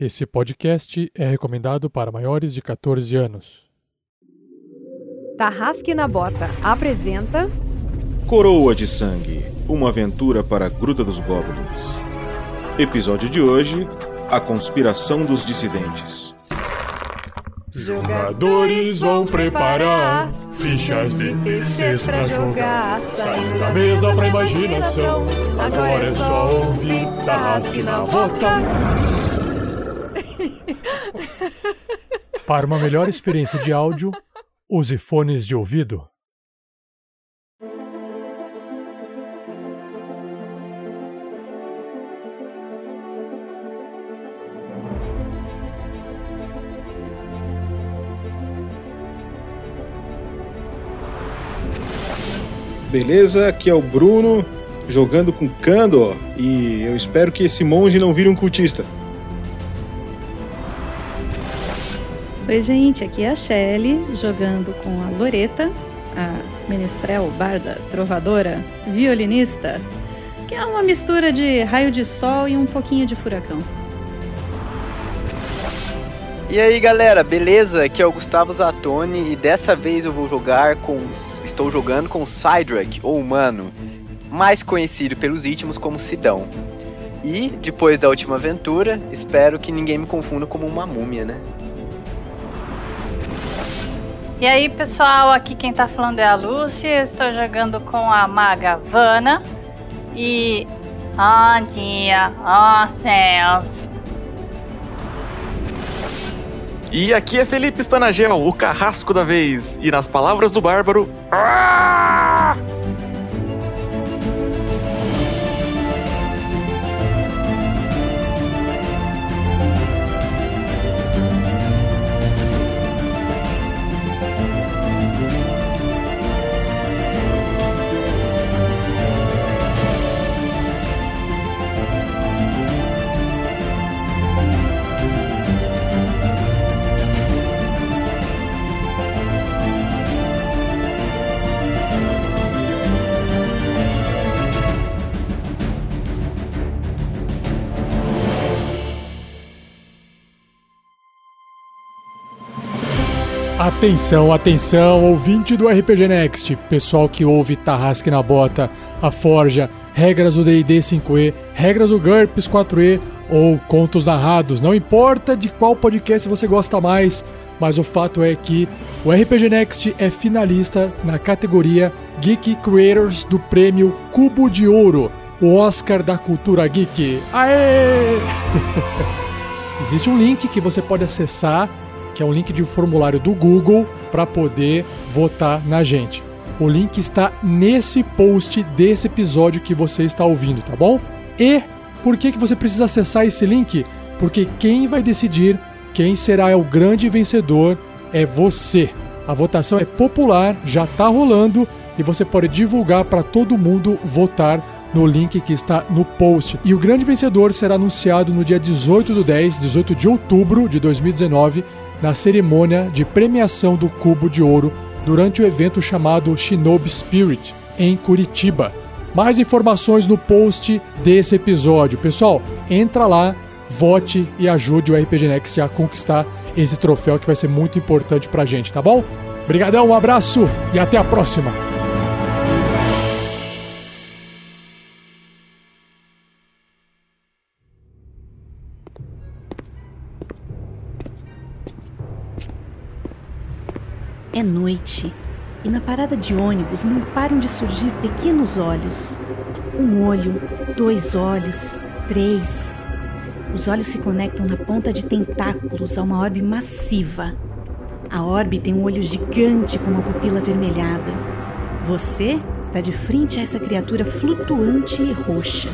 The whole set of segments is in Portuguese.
Esse podcast é recomendado para maiores de 14 anos. Tarrasque na Bota apresenta Coroa de Sangue Uma aventura para a Gruta dos Goblins. Episódio de hoje: A Conspiração dos Dissidentes. Jogadores vão preparar fichas de terceiros pra jogar. Saindo da mesa pra imaginação. Agora é só ouvir Tarrasque na Bota. Para uma melhor experiência de áudio, use fones de ouvido. Beleza? Aqui é o Bruno jogando com Kandor e eu espero que esse monge não vire um cultista. Oi, gente, aqui é a Shelly jogando com a Loreta, a menestrel, barda, trovadora, violinista, que é uma mistura de raio de sol e um pouquinho de furacão. E aí galera, beleza? Aqui é o Gustavo Zatoni e dessa vez eu vou jogar com. Estou jogando com Cydrak, ou humano, mais conhecido pelos íntimos como Sidão. E, depois da última aventura, espero que ninguém me confunda como uma múmia, né? E aí, pessoal, aqui quem tá falando é a Lúcia. Eu estou jogando com a maga Vana. E. Oh, dia, oh, céus. E aqui é Felipe Stanagel, o carrasco da vez. E nas palavras do Bárbaro. "Ah!" Atenção, atenção, ouvinte do RPG Next, pessoal que ouve Tarrasque na Bota, a Forja, regras do D&D 5e, regras do GURPS 4e ou contos narrados, não importa de qual podcast você gosta mais, mas o fato é que o RPG Next é finalista na categoria Geek Creators do prêmio Cubo de Ouro, o Oscar da cultura geek. Aê! Existe um link que você pode acessar que é um link de um formulário do Google para poder votar na gente. O link está nesse post desse episódio que você está ouvindo, tá bom? E por que, que você precisa acessar esse link? Porque quem vai decidir quem será o grande vencedor é você. A votação é popular, já está rolando e você pode divulgar para todo mundo votar no link que está no post. E o grande vencedor será anunciado no dia 18 do 10, 18 de outubro de 2019, na cerimônia de premiação do Cubo de Ouro durante o evento chamado Shinobi Spirit, em Curitiba. Mais informações no post desse episódio. Pessoal, entra lá, vote e ajude o RPG Next a conquistar esse troféu que vai ser muito importante pra gente, tá bom? Obrigadão, um abraço e até a próxima! É noite e na parada de ônibus não param de surgir pequenos olhos. Um olho, dois olhos, três. Os olhos se conectam na ponta de tentáculos a uma orbe massiva. A orbe tem um olho gigante com uma pupila avermelhada. Você está de frente a essa criatura flutuante e roxa.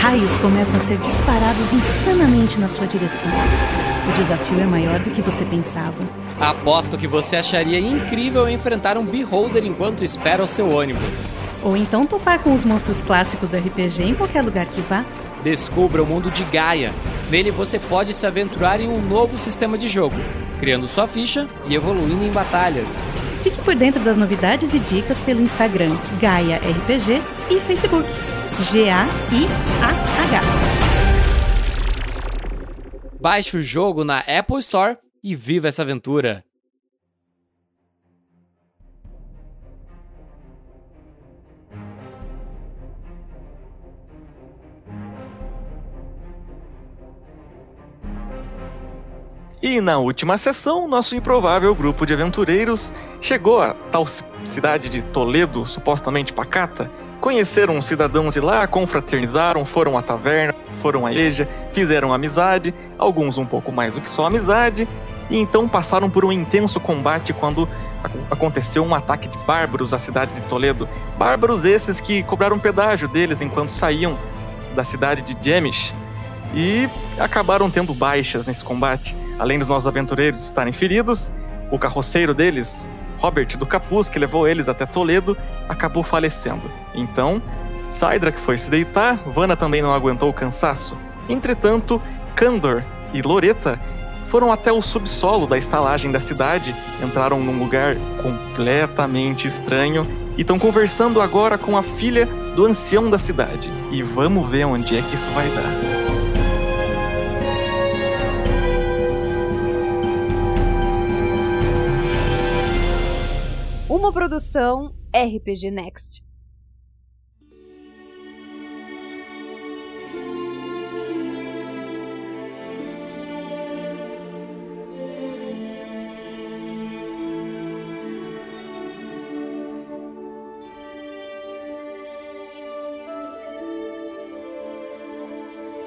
Raios começam a ser disparados insanamente na sua direção. O desafio é maior do que você pensava. Aposto que você acharia incrível enfrentar um beholder enquanto espera o seu ônibus. Ou então topar com os monstros clássicos do RPG em qualquer lugar que vá. Descubra o mundo de Gaia. Nele você pode se aventurar em um novo sistema de jogo, criando sua ficha e evoluindo em batalhas. Fique por dentro das novidades e dicas pelo Instagram Gaia RPG e Facebook. G-A-I-A-H. Baixe o jogo na Apple Store e viva essa aventura. E na última sessão, nosso improvável grupo de aventureiros chegou a tal ci- cidade de Toledo, supostamente pacata. Conheceram um cidadão de lá, confraternizaram, foram à taverna, foram à igreja, fizeram amizade, alguns um pouco mais do que só amizade, e então passaram por um intenso combate quando ac- aconteceu um ataque de bárbaros à cidade de Toledo. Bárbaros esses que cobraram pedágio deles enquanto saíam da cidade de Jemish e acabaram tendo baixas nesse combate. Além dos nossos aventureiros estarem feridos, o carroceiro deles, Robert do Capuz, que levou eles até Toledo, acabou falecendo. Então, Sidrak foi se deitar, Vanna também não aguentou o cansaço. Entretanto, Kandor e Loreta foram até o subsolo da estalagem da cidade, entraram num lugar completamente estranho e estão conversando agora com a filha do ancião da cidade. E vamos ver onde é que isso vai dar. Uma produção RPG Next.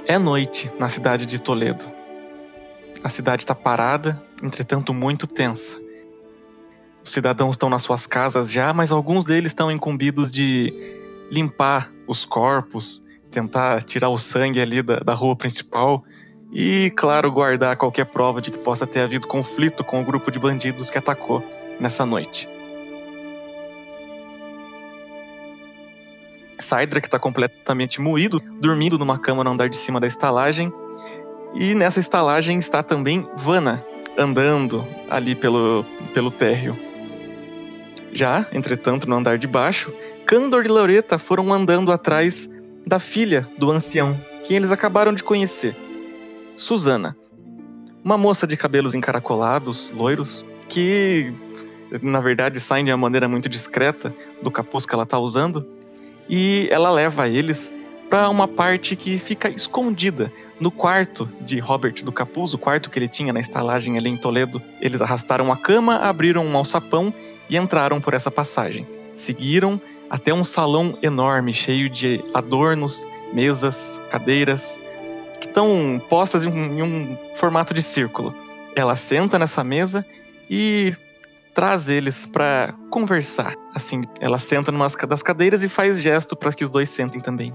É noite na cidade de Toledo. A cidade está parada, entretanto muito tensa. Os cidadãos estão nas suas casas já, mas alguns deles estão incumbidos de limpar os corpos, tentar tirar o sangue ali da, da rua principal e, claro, guardar qualquer prova de que possa ter havido conflito com o grupo de bandidos que atacou nessa noite. Sidra, que está completamente moído, dormindo numa cama no andar de cima da estalagem. E nessa estalagem está também Vanna, andando ali pelo, pelo térreo. Já, entretanto, no andar de baixo, Candor e Loreta foram andando atrás da filha do ancião, que eles acabaram de conhecer, Susana. Uma moça de cabelos encaracolados, loiros, que na verdade saem de uma maneira muito discreta do capuz que ela está usando, e ela leva eles para uma parte que fica escondida no quarto de Robert do Capuz, o quarto que ele tinha na estalagem ali em Toledo. Eles arrastaram a cama, abriram um alçapão e entraram por essa passagem. Seguiram até um salão enorme, cheio de adornos, mesas, cadeiras, que estão postas em um, em um formato de círculo. Ela senta nessa mesa e traz eles para conversar. Assim, ela senta numa das cadeiras e faz gesto para que os dois sentem também.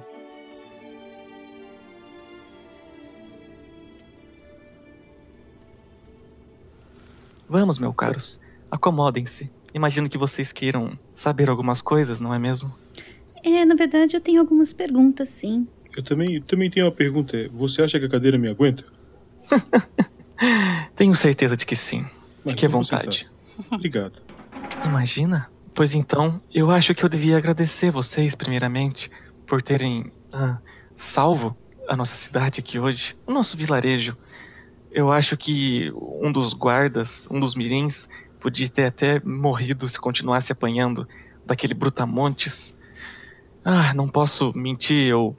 Vamos, meus caros, acomodem-se. Imagino que vocês queiram saber algumas coisas, não é mesmo? É, na verdade, eu tenho algumas perguntas, sim. Eu também, eu também tenho uma pergunta. é, Você acha que a cadeira me aguenta? Tenho certeza de que sim. Mas Fique à vontade. Obrigado. Imagina? Pois então, eu acho que eu devia agradecer vocês, primeiramente, por terem ah, salvo a nossa cidade aqui hoje, o nosso vilarejo. Eu acho que um dos guardas, um dos mirins, podia ter até morrido se continuasse apanhando daquele brutamontes. Ah, não posso mentir, eu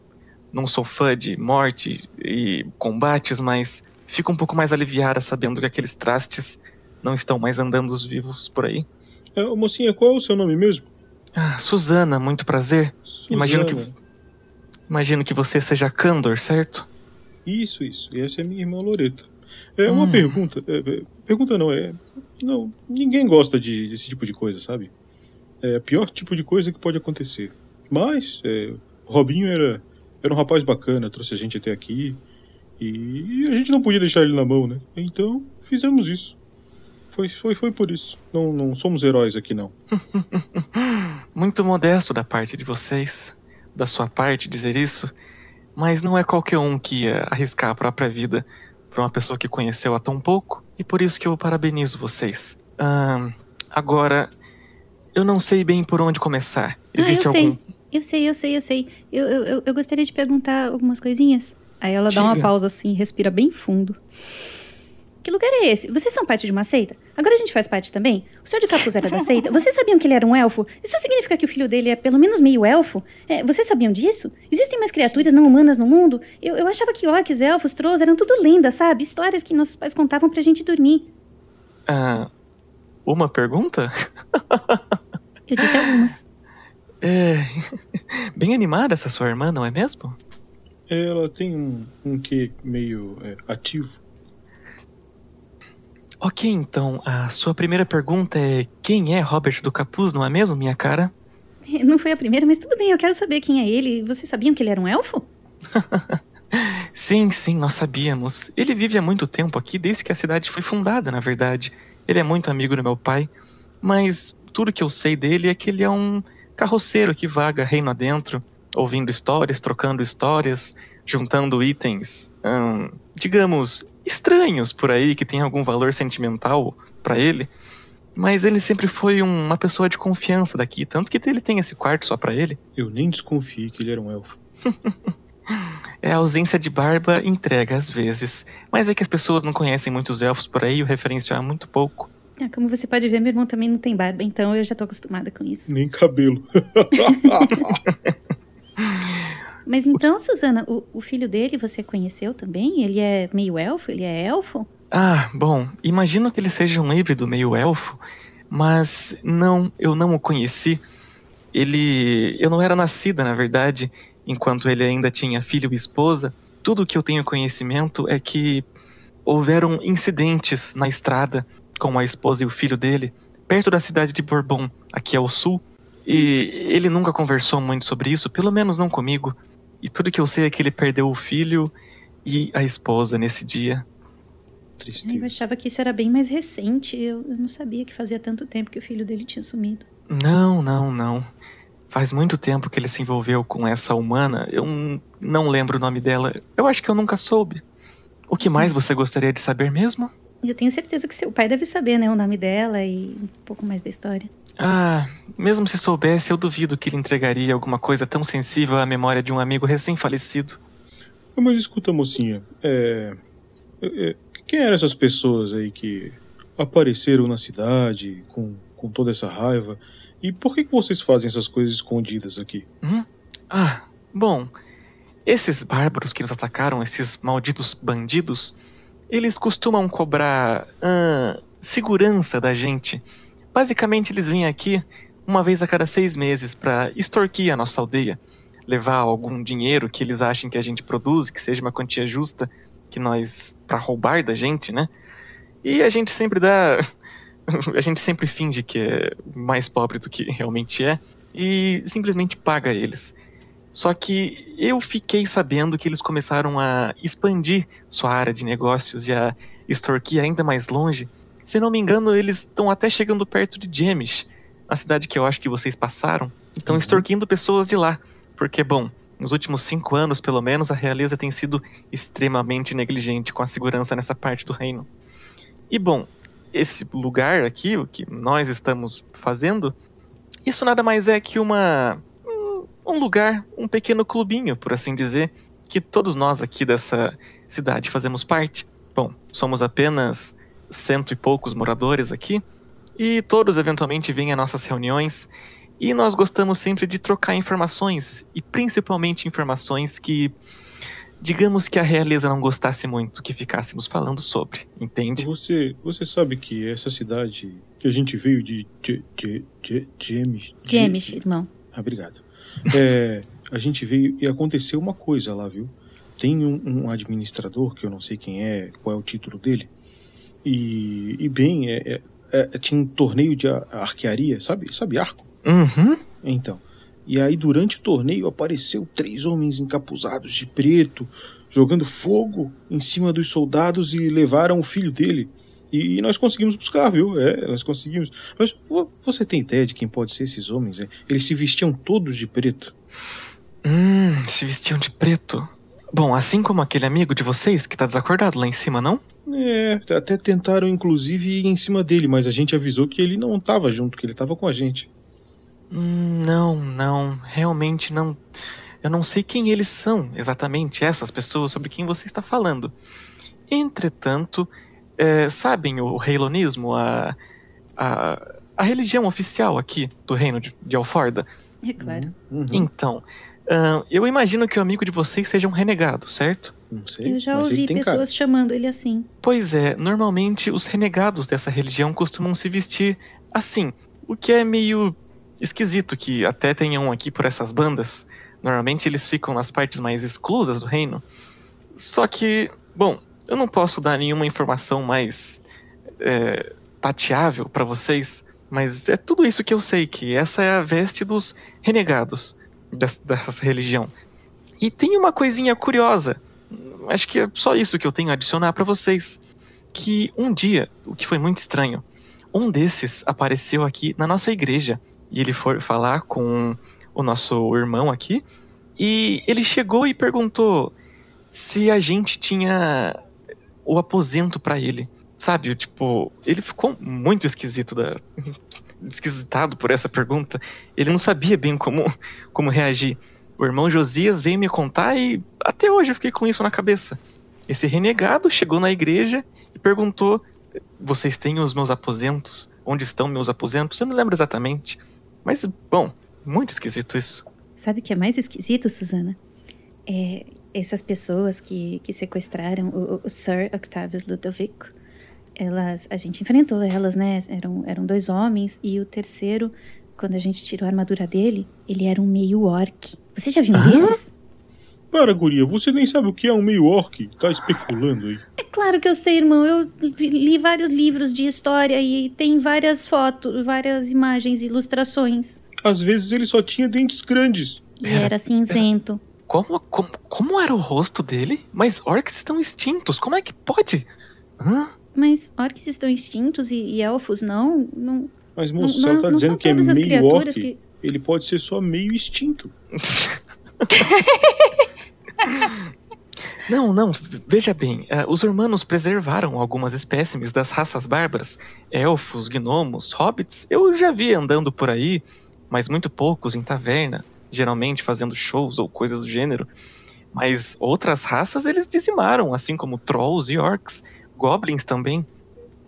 não sou fã de morte e combates, mas fico um pouco mais aliviada sabendo que aqueles trastes não estão mais andando os vivos por aí. É, mocinha, qual é o seu nome mesmo? Ah, Suzana, muito prazer. Imagino que- Suzana. Imagino que você seja Candor, certo? Isso, isso. E essa é minha irmã Loreta. É uma Hum. pergunta. é, é, pergunta não, é. Não, ninguém gosta de, desse tipo de coisa, sabe? É o pior tipo de coisa que pode acontecer. Mas, é, Robinho era, era um rapaz bacana, trouxe a gente até aqui. E a gente não podia deixar ele na mão, né? Então, fizemos isso. Foi, foi, foi por isso. Não, não somos heróis aqui, não. Muito modesto da parte de vocês, da sua parte dizer isso, mas não é qualquer um que ia arriscar a própria vida para uma pessoa que conheceu há tão pouco, e por isso que eu parabenizo vocês. Agora, eu não sei bem por onde começar. Ah, eu Existe sei. algum. Eu sei, eu sei, eu sei. Eu, eu, eu- gostaria de perguntar algumas coisinhas. Aí ela dá uma Diga. pausa assim, respira bem fundo. Que lugar é esse? Vocês são parte de uma seita? Agora a gente faz parte também? O senhor de capuz era da seita? Vocês sabiam que ele era um elfo? Isso significa que o filho dele é pelo menos meio elfo? É, vocês sabiam disso? Existem mais criaturas não humanas no mundo? Eu, eu achava que orcs, elfos, trolls eram tudo lendas, sabe? Histórias que nossos pais contavam pra gente dormir. Ah, uma pergunta? Eu disse algumas. É. Bem animada essa sua irmã, não é mesmo? Ela tem um, um quê meio é, ativo. Ok, então, a sua primeira pergunta é: quem é Robert do Capuz, não é mesmo, minha cara? Não foi a primeira, mas tudo bem, eu quero saber quem é ele. Vocês sabiam que ele era um elfo? Sim, sim, nós sabíamos. Ele vive há muito tempo aqui, desde que a cidade foi fundada, na verdade. Ele é muito amigo do meu pai, mas tudo que eu sei dele é que ele é um carroceiro que vaga reino adentro, ouvindo histórias, trocando histórias, juntando itens, hum, digamos, estranhos por aí, que tem algum valor sentimental pra ele. Mas ele sempre foi um- uma pessoa de confiança daqui, tanto que ele tem esse quarto só pra ele. Eu nem desconfiei que ele era um elfo. É a ausência de barba entrega às vezes. Mas é que as pessoas não conhecem muitos elfos por aí, o referencial é muito pouco. Ah, como você pode ver, meu irmão também não tem barba, então eu já tô acostumada com isso. Nem cabelo. Mas então, Suzana, o, o filho dele você conheceu também? Ele é meio elfo? Ele é elfo? Ah, bom, imagino que ele seja um híbrido meio elfo, mas não, eu não o conheci. Ele. Eu não era nascida, na verdade, enquanto ele ainda tinha filho e esposa. Tudo que eu tenho conhecimento é que houveram incidentes na estrada com a esposa e o filho dele, perto da cidade de Bourbon, aqui ao sul. E ele nunca conversou muito sobre isso, pelo menos não comigo. E tudo que eu sei é que ele perdeu o filho e a esposa nesse dia. Eu Tristeza. achava que isso era bem mais recente. Eu, eu não sabia que fazia tanto tempo que o filho dele tinha sumido. Não, não, não. Faz muito tempo que ele se envolveu com essa humana. Eu não lembro o nome dela. Eu acho que eu nunca soube. O que mais você gostaria de saber mesmo? Eu tenho certeza que seu pai deve saber, né? O nome dela e um pouco mais da história. Ah, mesmo se soubesse, eu duvido que ele entregaria alguma coisa tão sensível à memória de um amigo recém-falecido. Mas escuta, mocinha. É, é, é, quem eram essas pessoas aí que apareceram na cidade com, com toda essa raiva? E por que, que vocês fazem essas coisas escondidas aqui? Ah, bom. Esses bárbaros que nos atacaram, esses malditos bandidos, eles costumam cobrar ah, segurança da gente. Basicamente, eles vêm aqui uma vez a cada seis meses para extorquir a nossa aldeia, levar algum dinheiro que eles achem que a gente produz, que seja uma quantia justa que nós para roubar da gente, né? E a gente sempre dá, a gente sempre finge que é mais pobre do que realmente é e simplesmente paga eles. Só que eu fiquei sabendo que eles começaram a expandir sua área de negócios e a extorquir ainda mais longe. Se não me engano, eles estão até chegando perto de Jemish, a cidade que eu acho que vocês passaram. Estão Uhum. extorquindo pessoas de lá. Porque, bom, nos últimos cinco anos, pelo menos, a realeza tem sido extremamente negligente com a segurança nessa parte do reino. E, bom, esse lugar aqui, o que nós estamos fazendo, isso nada mais é que uma um- um lugar, um pequeno clubinho, por assim dizer, que todos nós aqui dessa cidade fazemos parte. Bom, somos apenas cento e poucos moradores aqui, e todos eventualmente vêm a nossas reuniões, e nós gostamos sempre de trocar informações, e principalmente informações que, digamos que a realeza não gostasse muito que ficássemos falando sobre, entende? Você, você sabe que essa cidade que a gente veio de. James, Je- irmão. Ah, obrigado. É, a gente veio e aconteceu uma coisa lá, viu? Tem um, um administrador, que eu não sei quem é, qual é o título dele, e, e bem, é, é- é- tinha um torneio de arquearia, sabe, sabe arco? Uhum. Então, e aí durante o torneio apareceu três homens encapuzados de preto, jogando fogo em cima dos soldados e levaram o filho dele. E, nós conseguimos buscar, viu? É, nós conseguimos. Mas vo- você tem ideia de quem pode ser esses homens? é? Eles se vestiam todos de preto. Hum, se vestiam de preto. Bom, assim como aquele amigo de vocês que tá desacordado lá em cima, não? É, até tentaram inclusive ir em cima dele, mas a gente avisou que ele não estava junto, que ele estava com a gente. Hum, Não, não, realmente não. Eu não sei quem eles são exatamente, essas pessoas sobre quem você está falando. Entretanto, é, sabem o reilonismo, a, a, a religião oficial aqui do reino de, de Alforda? É claro. Uhum. Então, ahn, eu imagino que o amigo de vocês seja um renegado, certo? Não sei. Eu já mas ele ouvi tem pessoas cara. chamando ele assim. Pois é, normalmente os renegados dessa religião costumam se vestir assim, o que é meio esquisito que até tenham aqui por essas bandas. Normalmente eles ficam nas partes mais exclusas do reino. Só que, bom, eu não posso dar nenhuma informação mais é, tateável pra vocês, mas é tudo isso que eu sei, que essa é a veste dos renegados des- dessa religião. E tem uma coisinha curiosa, acho que é só isso que eu tenho a adicionar pra vocês, que um dia, o que foi muito estranho, um desses apareceu aqui na nossa igreja e ele foi falar com o nosso irmão aqui e ele chegou e perguntou se a gente tinha o aposento pra ele. Sabe, tipo, ele ficou muito esquisito da esquisitado por essa pergunta. Ele não sabia bem como como reagir. O irmão Josias veio me contar e até hoje eu fiquei com isso na cabeça. Esse renegado chegou na igreja e perguntou: "Vocês têm os meus aposentos? Onde estão meus aposentos?" Eu não lembro exatamente. Mas bom, muito esquisito isso. Sabe o que é mais esquisito, Susana? É essas pessoas que, que sequestraram o, o Sir Octavius Ludovico. Elas, a gente enfrentou elas, né? Eram, eram dois homens e o terceiro, quando a gente tirou a armadura dele, ele era um meio orc. Você já viu um desses? Para, guria, você nem sabe o que é um meio orc. Tá especulando aí. É claro que eu sei, irmão. Eu li vários livros de história e tem várias fotos, várias imagens, ilustrações. Às vezes ele só tinha dentes grandes. E era cinzento. Como, como, como era o rosto dele? Mas orcs estão extintos, como é que pode? Hã? Mas orcs estão extintos e, e elfos não? não Mas, moço, tá não dizendo são que é meio orc, que... ele pode ser só meio extinto. Não, não, veja bem, eh, os humanos preservaram algumas espécimes das raças bárbaras, elfos, gnomos, hobbits, eu já vi andando por aí, mas muito poucos em taverna, geralmente fazendo shows ou coisas do gênero. Mas outras raças eles dizimaram, assim como trolls e orcs, goblins também.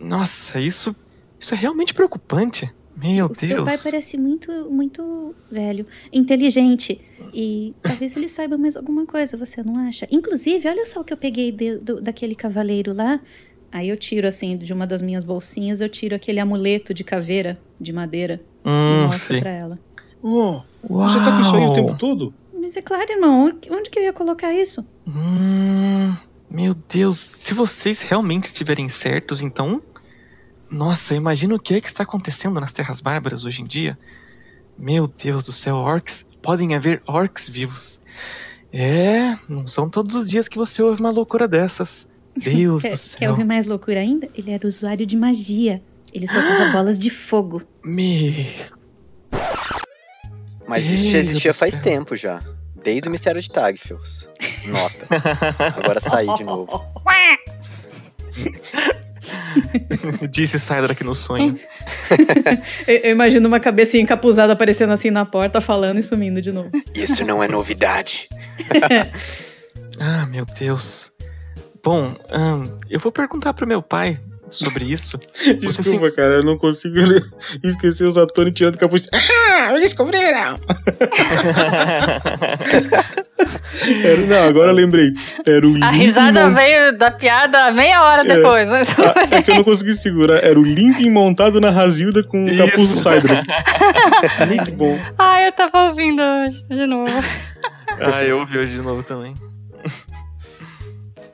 Nossa, isso, isso é realmente preocupante. Meu O Deus. seu pai parece muito, muito velho, inteligente. E talvez ele saiba mais alguma coisa, você não acha? Inclusive, olha só o que eu peguei de- do- daquele cavaleiro lá. Aí eu tiro, assim, de uma das minhas bolsinhas, eu tiro aquele amuleto de caveira de madeira e Hum, mostro sei. pra ela. Oh, você tá com isso aí o tempo todo? Mas é claro, irmão, onde- onde que eu ia colocar isso? Hum, meu Deus, se vocês realmente estiverem certos, então. Nossa, imagina o que é que está acontecendo nas Terras Bárbaras hoje em dia. Meu Deus do céu, orcs. Podem haver orcs vivos. É, não são todos os dias que você ouve uma loucura dessas. Deus Quer, do quer céu. ouvir mais loucura ainda? Ele era usuário de magia. Ele soltava bolas de fogo. Me. Mas isso já existia faz céu. tempo já. Desde o Mistério de Tagfields. Nota. Agora saí de novo. Disse Sidra aqui no sonho. Eu, eu imagino uma cabecinha encapuzada aparecendo assim na porta, falando e sumindo de novo. Isso não é novidade. Ah, meu Deus. Bom, eu vou perguntar pro meu pai sobre isso. Desculpa, cara, eu não consigo esquecer os atores tirando capuz. Ah, descobriram! Era, não, agora eu lembrei. Era o A Limping risada veio da piada meia hora É. depois. Mas... Ah, É que eu não consegui segurar. Era o Limping montado na Razilda com o capuz do. Sidra. Muito bom. Ai, eu tava ouvindo hoje de novo. ah, eu ouvi hoje de novo também.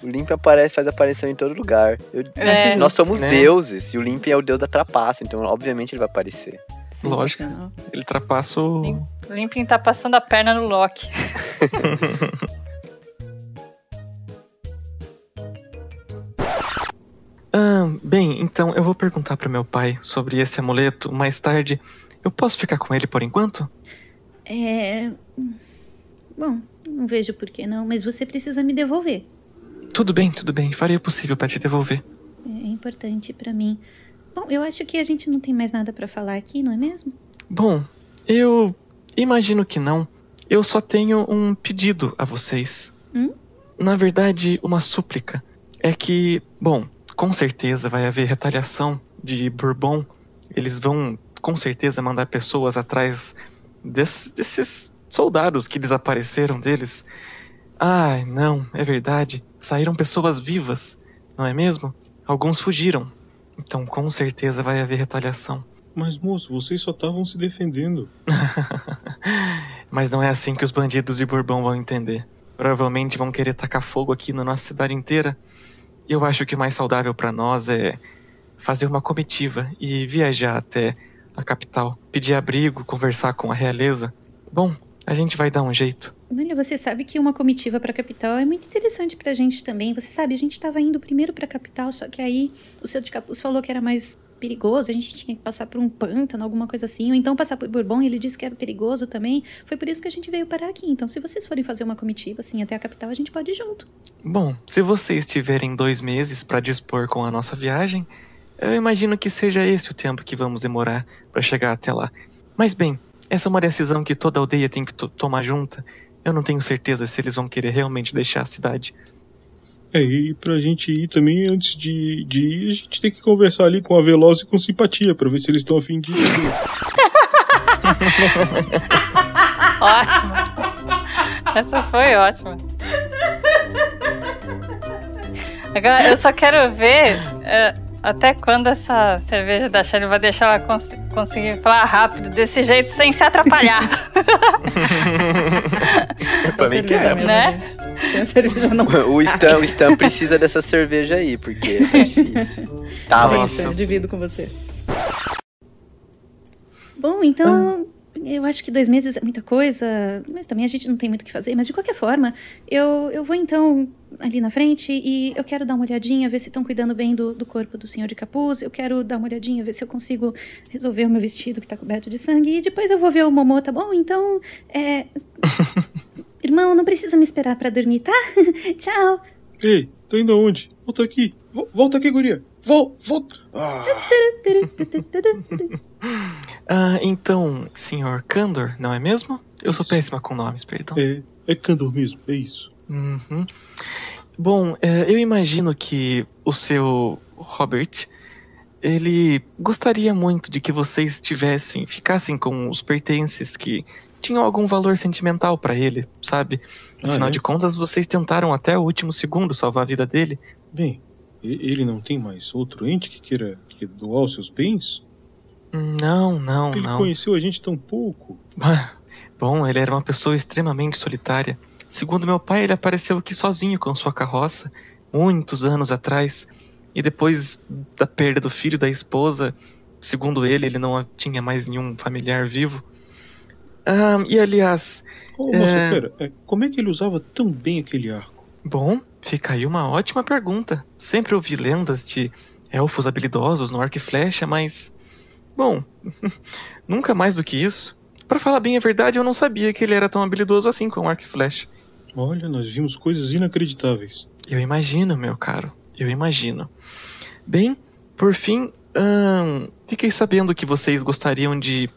O Limp aparece, faz aparição em todo lugar. Eu- É. Nós somos Né? deuses e o Limp é o deus da trapaça, então obviamente ele vai aparecer. Lógico. Ele ultrapassa o. Sim. Limping tá passando a perna no Loki. Ah, bem, então eu vou perguntar pro meu pai sobre esse amuleto mais tarde. Eu posso ficar com ele por enquanto? É. Bom, não vejo por que não, mas você precisa me devolver. Tudo bem, tudo bem. Farei o possível pra te devolver. É importante pra mim. Bom, eu acho que a gente não tem mais nada pra falar aqui, não é mesmo? Bom, Eu imagino que não. Eu só tenho um pedido a vocês. Hum? Na verdade, uma súplica. É que, bom, com certeza vai haver retaliação de Bourbon. Eles vão, com certeza, mandar pessoas atrás des- desses soldados que desapareceram deles. Ai, não, é verdade. Saíram pessoas vivas, não é mesmo? Alguns fugiram. Então, com certeza vai haver retaliação. Mas, moço, vocês só estavam se defendendo. Mas não é assim que os bandidos de Bourbon vão entender. Provavelmente vão querer tacar fogo aqui na nossa cidade inteira. Eu acho que o mais saudável para nós é fazer uma comitiva e viajar até a capital, pedir abrigo, conversar com a realeza. Bom, a gente vai dar um jeito. Olha, você sabe que uma comitiva pra capital é muito interessante pra gente também. Você sabe, a gente tava indo primeiro pra capital, só que aí o seu de capuz falou que era mais perigoso, a gente tinha que passar por um pântano, alguma coisa assim, ou então passar por Bourbon, ele disse que era perigoso também. Foi por isso que a gente veio parar aqui. Então, se vocês forem fazer uma comitiva assim até a capital, a gente pode ir junto. Bom, se vocês tiverem dois meses para dispor com a nossa viagem, eu imagino que seja esse o tempo que vamos demorar para chegar até lá. Mas bem, essa é uma decisão que toda aldeia tem que to- tomar junta. Eu não tenho certeza se eles vão querer realmente deixar a cidade. É, e pra gente ir também, antes de, de ir, a gente tem que conversar ali com a Veloz e com simpatia, pra ver se eles estão afim de ir. Ótimo. Essa foi ótima. Agora, eu só quero ver é, até quando essa cerveja da Shelly vai deixar ela cons- conseguir falar rápido desse jeito sem se atrapalhar. Eu também quero. mesmo, Né? gente. Sem a cerveja não O sai. Stan, o Stan precisa dessa cerveja aí, porque tá difícil. Tava Bem, Nossa. Stan, divido com você. Bom, então. Eu acho que dois meses é muita coisa, mas também a gente não tem muito o que fazer. Mas de qualquer forma, eu, eu vou então ali na frente e eu quero dar uma olhadinha, ver se estão cuidando bem do, do corpo do senhor de capuz. Eu quero dar uma olhadinha, ver se eu consigo resolver o meu vestido que tá coberto de sangue. E depois eu vou ver o Momô, tá bom? Então, é. Irmão, não precisa me esperar pra dormir, tá? Tchau. Ei, tô indo aonde? Volta aqui. Vo- Volta aqui, guria. Vol, volta. Ah, Ah, então, senhor Candor, não é mesmo? Eu sou Isso. péssima com nomes, perdão. é, é Candor mesmo, é isso. Uhum. Bom, é, eu imagino que o seu Robert, ele gostaria muito de que vocês tivessem, ficassem com os pertences que tinham algum valor sentimental pra ele, sabe? Ah, Afinal é? de contas, vocês tentaram até o último segundo salvar a vida dele. Bem, ele não tem mais outro ente que queira que doar os seus bens? Não, não, Ele não. conheceu a gente tão pouco. Bom, ele era uma pessoa extremamente solitária. Segundo meu pai, ele apareceu aqui sozinho com sua carroça, muitos anos atrás. E depois da perda do filho e da esposa, segundo ele, ele não tinha mais nenhum familiar vivo. Ah, e aliás, moça, É. pera, é, como é que ele usava tão bem aquele arco? bom, fica aí uma ótima pergunta. Sempre ouvi lendas de elfos habilidosos no arco e flecha, mas. Bom, nunca mais do que isso. Pra falar bem a verdade, eu não sabia que ele era tão habilidoso assim com arco e flecha. Olha, nós vimos coisas inacreditáveis. Eu imagino, meu caro. Eu imagino. Bem, por fim, ahn, fiquei sabendo que vocês gostariam de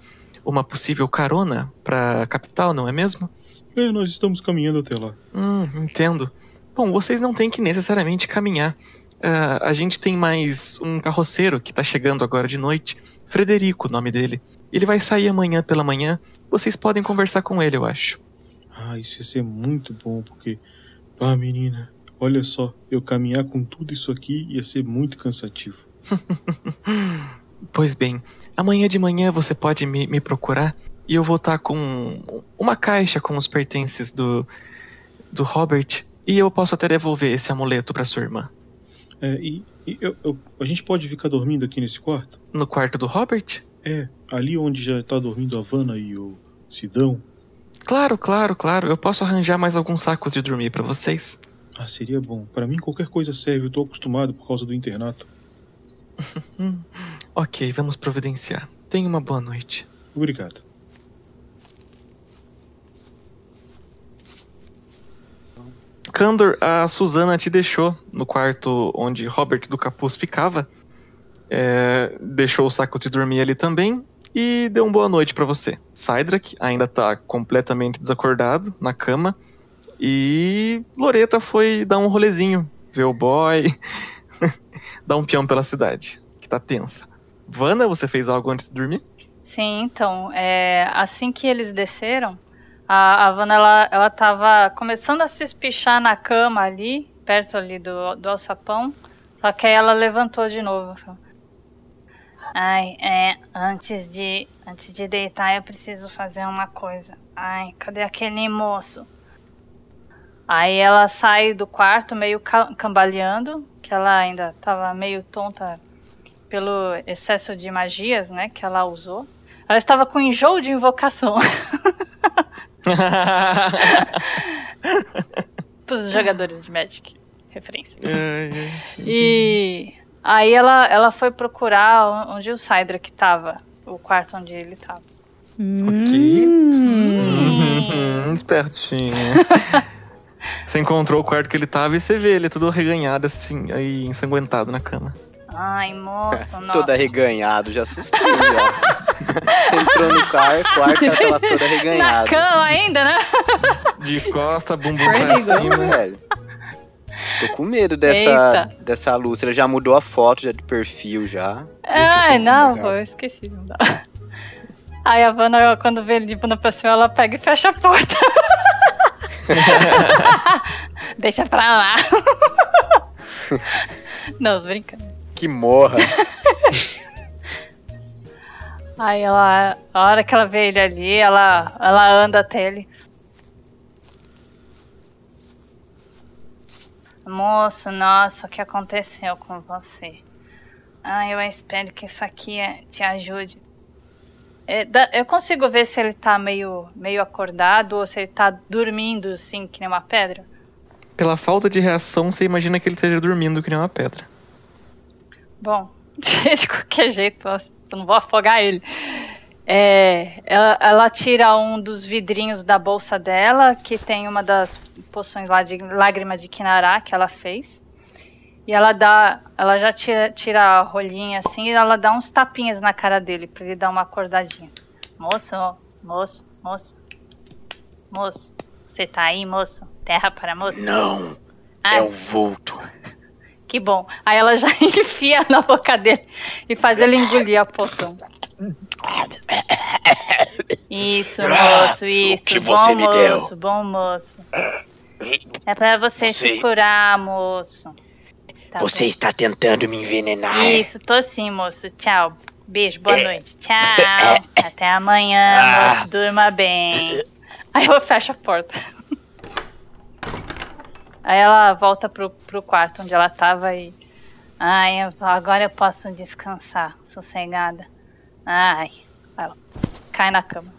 uma possível carona pra capital, não é mesmo? É, nós estamos caminhando até lá. Hum, entendo. Bom, vocês não têm que necessariamente caminhar. Ah, a gente tem mais um carroceiro que tá chegando agora de noite. Frederico, o nome dele. Ele vai sair amanhã pela manhã. Vocês podem conversar com ele, eu acho. Ah, isso ia ser muito bom, porque. Ah, menina, olha só, eu caminhar com tudo isso aqui ia ser muito cansativo. Pois bem, amanhã de manhã você pode me, me procurar e eu vou estar com uma caixa com os pertences do, do Robert e eu posso até devolver esse amuleto para sua irmã. É, e, e eu- eu- a gente pode ficar dormindo aqui nesse quarto? No quarto do Robert? É, ali onde já tá dormindo a Vanna e o Sidão. Claro, claro, claro. Eu posso arranjar mais alguns sacos de dormir para vocês. Ah, seria bom. Pra mim qualquer coisa serve, eu tô acostumado por causa do internato. Ok, vamos providenciar. Tenha uma boa noite. Obrigado. Candor, a Susana te deixou no quarto onde Robert do Capuz ficava. É, deixou o saco de dormir ali também. e deu uma boa noite pra você. Cydrak ainda tá completamente desacordado na cama e Loreta foi dar um rolezinho, ver o boy, dar um peão pela cidade, que tá tensa. Vana, você fez algo antes de dormir? Sim, então, é, assim que eles desceram, a, a Vanna, ela, ela tava começando a se espichar na cama ali, perto ali do, do alçapão, só que aí ela levantou de novo. Ai, é, antes de, antes de deitar eu preciso fazer uma coisa. Ai, cadê aquele moço? Aí ela sai do quarto meio ca- cambaleando, que ela ainda tava meio tonta pelo excesso de magias, né, que ela usou. Ela estava com enjoo de invocação. Para os jogadores de Magic. Referência. Ai, ai. E aí ela, ela foi procurar onde o Cydra tava. O quarto onde ele tava. Ok. Hum. Uhum, espertinha. você encontrou o quarto que ele tava e você vê ele todo reganhado assim, aí ensanguentado na cama. Ai, moça, nossa. Toda arreganhado, já assustei já. Entrou no quarto, quarto ela tava toda Na arreganhada. cama ainda, né? De costa, bumbum pra cima. velho. Tô com medo dessa, Eita. dessa Lúcia. Ela já mudou a foto já de perfil já. Ai, é não, pô, eu esqueci, não dá. Aí a Vanna, quando vê ele de bunda pra cima, ela pega e fecha a porta. Deixa pra lá. não, tô brincando. Que morra. Aí ela, a hora que ela vê ele ali, ela, ela anda até ele. Moço, nossa, o que aconteceu com você? Ah, eu espero que isso aqui eh, te ajude. É, eu consigo ver se ele tá meio, meio acordado ou se ele tá dormindo, assim, que nem uma pedra. Pela falta de reação, você imagina que ele esteja dormindo que nem uma pedra. Bom, de qualquer jeito, eu não vou afogar ele. É, ela, ela tira um dos vidrinhos da bolsa dela, que tem uma das poções lá de lágrima de Kinará que ela fez. E ela dá. Ela já tira, tira a rolinha assim e ela dá uns tapinhas na cara dele pra ele dar uma acordadinha. Moço, moço, moço. Moço, você tá aí, moço? Terra para moço? Não, Ai, é um vulto. Que bom. Aí ela já enfia na boca dele e faz ele engolir a poção. Isso, moço, isso. que bom você me deu? moço, bom moço. É pra você, Você- se curar, moço. Tá Você está tentando me envenenar. bom. Isso, tô sim, moço. Tchau. Beijo, boa noite. Tchau. Até amanhã, Ah. moço. Durma bem. Aí eu fecho a porta. Aí ela volta pro, pro quarto onde ela tava e. Ai, agora eu posso descansar, sossegada. Ai. Ela cai na cama.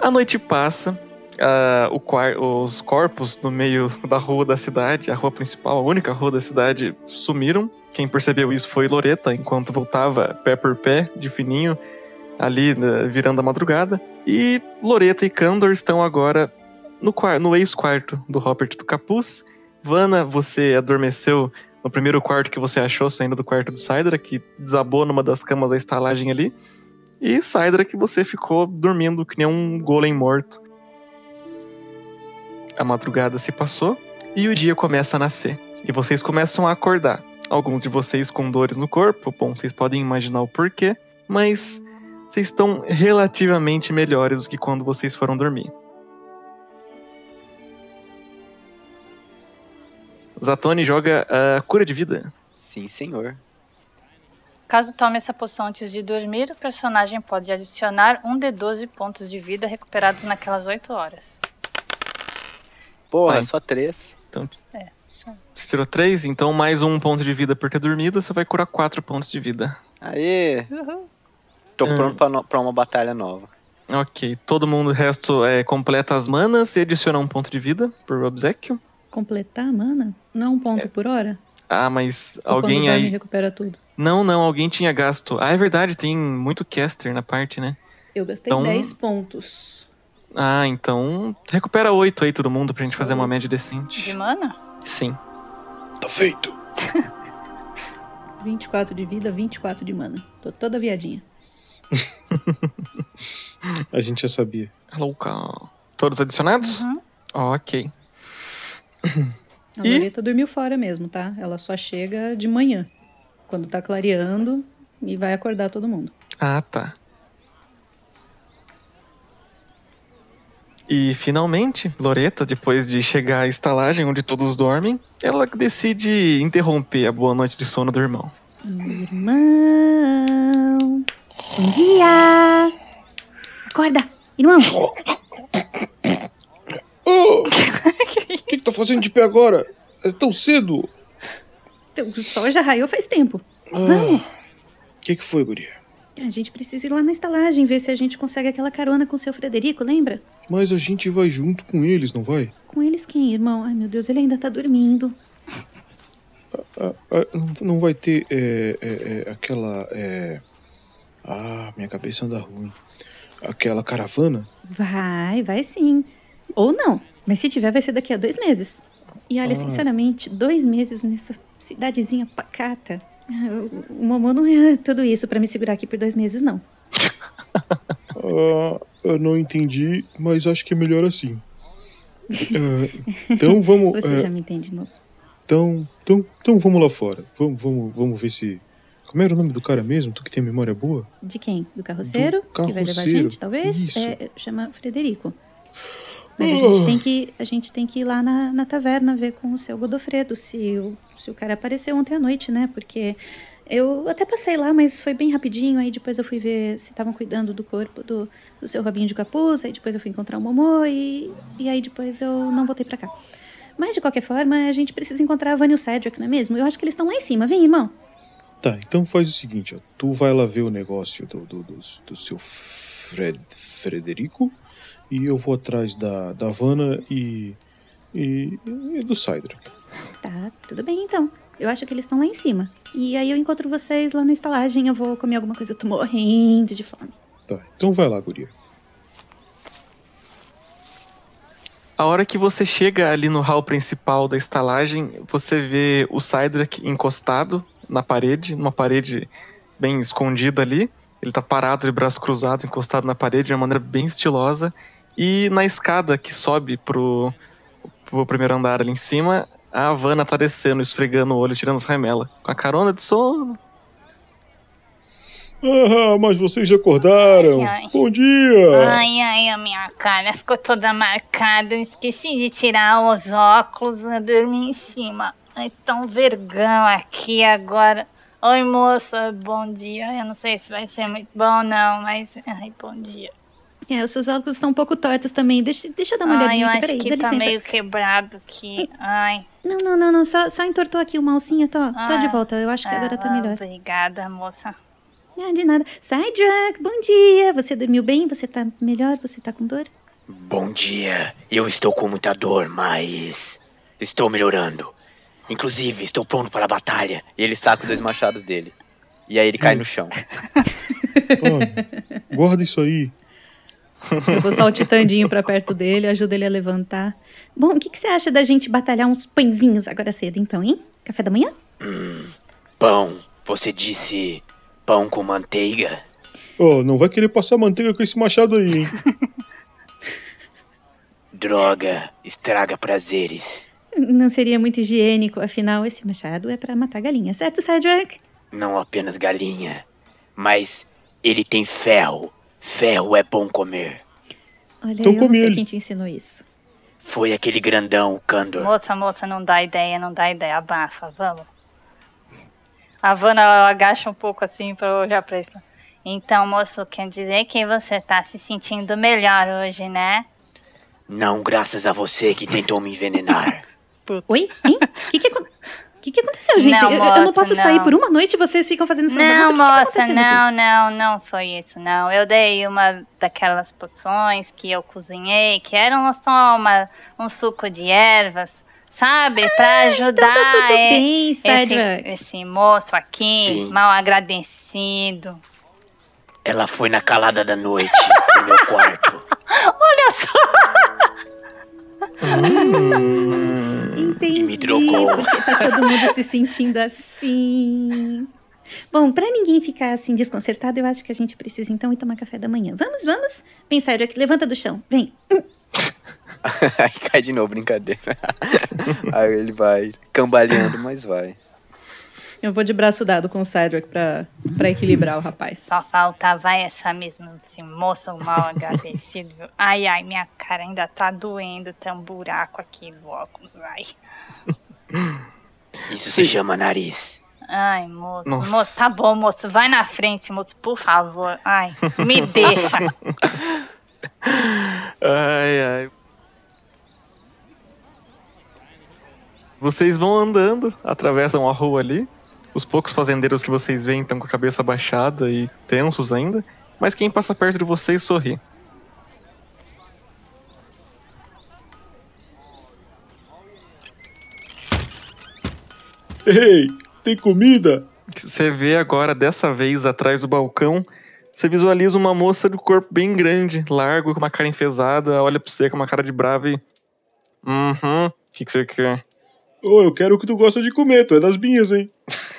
A noite passa, ah, o os corpos no meio da rua da cidade, a rua principal, a única rua da cidade, sumiram. Quem percebeu isso foi Loreta, enquanto voltava pé por pé, de fininho, ali né, virando a madrugada. E Loreta e Candor estão agora no, no ex-quarto do Robert do Capuz. Vana, você adormeceu no primeiro quarto que você achou, saindo do quarto do Sidra, que desabou numa das camas da estalagem ali. E Sidra que você ficou dormindo que nem um golem morto. A madrugada se passou e o dia começa a nascer. E vocês começam a acordar. Alguns de vocês com dores no corpo, bom, vocês podem imaginar o porquê, mas vocês estão relativamente melhores do que quando vocês foram dormir. Zatoni joga a cura de vida. Sim, senhor. Caso tome essa poção antes de dormir, o personagem pode adicionar um de 12 pontos de vida recuperados naquelas 8 horas. Porra, Vai. só três. É, isso aí. Você tirou 3, então mais um ponto de vida por ter dormido, você vai curar 4 pontos de vida. Aê, Uhul. Tô Hum. pronto pra, no- pra uma batalha nova. Ok, todo mundo, o resto é, completa as manas e adiciona um ponto de vida por obsequio. Completar, mana? Não um ponto por hora? Ah, mas Ou alguém aí. recupera tudo? Não, não, alguém tinha gasto. Ah, é verdade, tem muito caster na parte, né? Eu gastei Então- 10 pontos. Ah, então recupera 8 aí todo mundo pra gente fazer uma média decente. De mana? Sim. feito. 24 de vida, 24 de mana. Tô toda viadinha. A gente já sabia. Louca. Todos adicionados? Uhum. Ok. A E? Loreta dormiu fora mesmo, tá? Ela só chega de manhã, quando tá clareando, e vai acordar todo mundo. Ah, tá. E finalmente, Loreta, depois de chegar à estalagem onde todos dormem, ela decide interromper a boa noite de sono do irmão. Irmão! Bom dia! Acorda! Irmão! O que, que tá fazendo de pé agora? É tão cedo. O sol já raiou faz tempo. O que, que foi, guria? A gente precisa ir lá na estalagem ver se a gente consegue aquela carona com o seu Frederico, lembra? Mas a gente vai junto com eles, não vai? Com eles quem, irmão? Ai, meu Deus, ele ainda tá dormindo. Ah, ah, não- não vai ter é, é, é, aquela. Ah, minha cabeça anda ruim. Aquela caravana? Vai, vai sim. Ou não. Mas se tiver, vai ser daqui a dois meses. E olha, Ah. sinceramente, dois meses nessa cidadezinha pacata. O o Momô não é tudo isso pra me segurar aqui por dois meses, não. Ah, eu não entendi, mas acho que é melhor assim. Ah, então vamos. Você já me entende, amor. então, então, então vamos lá fora. Vamos, vamos, vamos ver se. Como era o nome do cara mesmo? Tu que tem memória boa? De quem? Do carroceiro? Do Que vai levar a carroceiro, gente, talvez? É, chama Frederico. Mas a gente Ah. tem que, a gente tem que ir lá na, na taverna ver com o seu Godofredo se o, se o cara apareceu ontem à noite, né? Porque eu até passei lá, mas foi bem rapidinho. Aí depois eu fui ver se estavam cuidando do corpo do, do seu Robinho de Capuz. Aí depois eu fui encontrar o Momô e, e aí depois eu não voltei pra cá. Mas de qualquer forma, a gente precisa encontrar a Vânia e o Cedric, não é mesmo? Eu acho que eles estão lá em cima. Vem, irmão. Tá, então faz o seguinte, ó. Tu vai lá ver o negócio do, do, do, do seu Fred, Frederico e eu vou atrás da, da Havana e, e, e do Cydrak. Tá, tudo bem então. Eu acho que eles estão lá em cima. E aí eu encontro vocês lá na estalagem. Eu vou comer alguma coisa. Eu tô morrendo de fome. Tá, então vai lá, guria. A hora que você chega ali no hall principal da estalagem, você vê o Cydrak encostado na parede, numa parede bem escondida ali. Ele tá parado de braço cruzado, encostado na parede de uma maneira bem estilosa. E na escada que sobe pro, pro primeiro andar ali em cima, a Havana tá descendo, esfregando o olho, tirando as remelas. Com a carona de sono. Ah, mas vocês já acordaram. Ai, ai. Bom dia. Ai, ai, a minha cara ficou toda marcada. Eu esqueci de tirar os óculos e dormi em cima. Ai, tão vergão aqui agora. Oi, moça, bom dia. Eu não sei se vai ser muito bom, não, mas. Ai, bom dia. É, os seus óculos estão um pouco tortos também. Deixa, deixa eu dar uma Ai, olhadinha eu aqui. acho Peraí, que dá tá licença. meio quebrado aqui. Ai. Não, não, não, não. Só, só entortou aqui uma alcinha. Tô, tô Ah, de volta. Eu acho que agora tá ah, melhor. Obrigada, moça. Ah, de nada. Cydrak, bom dia. Você dormiu bem? Você tá melhor? Você tá com dor? Bom dia. Eu estou com muita dor, mas estou melhorando. Inclusive, estou pronto para a batalha. E ele saca os dois machados dele. E aí ele cai no chão. Ah, guarda isso aí. Eu vou saltitandinho pra perto dele, ajuda ele a levantar. Bom, o que, que você acha da gente batalhar uns pãezinhos agora cedo, então, hein? Café da manhã? Pão. Você disse pão com manteiga? Ó, não vai querer passar manteiga com esse machado aí, hein? Droga, estraga prazeres. Não seria muito higiênico, afinal, esse machado é pra matar galinha, certo, Cedric? Não apenas galinha, mas ele tem ferro. Ferro é bom comer. Olha, Então eu não sei ele. quem te ensinou isso. Foi aquele grandão, o Kandor. Moça, moça, não dá ideia, não dá ideia. Abafa, vamos. A Vanna ela agacha um pouco assim pra olhar pra ele. Então, moço, quer dizer que você tá se sentindo melhor hoje, né? Não graças a você que tentou me envenenar. Oi? Hein? O que, que, acon- que, que aconteceu, gente? Não, eu, eu não moça, posso sair não. por uma noite e vocês ficam fazendo essas Não, bagunças. O que que tá moça, acontecendo aqui? não, não, não foi isso, não. Eu dei uma daquelas poções que eu cozinhei, que eram só uma, um suco de ervas, sabe? Pra ajudar tá tudo bem, esse, esse moço aqui, Sim. mal agradecido. Ela foi na calada da noite no meu quarto. Olha só! Entendi. E me drogou. Porque Tá todo mundo se sentindo assim. Bom, pra ninguém ficar assim desconcertado, eu acho que a gente precisa então ir tomar café da manhã. Vamos, vamos? Vem, Cedric, levanta do chão. Vem. Aí cai de novo, brincadeira. Aí ele vai cambaleando, mas vai. Eu vou de braço dado com o Cedric pra, pra equilibrar o rapaz. Só faltava essa mesmo, esse moço mal agradecido. Ai, ai, minha cara ainda tá doendo, tem um buraco aqui no óculos, ai. Isso se chama nariz. Ai, moço, Nossa. moço, tá bom, moço, vai na frente, moço, por favor. Ai, me deixa. Ai, ai. Vocês vão andando, atravessam a rua ali. Os poucos fazendeiros que vocês veem estão com a cabeça baixada e tensos ainda. Mas quem passa perto de vocês sorri. Ei, tem comida? Você vê agora, dessa vez, atrás do balcão, você visualiza uma moça de corpo bem grande, largo, com uma cara enfesada, olha pra você com uma cara de brava e. Uhum, o que, que você quer? Ô, eu quero o que tu gosta de comer, tu é das minhas, hein?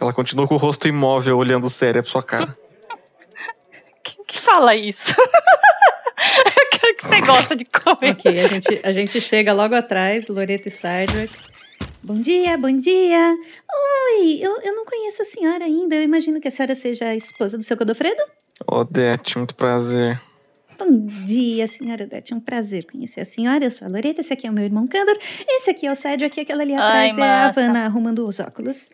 Ela continua com o rosto imóvel, olhando séria pra sua cara. Quem que fala isso? Eu quero que você gosta de comer. Ok, a gente, a gente chega logo atrás, Loreto e Cedric. Bom dia, bom dia. Oi, eu, eu não conheço a senhora ainda. Eu imagino que a senhora seja a esposa do seu Godofredo? Odete, muito prazer. Bom dia, senhora Odete. É um prazer conhecer a senhora. Eu sou a Loreta, esse aqui é o meu irmão Candor. Esse aqui é o Cedric e aquela ali Ai, atrás é a. Havana arrumando os óculos.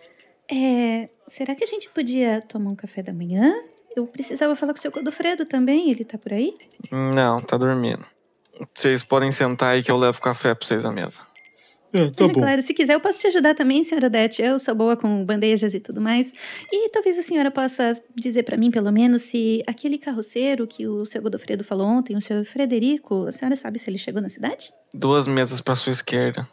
É, será que a gente podia tomar um café da manhã? Eu precisava falar com o seu Godofredo também. Ele tá por aí? Não, tá dormindo. Vocês podem sentar aí que eu levo café pra vocês à mesa. É, tá É, bom. Claro, se quiser eu posso te ajudar também, senhora Odete. Eu sou boa com bandejas e tudo mais. E talvez a senhora possa dizer pra mim, pelo menos, se aquele carroceiro que o seu Godofredo falou ontem, o seu Frederico, a senhora sabe se ele chegou na cidade? Duas mesas pra sua esquerda.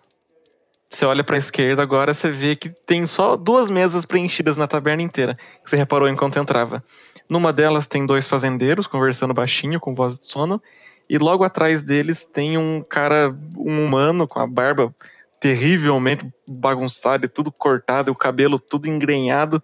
Você olha pra esquerda agora, você vê que tem só duas mesas preenchidas na taberna inteira, que você reparou enquanto entrava. Numa delas tem dois fazendeiros conversando baixinho, com voz de sono, e logo atrás deles tem um cara, um humano com a barba terrivelmente bagunçada e tudo cortado, e o cabelo tudo engrenhado,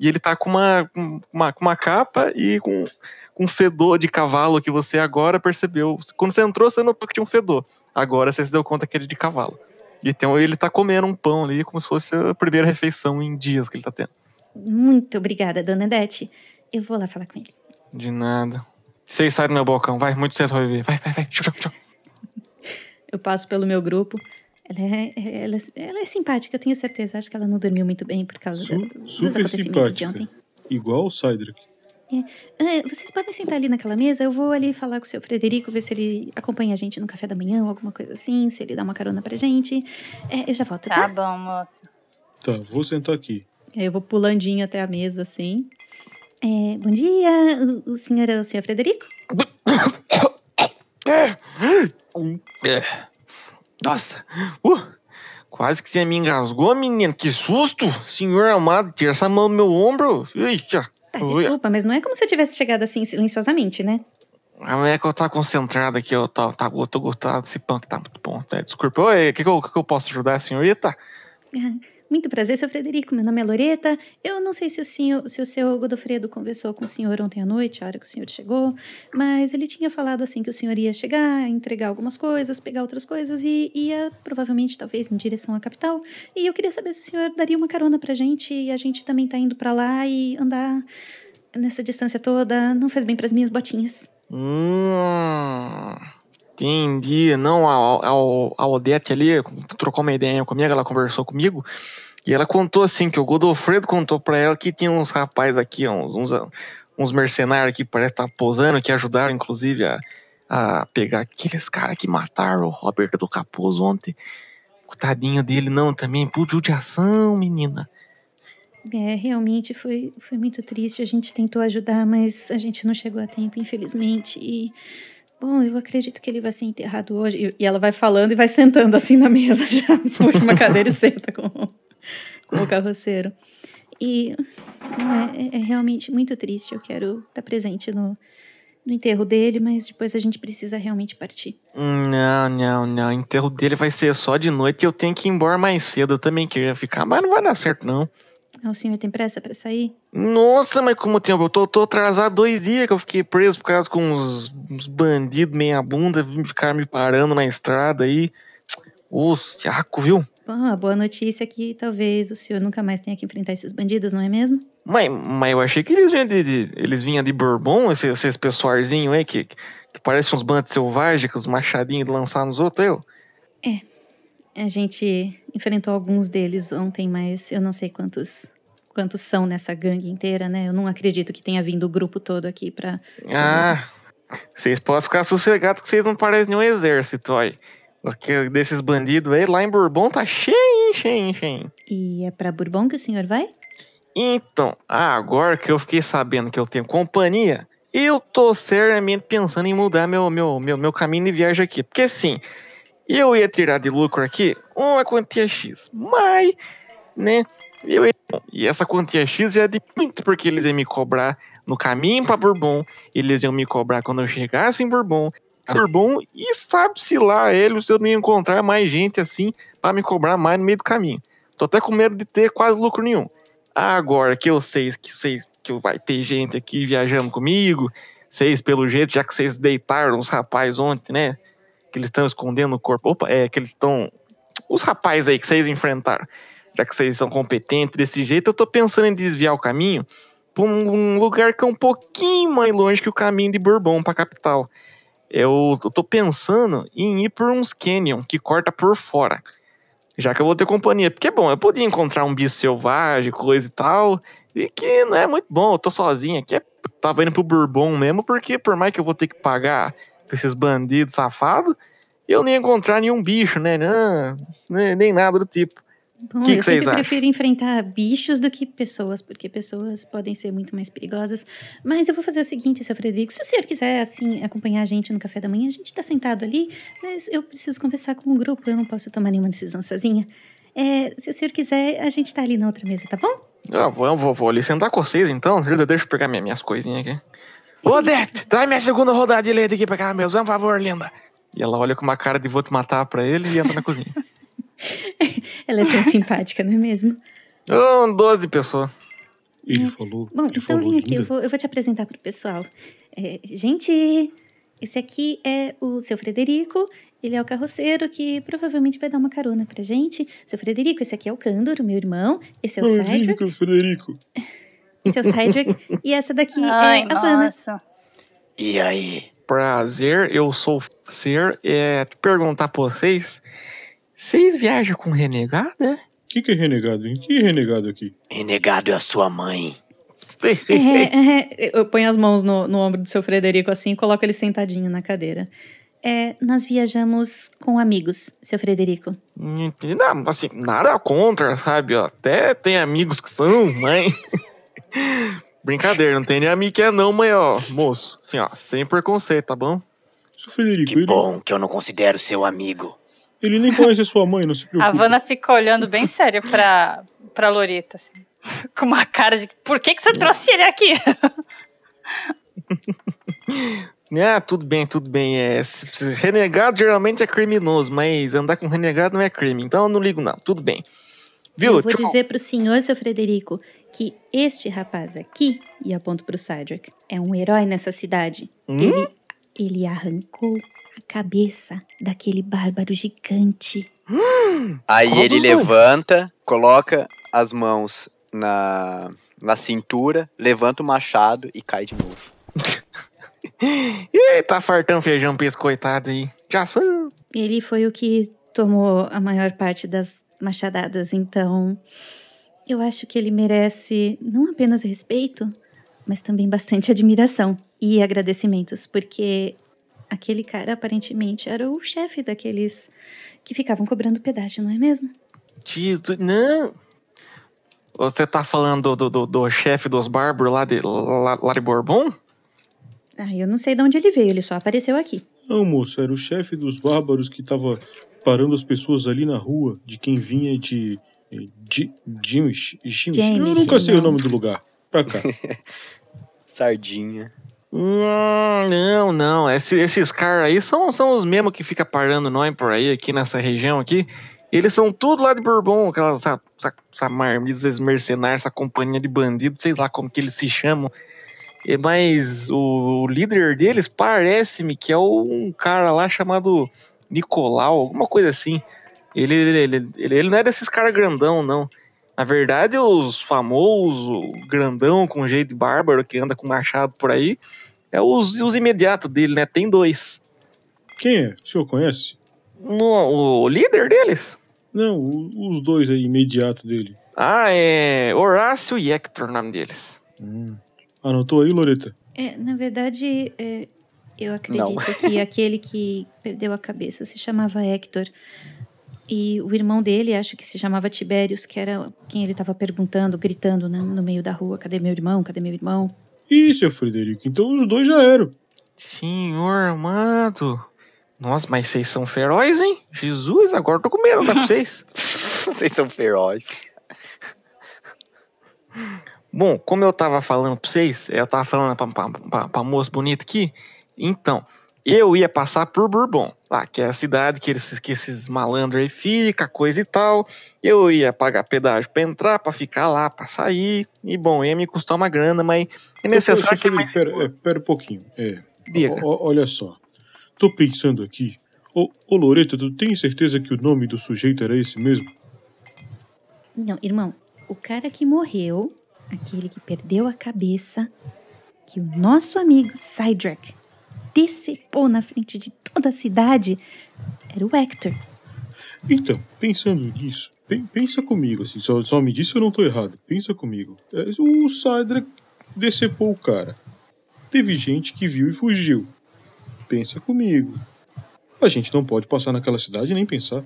e ele tá com uma, uma, uma capa e com com um fedor de cavalo que você agora percebeu. Quando você entrou, você notou que tinha um fedor. Agora você se deu conta que ele é de cavalo. E então ele tá comendo um pão ali como se fosse a primeira refeição em dias que ele tá tendo. Muito obrigada, dona Odete. Eu vou lá falar com ele. De nada. Vocês saem do meu balcão, vai, muito cedo vai ver. Vai, vai, vai. Tchau, tchau, tchau. Eu passo pelo meu grupo. Ela é, ela, é- ela é simpática, eu tenho certeza. Acho que ela não dormiu muito bem por causa da- Su- dos super acontecimentos de simpática. ontem. Igual o Cydric. Ah, vocês podem sentar ali naquela mesa, eu vou ali falar com o seu Frederico, ver se ele acompanha a gente no café da manhã ou alguma coisa assim, se ele dá uma carona pra gente. É, eu já volto, Tá tá? bom, moça. Tá, vou sentar aqui. Aí eu vou pulandinho até a mesa, assim. É, bom dia, o, o senhor é o senhor Frederico? É. Nossa, uh, quase que você me engasgou, menina. Que susto! Senhor amado, tira essa mão do meu ombro. Eita. Tá, Ui. desculpa, mas não é como se eu tivesse chegado assim silenciosamente, né? Ah, é que eu tava concentrado aqui, eu tô, tá, eu tô gostando desse pão que tá muito bom. né? Desculpa, oi, o que, que, eu- que eu posso ajudar a senhorita? Muito prazer, seu Frederico. Meu nome é Loreta. Eu não sei se o, senhor, se o seu Godofredo conversou com o senhor ontem à noite, a hora que o senhor chegou, mas ele tinha falado assim que o senhor ia chegar, entregar algumas coisas, pegar outras coisas e ia provavelmente, talvez, em direção à capital. E eu queria saber se o senhor daria uma carona pra gente e a gente também tá indo pra lá e andar nessa distância toda não faz bem pras minhas botinhas. Hum, entendi. Não, a, a, a Odete ali trocou uma ideia comigo, ela conversou comigo. E ela contou assim que o Godofredo contou pra ela que tinha uns rapazes aqui, uns, uns, uns mercenários que parece estar posando, que ajudaram inclusive a, a pegar aqueles caras que mataram o Robert do Capuz ontem. Tadinho dele, não, também por judiação, menina. É, realmente foi, foi muito triste. A gente tentou ajudar, mas a gente não chegou a tempo, infelizmente. E, bom, eu acredito que ele vai ser enterrado hoje. E, ela vai falando e vai sentando assim na mesa, já puxa uma cadeira e senta com, com o carroceiro. E não, é, é realmente muito triste. Eu quero estar presente no, no enterro dele, mas depois a gente precisa realmente partir. Não, não, não. O enterro dele vai ser só de noite eu tenho que ir embora mais cedo. Eu também queria ficar, mas não vai dar certo, não. O senhor tem pressa pra sair? Nossa, mas como tempo? Eu tô, tô atrasado dois dias que eu fiquei preso por causa com uns, uns bandidos meia bunda, ficar me parando na estrada aí. Ô, saco, viu? Bom, a boa notícia é que talvez o senhor nunca mais tenha que enfrentar esses bandidos, não é mesmo? Mas, mas eu achei que eles vinham de, de- eles vinham de Bourbon, esses, esses pessoalzinhos aí que, que parecem uns bandos selvagens, com os machadinhos de lançar nos outros, eu. A gente enfrentou alguns deles ontem, mas eu não sei quantos quantos são nessa gangue inteira, né? Eu não acredito que tenha vindo o grupo todo aqui pra. Ah, vocês podem ficar sossegados que vocês não parecem nenhum exército, aí. Porque desses bandidos aí, lá em Bourbon tá cheio, cheio, cheio. E é pra Bourbon que o senhor vai? Então, agora que eu fiquei sabendo que eu tenho companhia, eu tô seriamente pensando em mudar meu, meu, meu, meu caminho de viagem aqui. Porque assim, eu ia tirar de lucro aqui uma quantia X, mas, né, eu ia... E essa quantia X já é de muito, porque eles iam me cobrar no caminho pra Bourbon, eles iam me cobrar quando eu chegasse em Bourbon, Bourbon, e sabe-se lá ele se eu não ia encontrar mais gente assim pra me cobrar mais no meio do caminho. Tô até com medo de ter quase lucro nenhum. Agora que eu sei que vocês que vai ter gente aqui viajando comigo, vocês pelo jeito, já que vocês deitaram os rapazes ontem, né? Que eles estão escondendo o corpo. Opa, é que eles estão os rapazes aí que vocês enfrentaram. Já que vocês são competentes desse jeito, eu tô pensando em desviar o caminho pra um lugar que é um pouquinho mais longe que o caminho de Bourbon pra capital. Eu, eu tô pensando em ir por uns canyon que corta por fora. Já que eu vou ter companhia. Porque, bom, eu podia encontrar um bicho selvagem, coisa e tal. E que não é muito bom, eu tô sozinho aqui. Tava indo pro Bourbon mesmo, porque por mais que eu vou ter que pagar pra esses bandidos safados, eu nem ia encontrar nenhum bicho, né? Não, nem nada do tipo. Bom, Que que eu vocês sempre acham? prefiro enfrentar bichos do que pessoas, porque pessoas podem ser muito mais perigosas. Mas eu vou fazer o seguinte, seu Frederico, se o senhor quiser, assim, acompanhar a gente no café da manhã, a gente tá sentado ali, mas eu preciso conversar com o grupo, eu não posso tomar nenhuma decisão sozinha. É, se o senhor quiser, a gente tá ali na outra mesa, tá bom? Eu vou, vou, vou ali sentar com vocês então. Deixa eu pegar minha- minhas coisinhas aqui. Ô, Odete, traz minha segunda rodada de leite aqui pra cá, meu. Por favor, linda. E ela olha com uma cara de vou te matar pra ele e entra na cozinha. Ela é tão simpática, não é mesmo? Ô, 12 pessoas. Ele falou. Bom, ele então falou vem aqui, eu vou, eu vou te apresentar pro pessoal. É, gente, esse aqui é o seu Frederico. Ele é o carroceiro que provavelmente vai dar uma carona pra gente. Seu Frederico, esse aqui é o Cândor, meu irmão. Esse é o Oi, Cedric. Vico, Frederico. Esse é o Cedric. e essa daqui Ai, é a Vanna. nossa. E aí? Prazer, eu sou o Ser. É, perguntar pra vocês. Vocês viajam com renegado, né? O que, que é renegado, hein? Que renegado aqui? Renegado é a sua mãe. É, é, eu ponho as mãos no, no ombro do seu Frederico assim e coloco ele sentadinho na cadeira. É, nós viajamos com amigos, seu Frederico. Entendi. Não, assim, nada contra, sabe? ó. Até tem amigos que são, mas. Brincadeira, não tem nem amigo que é não, mas ó, moço, assim, ó, sem preconceito, tá bom? Seu Frederico, Que ele, bom que eu não considero seu amigo. Ele nem conhece a sua mãe, não se A preocupe. Vanna fica olhando bem séria pra, pra Lorita, assim. Com uma cara de. Por que, que você trouxe ele aqui? Ah, tudo bem, tudo bem. É, renegado geralmente é criminoso, mas andar com renegado não é crime, então eu não ligo não, tudo bem. Viu? Eu vou Tchau. dizer pro senhor, seu Frederico, que este rapaz aqui, e aponto pro Cedric, é um herói nessa cidade. Hum? Ele, ele arrancou a cabeça daquele bárbaro gigante. Aí Qual ele levanta, coloca as mãos na, na cintura, levanta o machado e cai de novo. Ih, tá fartando feijão pra esse coitado aí. Já são. Ele foi o que tomou a maior parte das machadadas, então eu acho que ele merece não apenas respeito, mas também bastante admiração e agradecimentos, porque aquele cara aparentemente era o chefe daqueles que ficavam cobrando pedágio, não é mesmo? Jesus, não. Você tá falando do, do, do chefe dos bárbaros lá de, lá, lá de Bourbon? Ah, eu não sei de onde ele veio, ele só apareceu aqui. Não, moço, era o chefe dos bárbaros que tava parando as pessoas ali na rua, de quem vinha de. de James. James. Eu nunca sei o não. nome do lugar. Pra cá. Sardinha. Hum, não, não. Esse- esses caras aí são, são os mesmos que fica parando nós por aí, aqui nessa região aqui. Eles são tudo lá de Bourbon, aquela, essa, essa, essa marmita, esses mercenários, essa companhia de bandidos, sei lá como que eles se chamam. É, Mas o, o líder deles parece-me que é um cara lá chamado Nicolau, alguma coisa assim. Ele, ele, ele, ele, ele não é desses caras grandão, não. Na verdade, os famosos, grandão com jeito de bárbaro que anda com machado por aí, é os, os imediatos dele, né? Tem dois. Quem é? O senhor conhece? No, o líder deles? Não, o- os dois aí, imediato dele. Ah, é Horácio e Hector, o nome deles. Anotou aí, Loreta? É, na verdade, é, eu acredito Não. que aquele que perdeu a cabeça se chamava Hector. E o irmão dele, acho que se chamava Tibérios, que era quem ele estava perguntando, gritando né, no meio da rua: cadê meu irmão? Cadê meu irmão? Ih, seu Frederico, então os dois já eram. Senhor amado. Nossa, mas vocês são ferozes, hein? Jesus, agora eu tô com medo, tá com vocês? Vocês são ferozes. Bom, como eu tava falando pra vocês, eu tava falando pra, pra, pra, pra moça bonita aqui, então, eu ia passar por Bourbon, lá, que é a cidade que, eles, que esses malandros aí ficam, coisa e tal. Eu ia pagar pedágio pra entrar, pra ficar lá, pra sair, e bom, ia me custar uma grana, mas é necessário que pera, é, pera um pouquinho. É. Diga. O- olha só. Tô pensando aqui. Ô, ô Loreta, tu tem certeza que o nome do sujeito era esse mesmo? Não, irmão, o cara que morreu, aquele que perdeu a cabeça, que o nosso amigo Cydrak decepou na frente de toda a cidade, era o Hector. Então, pensando nisso, pen- pensa comigo, assim, só, só me diz se eu não tô errado. Pensa comigo. É, o Cydrak decepou o cara. Teve gente que viu e fugiu. Pensa comigo. A gente não pode passar naquela cidade nem pensar.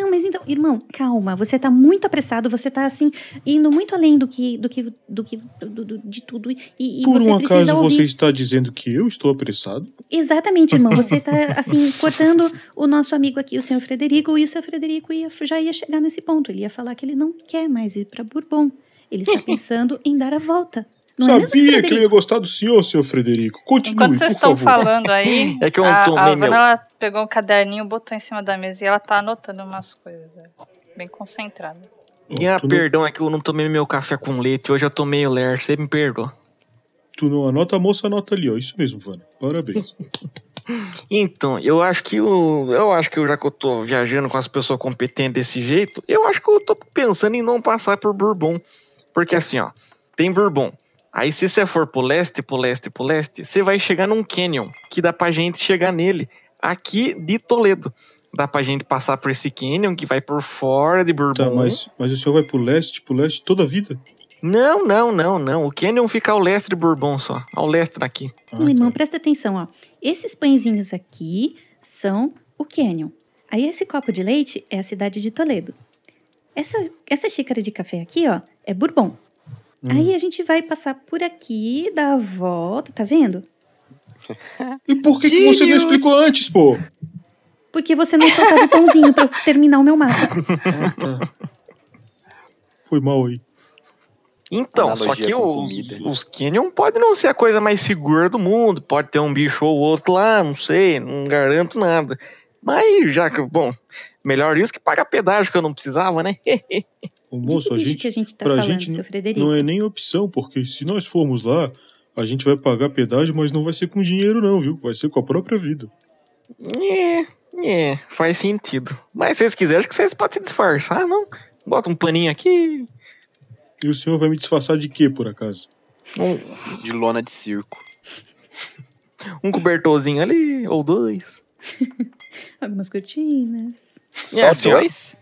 Não, mas então, irmão, calma. Você tá muito apressado, você tá assim, indo muito além do que. do que. do que. do- do- de tudo. E, e Por você um precisa acaso ouvir. você está dizendo que eu estou apressado? Exatamente, irmão. Você tá, assim, cortando o nosso amigo aqui, o senhor Frederico, e o senhor Frederico ia, já ia chegar nesse ponto. Ele ia falar que ele não quer mais ir para Bourbon. Ele está pensando em dar a volta. Não é Sabia que eu ia gostar do senhor, seu Frederico. Continue, Enquanto vocês estão favor. falando aí, É que eu a, tomei a Vanna ela pegou um caderninho, botou em cima da mesa e ela tá anotando umas coisas. é, Bem concentrada. E ah, perdão, é que eu não tomei meu café com leite, hoje eu tomei o ler, você me perdoa. Tu não anota, a moça anota ali, ó. Isso mesmo, Vana. Parabéns. Então, eu acho que o, eu acho que eu- já que eu tô viajando com as pessoas competentes desse jeito, eu acho que eu tô pensando em não passar por Bourbon. Porque assim, ó, tem Bourbon. Aí se você for pro leste, pro leste, pro leste, você vai chegar num canyon, que dá pra gente chegar nele, aqui de Toledo. Dá pra gente passar por esse canyon que vai por fora de Bourbon. Tá, mas, mas o senhor vai pro leste, pro leste toda a vida? Não, não, não, não. O canyon fica ao leste de Bourbon só, ao leste daqui. Não, irmão, presta atenção, ó. Esses pãezinhos aqui são o Canyon. Aí esse copo de leite é a cidade de Toledo. Essa, essa xícara de café aqui, ó, é Bourbon. Aí a gente vai passar por aqui, dar a volta, tá vendo? E por que, que você não explicou antes, pô? Porque você não soltava o pãozinho pra eu terminar o meu mapa. Foi mal aí. Então, só que os, comida. os Canyon pode não ser a coisa mais segura do mundo, pode ter um bicho ou outro lá, não sei, não garanto nada. Mas já que, bom, melhor isso que pagar pedágio que eu não precisava, né? Ô, moço, a gente, que a gente tá pra falando, gente seu Frederico? não é nem opção, porque se nós formos lá, a gente vai pagar pedágio, mas não vai ser com dinheiro não, viu? Vai ser com a própria vida. é, é, faz sentido. Mas se vocês quiserem, acho que vocês podem se disfarçar, não? Bota um paninho aqui, E o senhor vai me disfarçar de quê, por acaso? um, De lona de circo. um cobertorzinho ali, ou dois. Algumas cortinas. Só É, senhor. dois?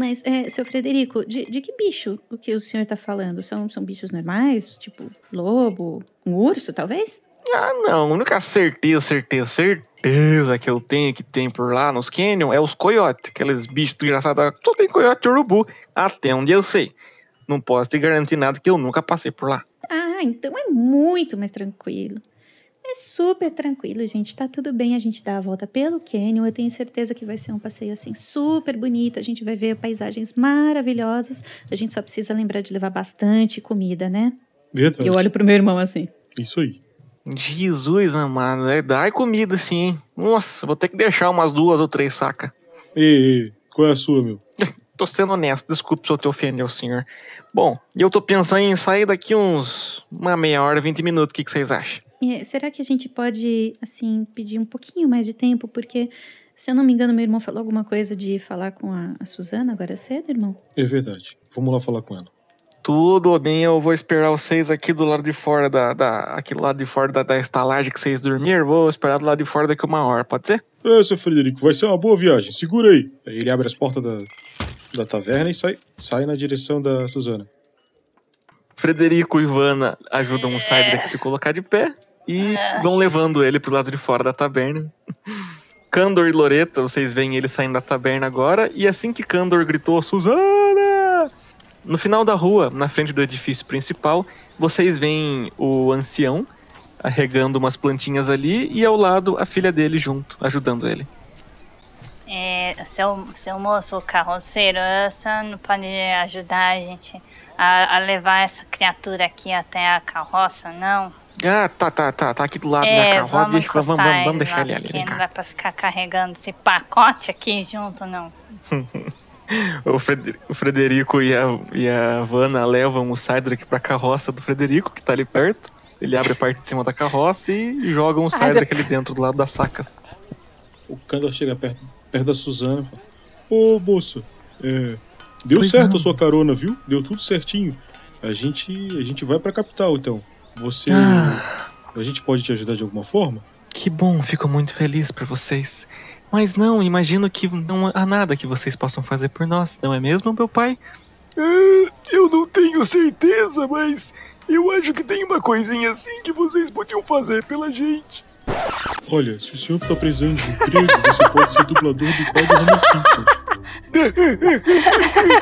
Mas, é, seu Frederico, de, de que bicho o que o senhor tá falando? São, são bichos normais? Tipo, lobo? Um urso, talvez? Ah, não. A única certeza, certeza, certeza que eu tenho que tem por lá nos Canyon é os coiotes. Aqueles bichos engraçados. Só tem coiote e urubu. Até onde eu sei. Não posso te garantir nada que eu nunca passei por lá. Ah, então é muito mais tranquilo. É super tranquilo, gente. Tá tudo bem a gente dar a volta pelo Canyon. Eu tenho certeza que vai ser um passeio assim super bonito. A gente vai ver paisagens maravilhosas. A gente só precisa lembrar de levar bastante comida, né? Verdade. Eu olho pro meu irmão assim. Isso aí. Jesus amado, é dar comida sim, hein? Nossa, vou ter que deixar umas duas ou três saca. Ei, ei, qual é a sua, meu? Tô sendo honesto, desculpe se eu te ofender, senhor. Bom, eu tô pensando em sair daqui uns uma meia hora, 20 minutos. O que, que vocês acham? É, será que a gente pode, assim, pedir um pouquinho mais de tempo? Porque, se eu não me engano, meu irmão falou alguma coisa de falar com a, a Suzana agora cedo, irmão? É verdade. Vamos lá falar com ela. Tudo bem, eu vou esperar vocês aqui do lado de fora da. da aqui do lado de fora da, da estalagem que vocês dormiram. Vou esperar do lado de fora daqui uma hora, pode ser? É, seu Frederico, vai ser uma boa viagem. Segura aí. Aí ele abre as portas da, da taverna e sai, sai na direção da Suzana. Frederico e Ivana ajudam o Cydrak a se colocar de pé e vão levando ele pro lado de fora da taberna. Candor e Loreta, vocês veem ele saindo da taberna agora, e assim que Candor gritou Suzana! No final da rua, na frente do edifício principal, vocês veem o ancião regando umas plantinhas ali e ao lado a filha dele junto, ajudando ele. É, seu, seu moço carroceiro, você não pode ajudar a gente a, a levar essa criatura aqui até a carroça, não? Ah, tá, tá, tá, tá aqui do lado é, da carroça. vamos, Deixa, vamos, vamos, vamos deixar ele ali. vem não dá pra ficar carregando esse pacote aqui junto, não. O Freder- o Frederico e a, e a Vanna levam o Cydrak pra carroça do Frederico, que tá ali perto. Ele abre a parte de cima da carroça e jogam o Cydrak ali dentro, do lado das sacas. O Candor chega perto, perto da Suzana Ô, moça, é, deu Pois certo não. a sua carona, viu? Deu tudo certinho. A gente, a gente vai pra capital, então. Você. Ah. A gente pode te ajudar de alguma forma? Que bom, fico muito feliz por vocês. Mas não, imagino que não há nada que vocês possam fazer por nós, não é mesmo, meu pai? Ah, eu não tenho certeza, mas eu acho que tem uma coisinha assim que vocês podiam fazer pela gente. Olha, se o senhor tá precisando de um emprego, você pode ser dublador do pai do Homer Simpson.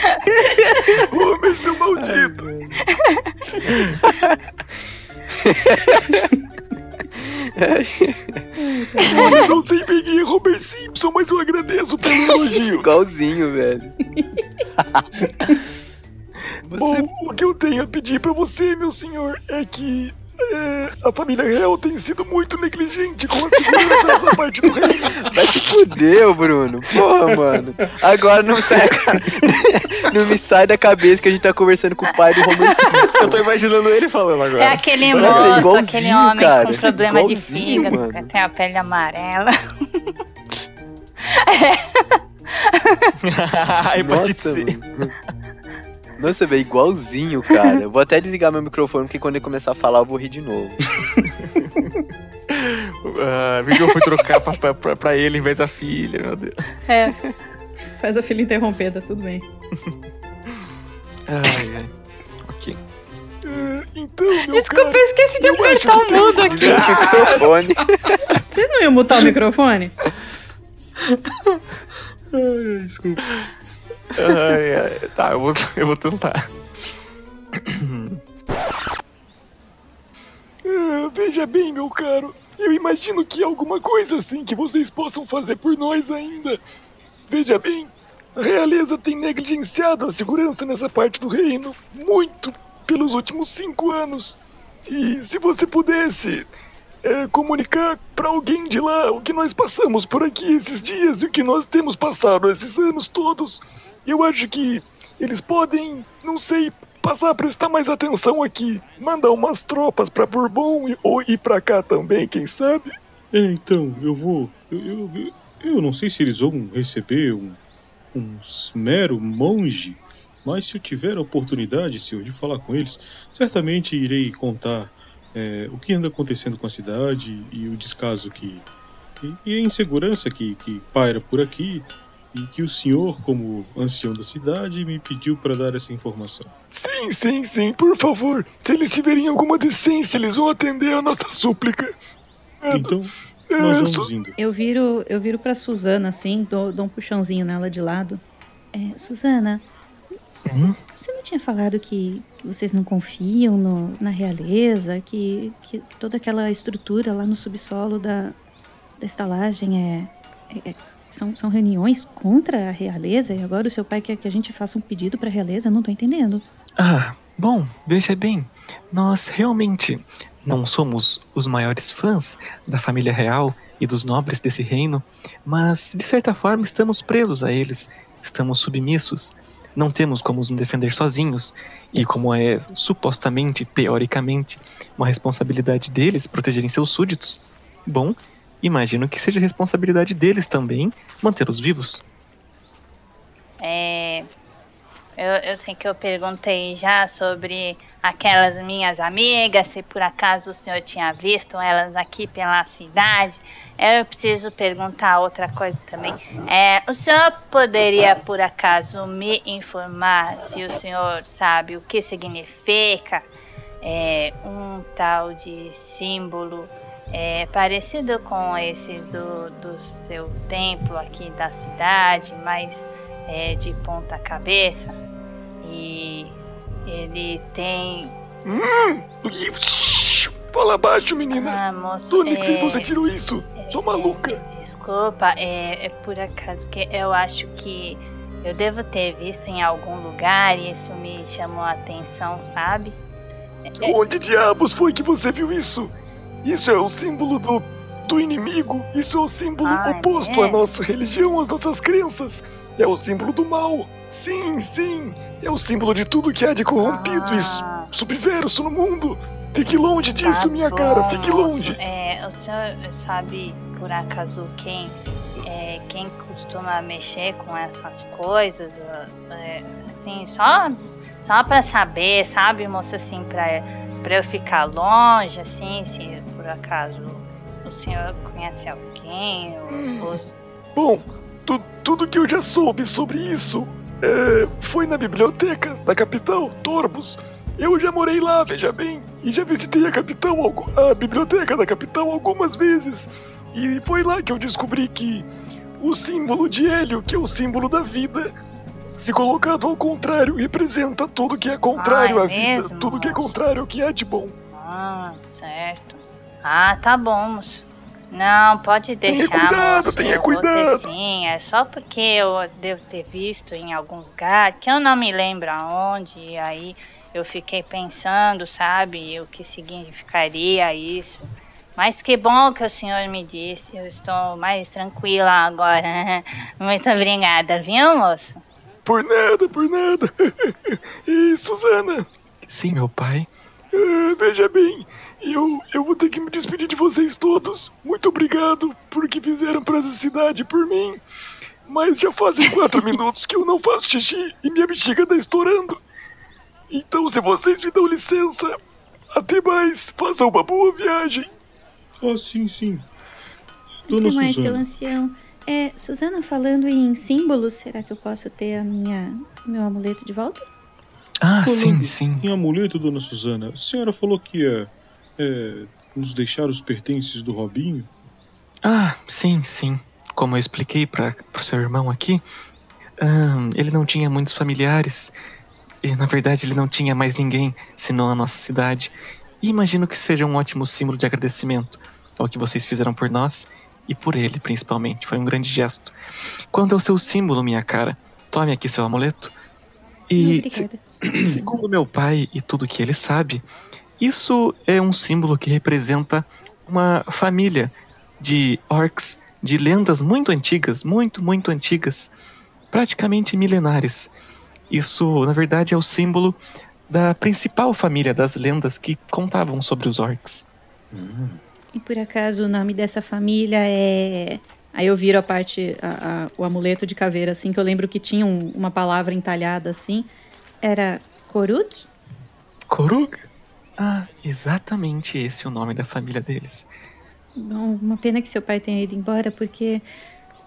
Homer, seu maldito! Olha, não sei quem é Homer Simpson, mas eu agradeço pelo elogio. Igualzinho, velho. Bom, o que eu tenho a pedir pra você, meu senhor, é que é, a família real tem sido muito negligente com a segurança dessa parte do reino. Vai se fuder, Bruno. Porra, mano. Agora não, sai a não me sai da cabeça que a gente tá conversando com o pai do Homer Simpson. Eu tô imaginando ele falando agora. É aquele moço, igualzinho, aquele homem cara. com problema de fígado, mano. que tem a pele amarela. Hepatite Nossa, C. Nossa, velho, igualzinho, cara. Eu vou até desligar meu microfone, porque quando ele começar a falar, eu vou rir de novo. Ah, eu fui trocar pra, pra, pra, pra ele em vez da filha, meu Deus. É. Faz a filha interromper, tá tudo bem. Ai, ai. Ok. Ah, então, Desculpa, cara, eu esqueci de apertar o mudo aqui. Microfone. Vocês não iam mutar o microfone? Ai, desculpa. Ai, ai. Tá, eu vou, eu vou tentar. Ah, veja bem, meu caro. Eu imagino que alguma coisa assim que vocês possam fazer por nós ainda. Veja bem, a realeza tem negligenciado a segurança nessa parte do reino muito pelos últimos cinco anos. E se você pudesse é, comunicar pra alguém de lá o que nós passamos por aqui esses dias e o que nós temos passado esses anos todos, eu acho que eles podem, não sei, passar a prestar mais atenção aqui. Mandar umas tropas pra Bourbon e- ou ir pra cá também, quem sabe? É, então, eu vou. Eu, eu, eu- eu não sei se eles vão receber um, um mero monge, mas se eu tiver a oportunidade, senhor, de falar com eles, certamente irei contar é, o que anda acontecendo com a cidade e o descaso que. e, e a insegurança que, que paira por aqui. E que o senhor, como ancião da cidade, me pediu para dar essa informação. Sim, sim, sim, por favor. Se eles tiverem alguma decência, eles vão atender a nossa súplica. Então, É, nós só- vamos indo. Eu viro, eu viro pra Suzana, assim, dou, dou um puxãozinho nela de lado. É, Suzana, você, Hum? você não tinha falado que, que vocês não confiam no- na realeza, que, que, que toda aquela estrutura lá no subsolo da, da estalagem é, é- é- são, são reuniões contra a realeza e agora o seu pai quer que a gente faça um pedido pra realeza? Eu não tô entendendo. Ah, Bom, veja bem, nós realmente não somos os maiores fãs da família real e dos nobres desse reino, mas de certa forma estamos presos a eles, estamos submissos, não temos como nos defender sozinhos, e como é supostamente, teoricamente, uma responsabilidade deles protegerem seus súditos, bom, imagino que seja responsabilidade deles também mantê-los vivos. É, eu, eu sei que eu perguntei já sobre aquelas minhas amigas, se por acaso o senhor tinha visto elas aqui pela cidade. Eu preciso perguntar outra coisa também. É, o senhor poderia, por acaso, me informar se o senhor sabe o que significa é, um tal de símbolo é, parecido com esse do, do seu templo aqui da cidade, mas é, de ponta cabeça? E ele tem. Hum! Fala baixo, menina! Ah, moço, que é- você tirou isso? Sua maluca! Desculpa, é, é por acaso que eu acho que eu devo ter visto em algum lugar e isso me chamou a atenção, sabe? Onde diabos foi que você viu isso? Isso é o símbolo do, do inimigo. Isso é o símbolo Ah, oposto é? à nossa religião, às nossas crenças. É o símbolo do mal. Sim, sim. É o símbolo de tudo que há de corrompido Ah. e subverso no mundo. Fique longe disso, Tá minha bom, cara. Fique moço. longe. É, o senhor sabe, por acaso, quem, é, quem costuma mexer com essas coisas? É, assim, só, só pra saber, sabe, moça, assim, pra, pra eu ficar longe, assim, se por acaso o senhor conhece alguém? Ou, ou- Bom, tu- tudo que eu já soube sobre isso é, foi na biblioteca da capital, Torbos. Eu já morei lá, veja bem, e já visitei a capital, algu- a biblioteca da capital algumas vezes. E foi lá que eu descobri que o símbolo de Hélio, que é o símbolo da vida, se colocado ao contrário, representa tudo que é contrário Ah, é à vida, mesmo, tudo que é contrário ao que há de bom. Ah, certo. Ah, tá bom, moço. Não, pode Tenha deixar, cuidado, moço. tenha cuidado. Sim, é só porque eu devo ter visto em algum lugar que eu não me lembro aonde, e aí eu fiquei pensando, sabe, o que significaria isso. Mas que bom que o senhor me disse, eu estou mais tranquila agora. Muito obrigada, viu, moço? Por nada, por nada. e Suzana, Sim, meu pai. Ah, veja bem, eu, eu vou ter que me despedir de vocês todos. Muito obrigado por o que fizeram para essa cidade e por mim. Mas já fazem quatro minutos que eu não faço xixi e minha bexiga tá estourando. Então, se vocês me dão licença, até mais. Façam uma boa viagem. Ah, sim, sim. Dona que mais, seu ancião? É, Suzana, falando em símbolos, será que eu posso ter a minha meu amuleto de volta? Ah, Falando sim, sim. Em amuleto, dona Suzana, a senhora falou que ia é, nos deixar os pertences do Robinho? Ah, sim, sim. Como eu expliquei para o seu irmão aqui, ele não tinha muitos familiares. E na verdade ele não tinha mais ninguém senão a nossa cidade. E imagino que seja um ótimo símbolo de agradecimento ao que vocês fizeram por nós e por ele, principalmente. Foi um grande gesto. Quanto ao seu símbolo, minha cara, tome aqui seu amuleto. E se- segundo meu pai e tudo que ele sabe, isso é um símbolo que representa uma família de orcs, de lendas muito antigas, muito, muito antigas, praticamente milenares. Isso, na verdade, é o símbolo da principal família das lendas que contavam sobre os orcs. E por acaso o nome dessa família é. Aí eu viro a parte, a- a- o amuleto de caveira, assim, que eu lembro que tinha um- uma palavra entalhada assim. Era Koruk? Korug? Ah, exatamente esse é o nome da família deles. Bom, uma pena que seu pai tenha ido embora, porque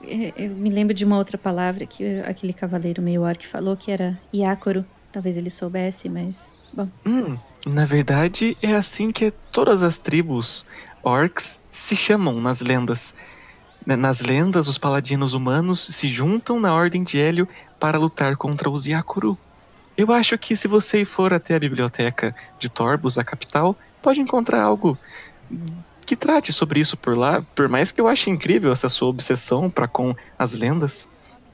é, eu me lembro de uma outra palavra que aquele cavaleiro meio orc falou, que era Iácoro. Talvez ele soubesse, mas. Bom, Hum, na verdade é assim que todas as tribos orcs se chamam nas lendas. Né, Nas lendas, os paladinos humanos se juntam na Ordem de Hélio para lutar contra os Yakuru. Eu acho que se você for até a biblioteca de Torbos, a capital, pode encontrar algo que trate sobre isso por lá, por mais que eu ache incrível essa sua obsessão para com as lendas.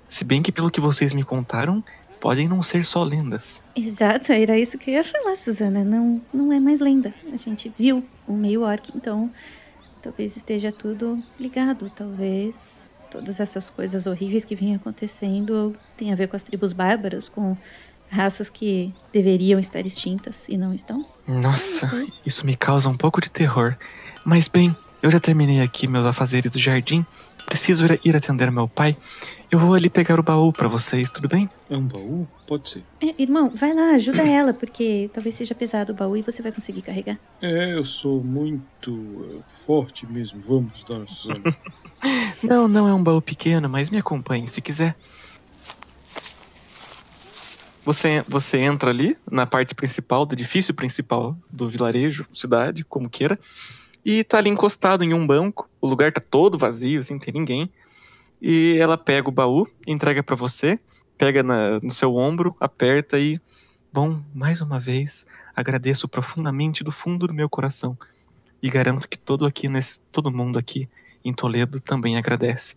Se bem que pelo que vocês me contaram, podem não ser só lendas. Exato, era isso que eu ia falar, Suzana. Não, não é mais lenda. A gente viu um meio orc, então talvez esteja tudo ligado. Talvez todas essas coisas horríveis que vêm acontecendo tenham a ver com as tribos bárbaras, com raças que deveriam estar extintas e não estão. Nossa, isso me causa um pouco de terror. Mas bem, eu já terminei aqui meus afazeres do jardim. Preciso ir atender meu pai. Eu vou ali pegar o baú pra vocês, tudo bem? É um baú? Pode ser. É, irmão, vai lá, ajuda ela, porque talvez seja pesado o baú e você vai conseguir carregar. É, eu sou muito eh, forte mesmo. Vamos, dona Suzana. Não, não é um baú pequeno, mas me acompanhe se quiser. Você, você entra ali na parte principal, do edifício principal do vilarejo, cidade, como queira, e tá ali encostado em um banco. O lugar tá todo vazio, assim, não tem ninguém. E ela pega o baú, entrega pra você, pega na- no seu ombro, aperta e. Bom, mais uma vez, agradeço profundamente do fundo do meu coração. E garanto que todo aqui nesse, todo mundo aqui em Toledo também agradece.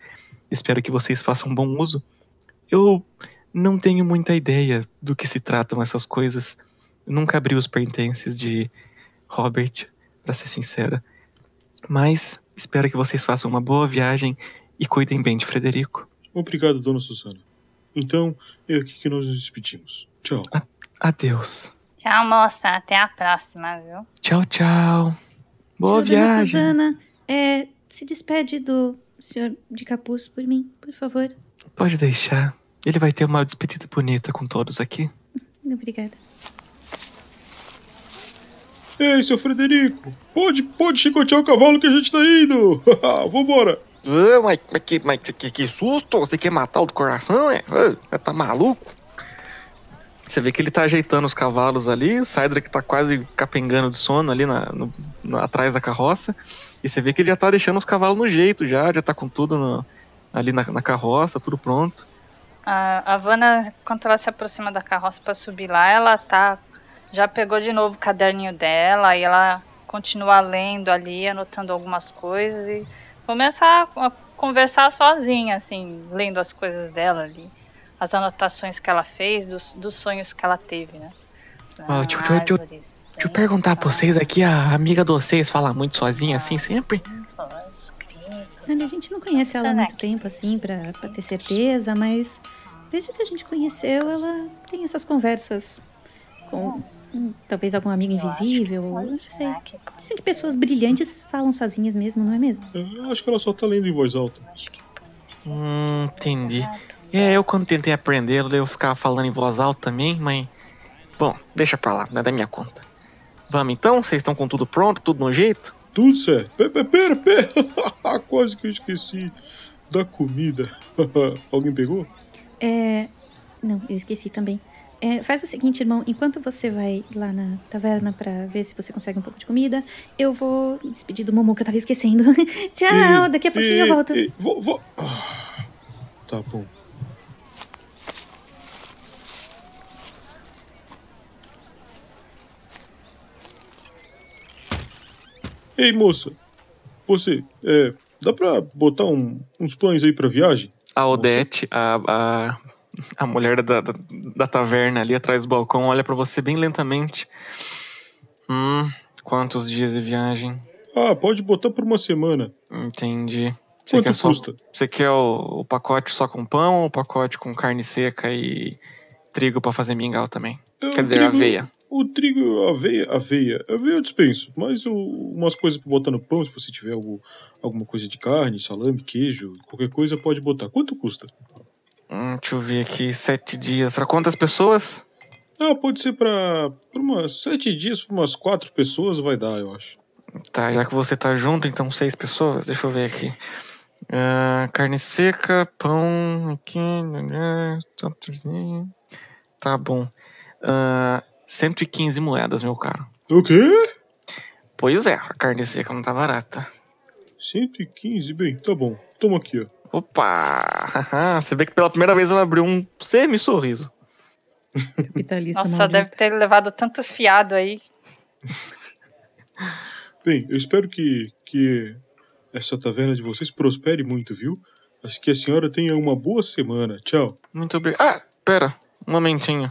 Espero que vocês façam bom uso. Eu não tenho muita ideia do que se tratam essas coisas. Nunca abri os pertences de Robert, pra ser sincera. Mas espero que vocês façam uma boa viagem e cuidem bem de Frederico. Obrigado, dona Suzana. Então, é aqui que nós nos despedimos. Tchau. Adeus. Tchau, moça. Até a próxima, viu? Tchau, tchau. Boa Tchau, dona viagem. Suzana. É, se despede do senhor de capuz por mim, por favor. Pode deixar. Ele vai ter uma despedida bonita com todos aqui. Obrigada. Ei, seu Frederico, pode, pode chicotear o cavalo que a gente tá indo. Vambora. Ah, mas, mas que, mas que, que susto! Você quer matar o do coração, é? Ah, tá maluco? Você vê que ele tá ajeitando os cavalos ali, o Cydric tá quase capengando de sono ali na, no- no- atrás da carroça. E você vê que ele já tá deixando os cavalos no jeito já, já tá com tudo no- ali na, na carroça, tudo pronto. A, a Vanna, quando ela se aproxima da carroça pra subir lá, ela tá. Já pegou de novo o caderninho dela e ela continua lendo ali, anotando algumas coisas e começa a, a conversar sozinha, assim, lendo as coisas dela ali. As anotações que ela fez, dos, dos sonhos que ela teve, né? Ó, deixa, eu- deixa eu- deixa eu- eu perguntar pra vocês aqui, a amiga de vocês fala muito sozinha assim sempre? Olha, a gente não conhece ela há muito tempo assim pra, pra ter certeza, mas desde que a gente conheceu, ela tem essas conversas com hum, talvez algum amigo invisível, ou não sei. Dizem que pessoas brilhantes falam sozinhas mesmo, não é mesmo? Eu acho que ela só tá lendo em voz alta. Hum, entendi. É, eu quando tentei aprender, eu ficava falando em voz alta também, mas. Bom, deixa pra lá, não é da minha conta. Vamos então? Vocês estão com tudo pronto, tudo no jeito? Tudo certo. Pera, pera, pera. Quase que eu esqueci da comida. Alguém pegou? É. Não, eu esqueci também. É, faz o seguinte, irmão, enquanto você vai lá na taverna pra ver se você consegue um pouco de comida, eu vou me despedir do Momo que eu tava esquecendo. Tchau, daqui a pouquinho eu volto. ei, vou, vou. Ah, Tá bom. Ei, moça. Você, é, dá pra botar um- uns pães aí pra viagem? A Odete, a, a, a mulher da, da, da taverna ali atrás do balcão, olha pra você bem lentamente. Hum, quantos dias de viagem? Ah, pode botar por uma semana. Entendi. Você Quanto quer só- custa? Você quer o, o pacote só com pão ou o pacote com carne seca e trigo pra fazer mingau também? Quer dizer, trigo- aveia. O trigo, aveia, aveia. Aveia eu dispenso, mas o- umas coisas pra botar no pão, se você tiver algo, alguma coisa de carne, salame, queijo, qualquer coisa, pode botar. Quanto custa? Hum, deixa eu ver aqui, sete dias. Pra quantas pessoas? Ah, pode ser pra umas sete dias, pra umas quatro pessoas vai dar, eu acho. Tá, já que você tá junto, então seis pessoas. Deixa eu ver aqui. Ah, carne seca, pão aqui. né, tantozinho. Tá bom. Ah, 115 moedas, meu caro. O quê? Pois é, a carne seca não tá barata. 115, bem, tá bom. Toma aqui, ó. Opa! Você vê que pela primeira vez ela abriu um semi-sorriso. Capitalista Nossa, deve ter levado tanto fiado aí. Bem, eu espero que, que essa taverna de vocês prospere muito, viu? Acho que a senhora tenha uma boa semana. Tchau. Muito obrigado. Ah, pera. um momentinho.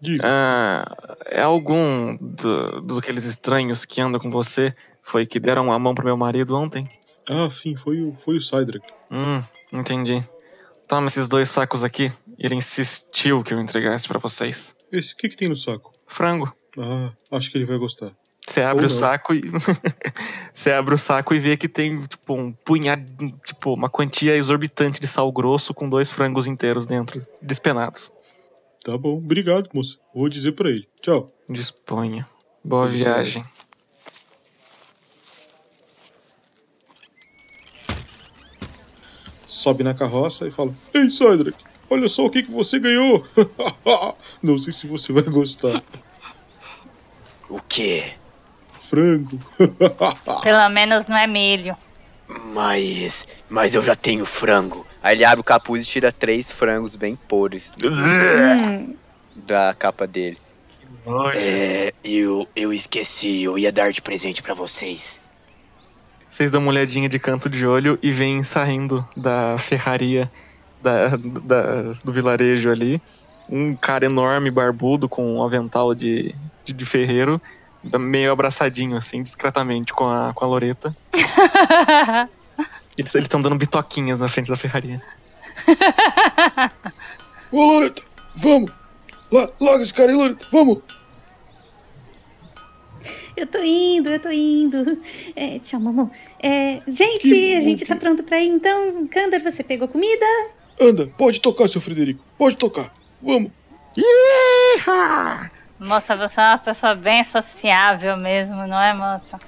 Diga. Ah, é algum do, dos aqueles estranhos que andam com você foi que deram a mão pro meu marido ontem? Ah, sim, foi o, foi o Cydrak. Hum, entendi. Toma esses dois sacos aqui. Ele insistiu que eu entregasse pra vocês. Esse, o que que tem no saco? Frango. Ah, acho que ele vai gostar. Você abre Ou o não. saco e. Você abre o saco e vê que tem, tipo, um punhado, tipo, uma quantia exorbitante de sal grosso com dois frangos inteiros dentro, despenados. Tá bom, obrigado, moça. Vou dizer pra ele. Tchau. Disponha. Boa viagem. Sobe na carroça e fala: Ei, Cydrak, olha só o que, que você ganhou. Não sei se você vai gostar. O quê? Frango. Pelo menos não é milho. Mas. Mas eu já tenho frango. Aí ele abre o capuz e tira três frangos bem podres Hum, da capa dele. É. Eu, eu esqueci, eu ia dar de presente pra vocês. Vocês dão uma olhadinha de canto de olho e vêm saindo da ferraria da, da- do vilarejo ali. Um cara enorme, barbudo, com um avental de, de, de ferreiro, meio abraçadinho, assim, discretamente com a, com a Loreta. Eles estão dando bitoquinhas na frente da ferraria. Ô, Loreta, vamos. Lá, logo esse cara aí, Loreta, vamos. Eu tô indo, eu tô indo. É, tchau, mamão. É, gente, Que a gente tá pronto pra ir então. Kander, você pegou comida? Anda, pode tocar, seu Frederico. Pode tocar. Vamos. Moça, você é uma pessoa bem sociável mesmo, não é, moça?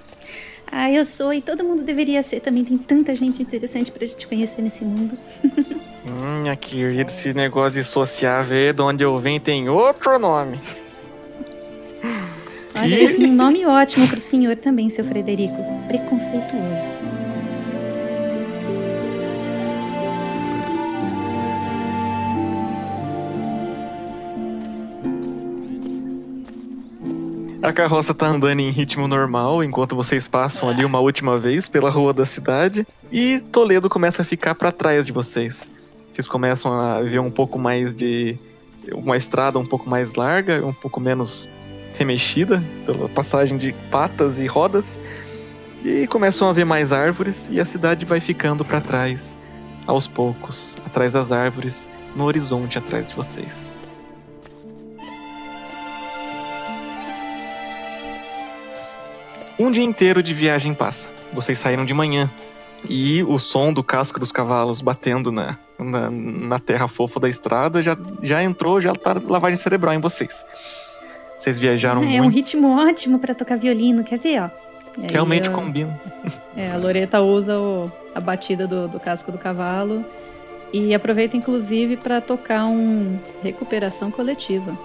Ah, eu sou e todo mundo deveria ser também. Tem tanta gente interessante pra gente conhecer nesse mundo. Hum, aqui, esse negócio de sociável, de onde eu venho, tem outro nome. Olha, eu tenho um nome ótimo pro senhor também, seu Frederico. Preconceituoso. A carroça tá andando em ritmo normal enquanto vocês passam ali uma última vez pela rua da cidade e Toledo começa a ficar pra trás de vocês. Vocês começam a ver um pouco mais de uma estrada um pouco mais larga, um pouco menos remexida pela passagem de patas e rodas e começam a ver mais árvores e a cidade vai ficando pra trás aos poucos, atrás das árvores, no horizonte atrás de vocês. Um dia inteiro de viagem passa. Vocês saíram de manhã. E o som do casco dos cavalos batendo na, na, na terra fofa da estrada já, já entrou, já tá lavagem cerebral em vocês. Vocês viajaram é um muito. ritmo ótimo pra tocar violino, quer ver, ó? Aí, Realmente combina. É, a Loreta usa o- a batida do, do casco do cavalo e aproveita inclusive para tocar um recuperação coletiva.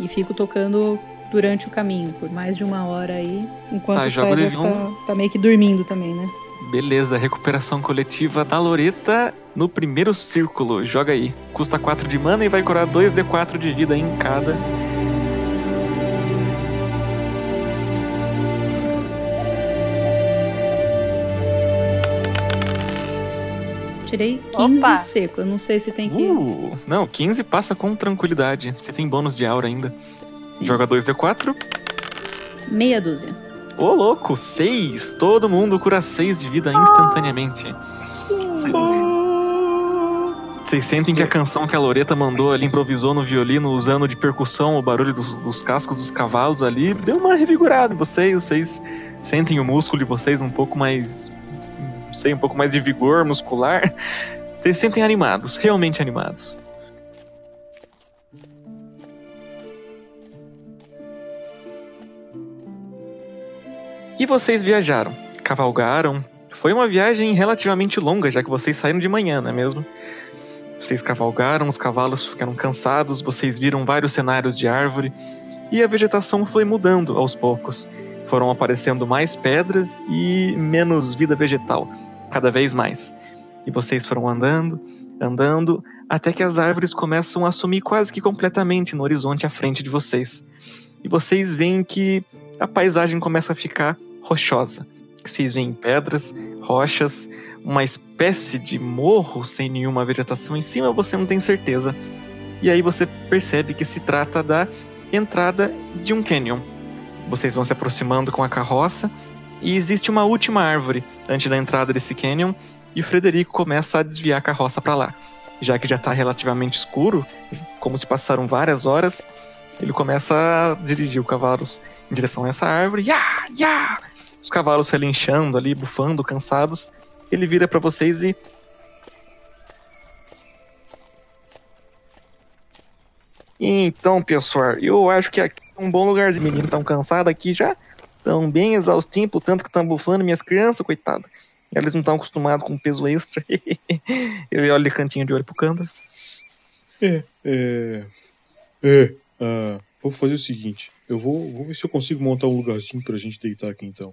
E fico tocando durante o caminho, por mais de uma hora aí, enquanto Ah, o Cedric D20. tá, tá meio que dormindo também, né? Beleza, recuperação coletiva da Loreta no primeiro círculo. Joga aí. Custa 4 de mana e vai curar 2d4 de vida em cada. Tirei 15 Opa! seco, eu não sei se tem que. Uh, não, 15 passa com tranquilidade. Você tem bônus de aura ainda. Sim. Joga 2d4. Meia dúzia. Ô, louco, 6. Todo mundo cura 6 de vida instantaneamente. Vocês sentem que a canção que a Loreta mandou ali, improvisou no violino, usando de percussão o barulho dos, dos cascos dos cavalos ali, deu uma revigorada em vocês. Vocês sentem o músculo de vocês um pouco mais. Sei, um pouco mais de vigor muscular. Vocês se sentem animados, realmente animados. E vocês viajaram, cavalgaram. Foi uma viagem relativamente longa, já que vocês saíram de manhã, não é mesmo? Vocês cavalgaram, os cavalos ficaram cansados, vocês viram vários cenários de árvore e a vegetação foi mudando aos poucos. Foram aparecendo mais pedras e menos vida vegetal, cada vez mais. E vocês foram andando, andando, até que as árvores começam a sumir quase que completamente no horizonte à frente de vocês. E vocês veem que a paisagem começa a ficar rochosa. Vocês veem pedras, rochas, uma espécie de morro sem nenhuma vegetação em cima, você não tem certeza. e aí você percebe que se trata da entrada de um canyon. Vocês vão se aproximando com a carroça e existe uma última árvore antes da entrada desse canyon e o Frederico começa a desviar a carroça para lá. Já que já está relativamente escuro, como se passaram várias horas, ele começa a dirigir os cavalos em direção a essa árvore. Os cavalos relinchando ali, bufando, cansados. Ele vira para vocês e Então, pessoal, eu acho que aqui um bom lugar. Os meninos estão cansados aqui já. Estão bem exaustivos, por tanto que estão bufando minhas crianças, coitado. Eles não estão acostumados com peso extra. eu olho de cantinho de olho pro canto. É, é. É. ah, vou fazer o seguinte. Eu vou, vou ver se eu consigo montar um lugarzinho pra gente deitar aqui então.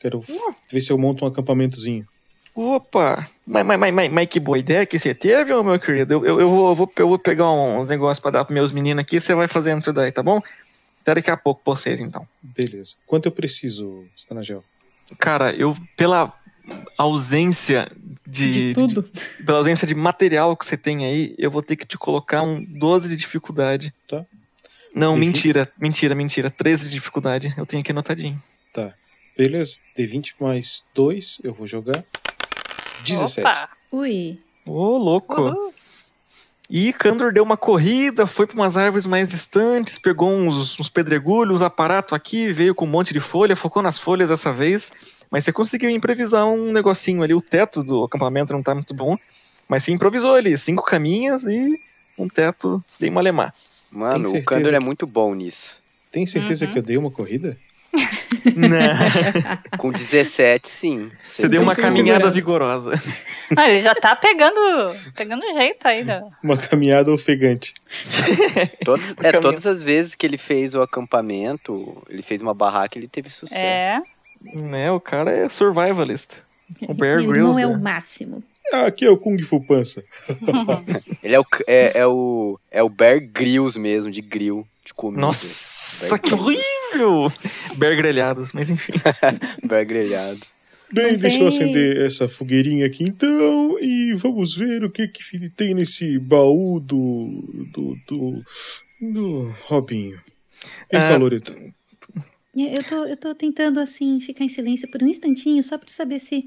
Quero ver se eu monto um acampamentozinho. Opa! Mas, mas, mas, mas, que boa ideia que você teve, meu querido. Eu, eu, eu, vou, eu vou pegar uns negócios pra dar pros meus meninos aqui você vai fazendo isso daí, tá bom? Até daqui a pouco pra vocês, então. Beleza. Quanto eu preciso, Stanagel? Cara, eu, pela ausência de, De tudo. de- pela ausência de material que você tem aí, eu vou ter que te colocar um 12 de dificuldade. Tá. Não, Enfim. mentira, mentira, mentira. 13 de dificuldade. Eu tenho aqui anotadinho. Tá. Beleza. D20 mais 2, eu vou jogar. 17. Opa! Ui. Ô, louco. E Kandor deu uma corrida, foi para umas árvores mais distantes, pegou uns, uns pedregulhos, uns aparatos aqui, veio com um monte de folha, focou nas folhas dessa vez. Mas você conseguiu improvisar um negocinho ali. O teto do acampamento não tá muito bom, mas você improvisou ali. Cinco caminhas e um teto bem malemar. Mano, o Kandor é que- muito bom nisso. Tem certeza Uhum. que eu dei uma corrida? Não, Com 17, sim. você deu uma caminhada segurando. vigorosa. Ah, ele já tá pegando, pegando jeito né? Uma caminhada ofegante. Todas, é, todas as vezes que ele fez o acampamento, ele fez uma barraca, ele teve sucesso. É. né, o cara é survivalist. O Bear Grylls, irmão é né? o máximo. Ah, aqui é o Kung Fu Pança. Ele é o, é, é o, é o Bear Grylls mesmo, de grill, de comida. Nossa, que horrível! Bear grelhados, mas enfim. Bear grelhado. Bem, Não deixa eu tem- acender essa fogueirinha aqui então e vamos ver o que, que tem nesse baú do. do. do. do Robinho. Vem Ah, cá, Loreto. Eu tô, eu tô tentando, assim, ficar em silêncio por um instantinho, só pra saber se,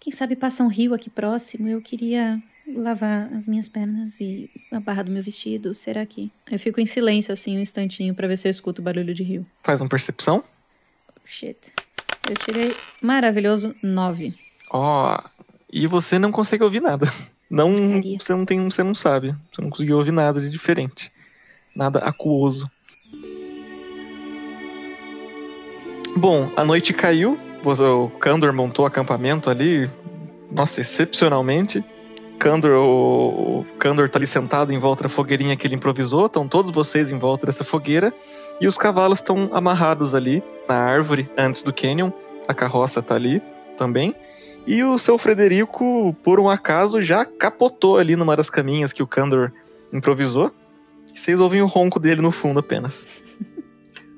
quem sabe, passa um rio aqui próximo. Eu queria lavar as minhas pernas e a barra do meu vestido. Será que. Eu fico em silêncio, assim, um instantinho, pra ver se eu escuto o barulho de rio. Faz uma percepção. Shit. Eu tirei maravilhoso nove. Ó, e você não consegue ouvir nada. Não, você não tem, você não sabe. Você não conseguiu ouvir nada de diferente. Nada aquoso. Bom, a noite caiu. O Kandor montou acampamento ali. Nossa, excepcionalmente. Kandor, o, Kandor tá ali sentado em volta da fogueirinha que ele improvisou. Estão todos vocês em volta dessa fogueira. E os cavalos estão amarrados ali na árvore antes do canyon. A carroça tá ali também. E o seu Frederico, por um acaso, já capotou ali numa das caminhas que o Kandor improvisou. E vocês ouvem o ronco dele no fundo apenas.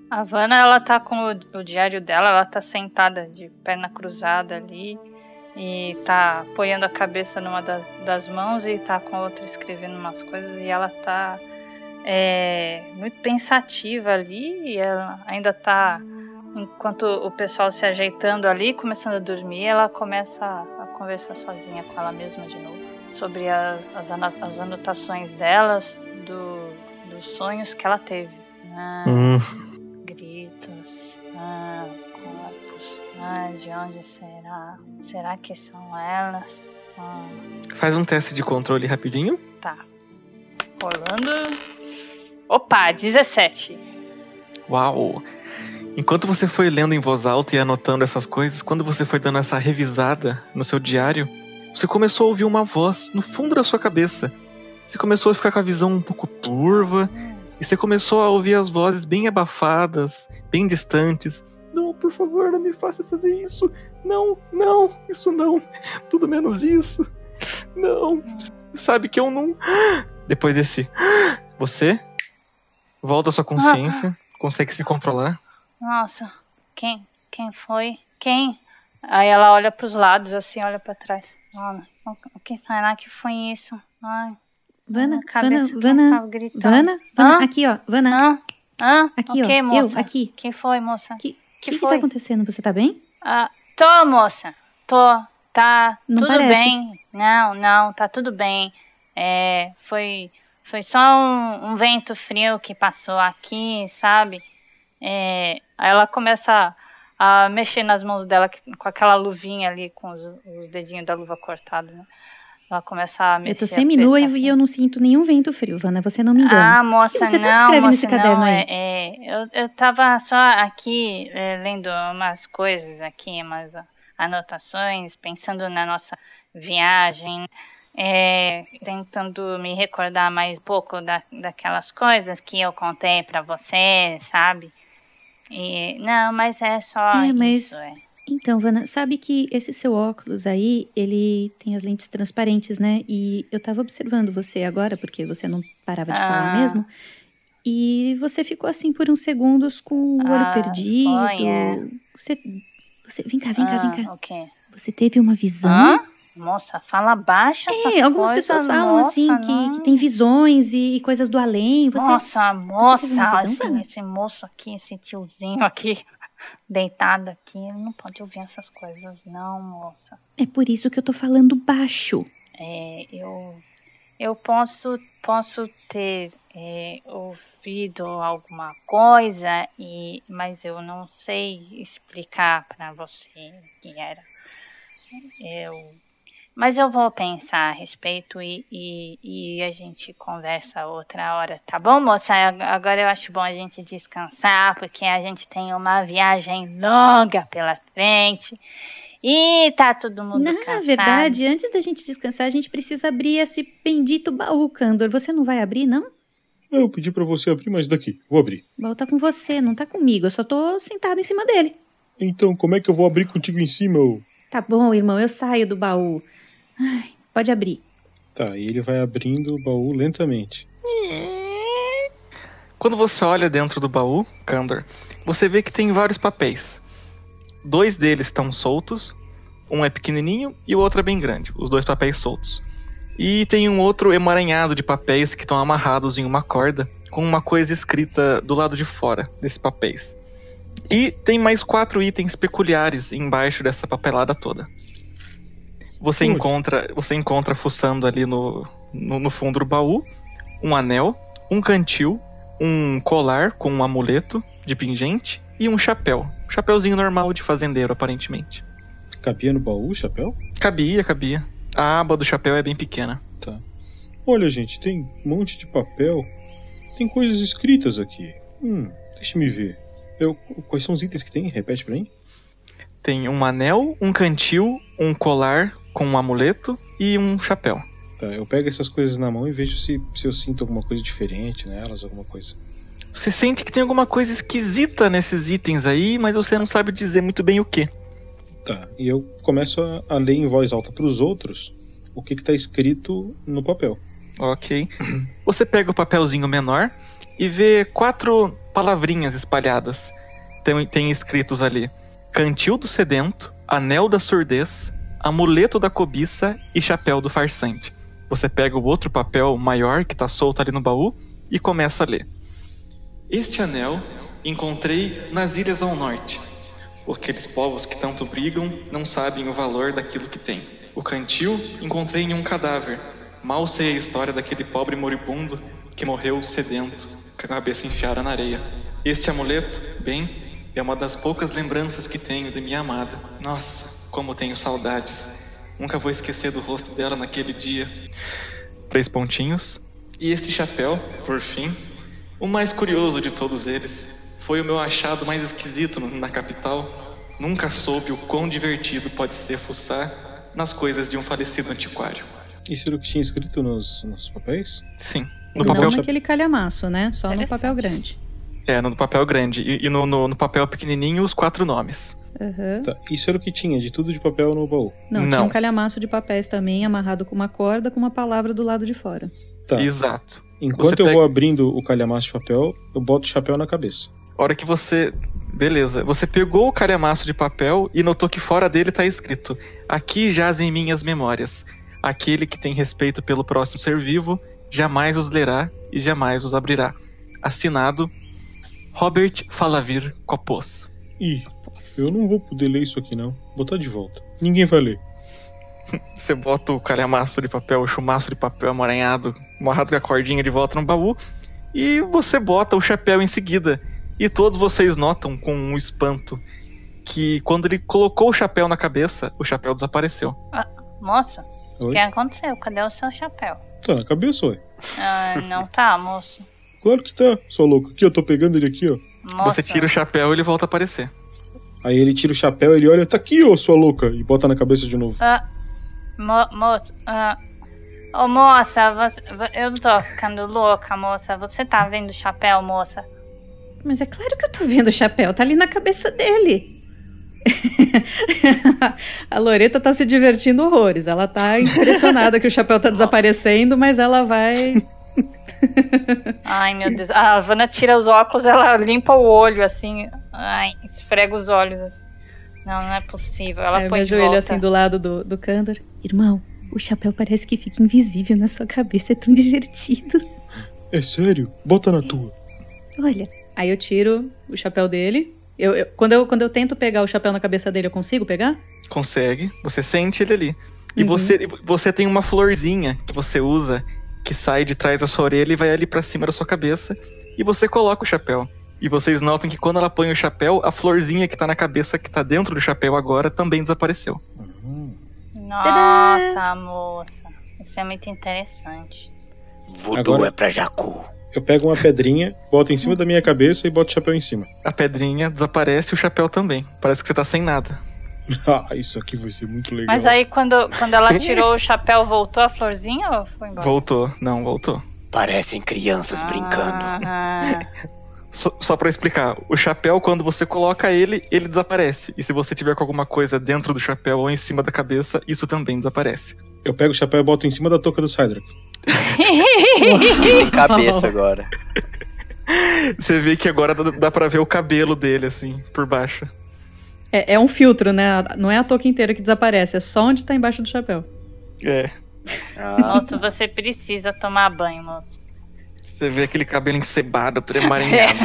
A Vanna, ela tá com o, o diário dela, ela tá sentada de perna cruzada ali e tá apoiando a cabeça numa das, das mãos e tá com a outra escrevendo umas coisas. E ela tá é, muito pensativa ali. E ela ainda tá, enquanto o pessoal se ajeitando ali, começando a dormir, ela começa a, conversar sozinha com ela mesma de novo. Sobre a- as, as anotações delas, do, dos sonhos que ela teve. Ah, Hum, gritos, ah, ah, de onde será? Será que são elas? Ah, faz um teste de controle rapidinho. tá. Rolando. Opa, 17. Uau! Enquanto você foi lendo em voz alta e anotando essas coisas, quando você foi dando essa revisada no seu diário, você começou a ouvir uma voz no fundo da sua cabeça. Você começou a ficar com a visão um pouco turva, e você começou a ouvir as vozes bem abafadas, bem distantes. Não, por favor, não me faça fazer isso. Não, não, isso não. Tudo menos isso. Não. Sabe que eu não. Depois desse. Você volta à sua consciência, consegue se controlar. Nossa, quem? Quem foi? Quem? Aí ela olha pros lados, assim, olha pra trás. Olha, o que será que foi isso? Ai, Vana, cabeça Vana, Vana. Vana, Vana, aqui, ó, Vana. Hã? Hã? Aqui, o que, ó, moça? eu, aqui. que foi, moça? Que, que, que, que foi? tá acontecendo? Você tá bem? Ah, tô, moça. Tô. Tá Não tudo parece. bem. Não, não, tá tudo bem. É, foi, foi só um, um vento frio que passou aqui, sabe? É, aí ela começa a, a mexer nas mãos dela com aquela luvinha ali, com os, os dedinhos da luva cortados, né? Ela começa a mexer. Eu tô semi-nua e, e eu não sinto nenhum vento frio, Vana, você não me engana. ah, moça, O que você não, tá escrevendo moça, nesse caderno não, aí? É, é, eu, eu tava só aqui é, lendo umas coisas aqui, umas anotações, pensando na nossa viagem, é, tentando me recordar mais um pouco da, daquelas coisas que eu contei pra você, sabe? E, não, mas é só É, mas- isso, é. Então, Vana, sabe que esse seu óculos aí, ele tem as lentes transparentes, né? E eu tava observando você agora, porque você não parava de falar Ah. mesmo. E você ficou assim por uns segundos com o olho Ah, perdido. Você, você. Vem cá, vem cá, vem Ah, cá. O quê? Você teve uma visão? Hã? Moça, fala baixo É, algumas coisas, pessoas falam assim que, que tem visões e, coisas do além. Você, Nossa, teve moça, esse, Vana? esse moço aqui, esse tiozinho aqui, deitado aqui, não pode ouvir essas coisas, não, moça. é por isso que eu tô falando baixo. É, eu, eu posso, posso ter é, ouvido alguma coisa, e, mas eu não sei explicar pra você o que era. Eu, mas eu vou pensar a respeito e, e, e a gente conversa outra hora, tá bom, moça? Ag- Agora eu acho bom a gente descansar, porque a gente tem uma viagem longa pela frente. E tá todo mundo Na cansado. verdade, antes da gente descansar, a gente precisa abrir esse bendito baú, Candor. Você não vai abrir, não? Eu pedi pra você abrir, mas daqui. Vou abrir. O baú tá com você, não tá comigo. Eu só tô sentada em cima dele. Então, como é que eu vou abrir contigo em cima? ô? Tá bom, irmão, eu saio do baú. Ai, pode abrir. Tá, e ele vai abrindo o baú lentamente. Quando você olha dentro do baú, Kandor, você vê que tem vários papéis. Dois deles estão soltos, um é pequenininho e o outro é bem grande, os dois papéis soltos. E tem um outro emaranhado de papéis que estão amarrados em uma corda, com uma coisa escrita do lado de fora desses papéis. E tem mais quatro itens peculiares embaixo dessa papelada toda. Você Ui. encontra, você encontra fuçando ali no, no, no fundo do baú um anel, um cantil, um colar com um amuleto de pingente e um chapéu. Um chapéuzinho normal de fazendeiro, aparentemente. Cabia no baú o chapéu? Cabia, cabia. A aba do chapéu é bem pequena. Tá. Olha, gente, tem um monte de papel. Tem coisas escritas aqui. Hum, deixa me ver. Eu, quais são os itens que tem? Repete pra mim. Tem um anel, um cantil, um colar com um amuleto e um chapéu. Tá, eu pego essas coisas na mão e vejo se, se eu sinto alguma coisa diferente nelas, alguma coisa. Você sente que tem alguma coisa esquisita nesses itens aí, mas você não sabe dizer muito bem o que. Tá, e eu começo a, a ler em voz alta pros outros o que que tá escrito no papel. Ok. Você pega o papelzinho menor e vê quatro palavrinhas espalhadas. Tem, tem escritos ali: Cantil do Sedento, Anel da Surdez, Amuleto da Cobiça e Chapéu do Farsante. Você pega o outro papel maior que tá solto ali no baú e começa a ler. Este anel encontrei nas ilhas ao norte. Aqueles povos que tanto brigam não sabem o valor daquilo que têm. O cantil encontrei em um cadáver. Mal sei a história daquele pobre moribundo que morreu sedento, com a cabeça enfiada na areia. Este amuleto, bem, é uma das poucas lembranças que tenho de minha amada. Nossa, como tenho saudades. Nunca vou esquecer do rosto dela naquele dia. Três pontinhos. E este chapéu, por fim, o mais curioso de todos eles, foi o meu achado mais esquisito na capital. Nunca soube o quão divertido pode ser fuçar nas coisas de um falecido antiquário. Isso era o que tinha escrito nos, nos papéis? Sim. No Não papel, naquele calhamaço, né? Só no papel grande. é, no papel grande. E, e no, no- no papel pequenininho, os quatro nomes. Aham. Tá, isso era o que tinha, de tudo de papel no baú. Não, Não. tinha um calhamaço de papéis também, amarrado com uma corda, com uma palavra do lado de fora. Tá. Exato. Enquanto Você eu pega- vou abrindo o calhamaço de papel, eu boto o chapéu na cabeça. A hora que você. Beleza. Você pegou o calhamaço de papel e notou que fora dele tá escrito: Aqui jazem minhas memórias. Aquele que tem respeito pelo próximo ser vivo jamais os lerá e jamais os abrirá. Assinado Robert Falavir Copos. Ih, eu não vou poder ler isso aqui não. Botar de volta. Ninguém vai ler. Você bota o calhamaço de papel, o chumaço de papel amaranhado, amarrado com a cordinha de volta no baú, e você bota o chapéu em seguida. E todos vocês notam com um espanto que quando ele colocou o chapéu na cabeça, o chapéu desapareceu. Ah, moça, o que aconteceu? Cadê o seu chapéu? Tá na cabeça, ué. Ah, não tá, moço. Claro que tá, sua louca. Aqui, eu tô pegando ele aqui, ó. Moça. Você tira o chapéu e ele volta a aparecer. Aí ele tira o chapéu, ele olha, tá aqui, ô sua louca, e bota na cabeça de novo. Ah, mo moço, ah, ô moça, você, eu não tô ficando louca, moça. Você tá vendo o chapéu, moça? Mas é claro que eu tô vendo o chapéu, tá ali na cabeça dele. a Loreta tá se divertindo horrores. Ela tá impressionada que o chapéu tá desaparecendo, mas ela vai. Ai, meu Deus. A Havana tira os óculos, ela limpa o olho, assim. Ai, esfrega os olhos. assim. Não, não é possível. Ela Aí eu põe me de ajoelho volta. assim do lado do, do Kandor. Irmão, o chapéu parece que fica invisível na sua cabeça, é tão divertido. É sério? Bota na tua. Olha, Aí eu tiro o chapéu dele. Eu, eu- quando, eu, quando eu tento pegar o chapéu na cabeça dele, eu consigo pegar? Consegue, você sente ele ali. E Uhum. você, e você tem uma florzinha que você usa, que sai de trás da sua orelha e vai ali pra cima da sua cabeça. E você coloca o chapéu. E vocês notam que quando ela põe o chapéu, a florzinha que tá na cabeça, que tá dentro do chapéu agora, também desapareceu. Nossa, moça. Isso é muito interessante. Voodoo Agora- é pra Jacu. Eu pego uma pedrinha, boto em cima da minha cabeça e boto o chapéu em cima. A pedrinha desaparece e o chapéu também. Parece que você tá sem nada. Ah, isso aqui vai ser muito legal. Mas aí, quando, quando ela tirou o chapéu, voltou a florzinha ou foi embora? Voltou. Não, voltou. Parecem crianças brincando. Ah, Só, só para explicar, o chapéu, quando você coloca ele, ele desaparece. E se você tiver com alguma coisa dentro do chapéu ou em cima da cabeça, isso também desaparece. Eu pego o chapéu e boto em cima da touca do Cydrak. Sem cabeça agora. Você vê que agora dá, dá pra ver o cabelo dele, assim, por baixo. É, é um filtro, né? Não é a touca inteira que desaparece, é só onde tá embaixo do chapéu. É. Moço, você precisa tomar banho, moço. Você vê aquele cabelo encebado, todo emaranhado.